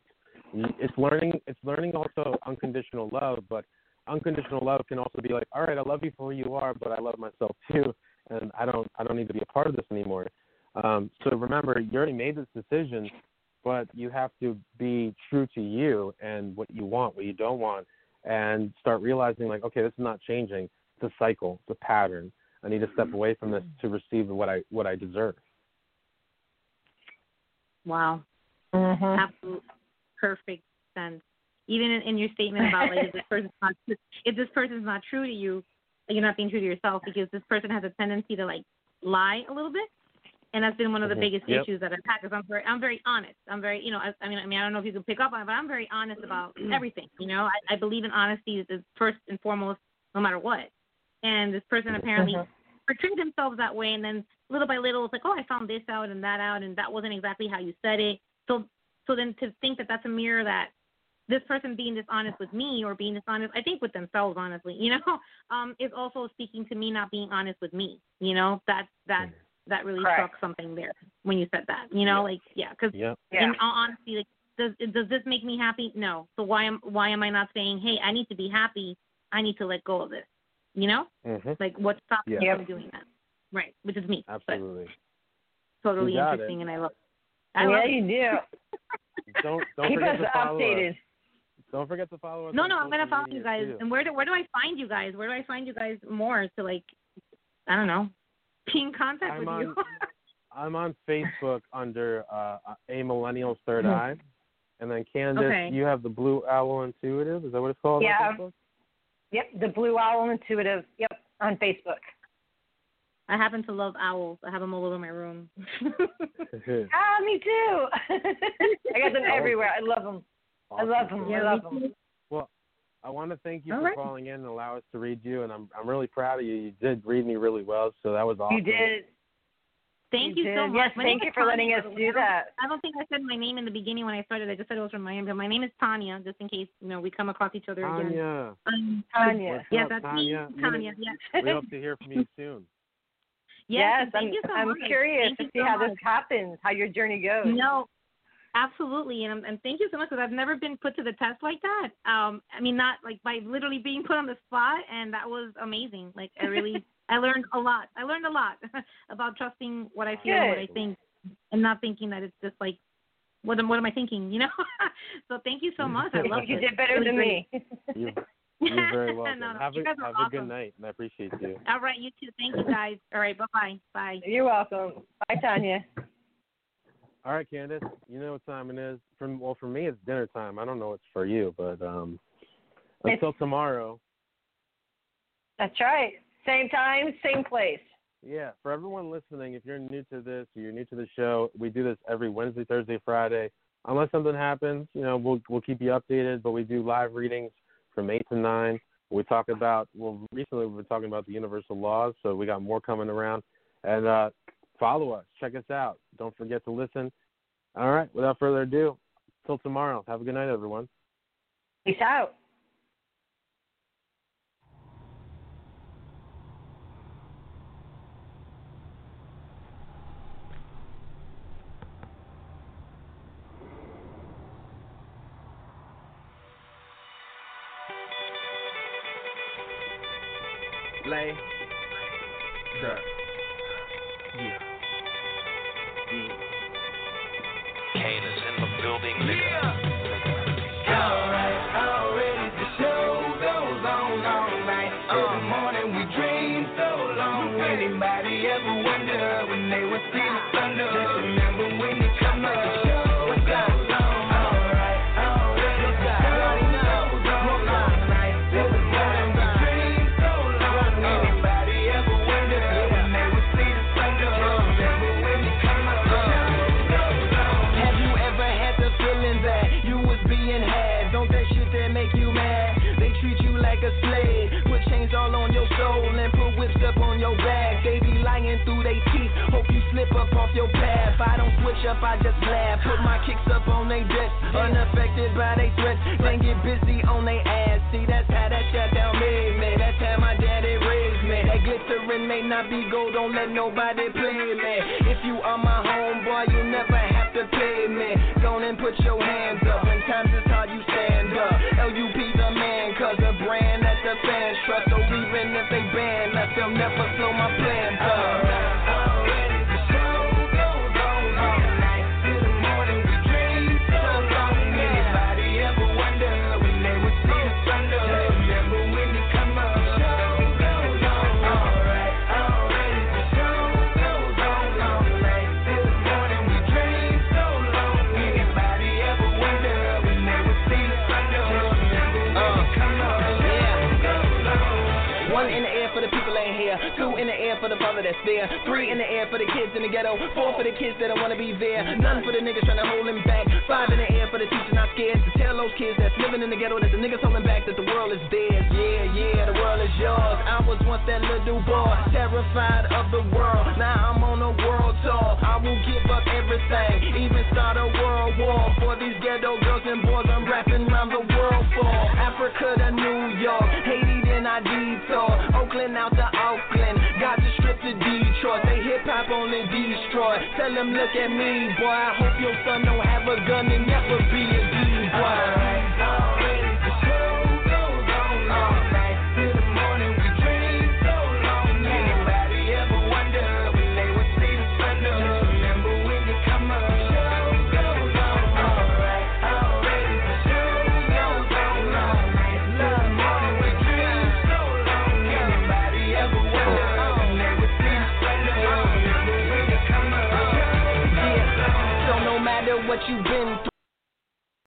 It's learning. It's learning also unconditional love, but unconditional love can also be like, all right, I love you for who you are, but I love myself too, and I don't. I don't need to be a part of this anymore. Um, so remember, you already made this decision, but you have to be true to you and what you want, what you don't want, and start realizing like, okay, this is not changing. It's a cycle. It's a pattern. I need to step away from this to receive what I what I deserve. Wow. Mhm. absolute perfect sense. Even in, in your statement about like if this person's not if this person's not true to you, you're not being true to yourself because this person has a tendency to like lie a little bit, and that's been one of the Mhm. biggest Yep. issues that I've had because I'm very I'm very honest. I'm very you know I, I mean I mean I don't know if you can pick up on it, but I'm very honest about everything. You know I, I believe in honesty is, first and foremost no matter what. And this person apparently Mhm. portrayed themselves that way, and then little by little, it's like, oh, I found this out and that out, and that wasn't exactly how you said it. So, so then to think that that's a mirror that this person being dishonest with me or being dishonest, I think with themselves, honestly, you know, um, is also speaking to me not being honest with me. You know, that that that really Correct. struck something there when you said that. You know, like yeah, because Yep. Yeah. in all honesty, like does does this make me happy? No. So why am why am I not saying, hey, I need to be happy. I need to let go of this. You know, Mhm. like what stops me Yeah. from doing that? Right, which is me. But Absolutely. totally interesting, it. and I love. I yeah, love you do. Don't don't Keep forget us to follow updated. us. Don't forget to follow us. No, no, I'm gonna follow you guys. too. And where do where do I find you guys? Where do I find you guys more to like, I don't know, be in contact I'm with on you? I'm on Facebook under uh, a millennial's third eye, and then Kandis, Okay. you have the Blue Owl Intuitive. Is that what it's called? Yeah. On Yep, the Blue Owl Intuitive. Yep, on Facebook. I happen to love owls. I have them all over my room. Ah, me too. I got them everywhere. I love them. I love them. Yeah, I love me them. Well, I want to thank you All for right. calling in and allow us to read you, and I'm I'm really proud of you. You did read me really well, so that was awesome. You did. Thank You you, so much. Yes, My thank you is for letting us do way. I don't- that. I don't think I said my name in the beginning when I started. I just said it was from Miami. But my name is Tanya, just in case you know we come across each other again. Tanya, Um, Tanya. what's Yes, up, that's Tanya? me, Tanya. Yes. We hope to hear from you soon. Yes, yes, thank I'm, you so much. I'm much. curious Thank to see so how much. this happens, how your journey goes. No, absolutely, and and thank you so much because I've never been put to the test like that. Um, I mean, not like by literally being put on the spot, and that was amazing. Like I really, I learned a lot. I learned a lot about trusting what I feel and what I think, and not thinking that it's just like, what am what am I thinking? You know. so thank you so much. I love you it. did better It than great. me. You, you're very welcome. no, no, have you a guys are have a good night, and I appreciate you. All right, you too. Thank you guys. All right, bye bye. Bye. You're welcome. Bye, Tanya. All right, Kandis, you know what time it is. For well, for me, it's dinner time. I don't know what's for you, but um, It's- until tomorrow. That's right. Same time, same place. Yeah, for everyone listening, if you're new to this or you're new to the show, we do this every Wednesday, Thursday, Friday. Unless something happens, you know, we'll we'll keep you updated. But we do live readings from eight to nine. We talk about well, recently we've been talking about the universal laws, so we got more coming around. And uh, follow us, check us out. Don't forget to listen. All right, without further ado, till tomorrow. Have a good night, everyone. Peace out.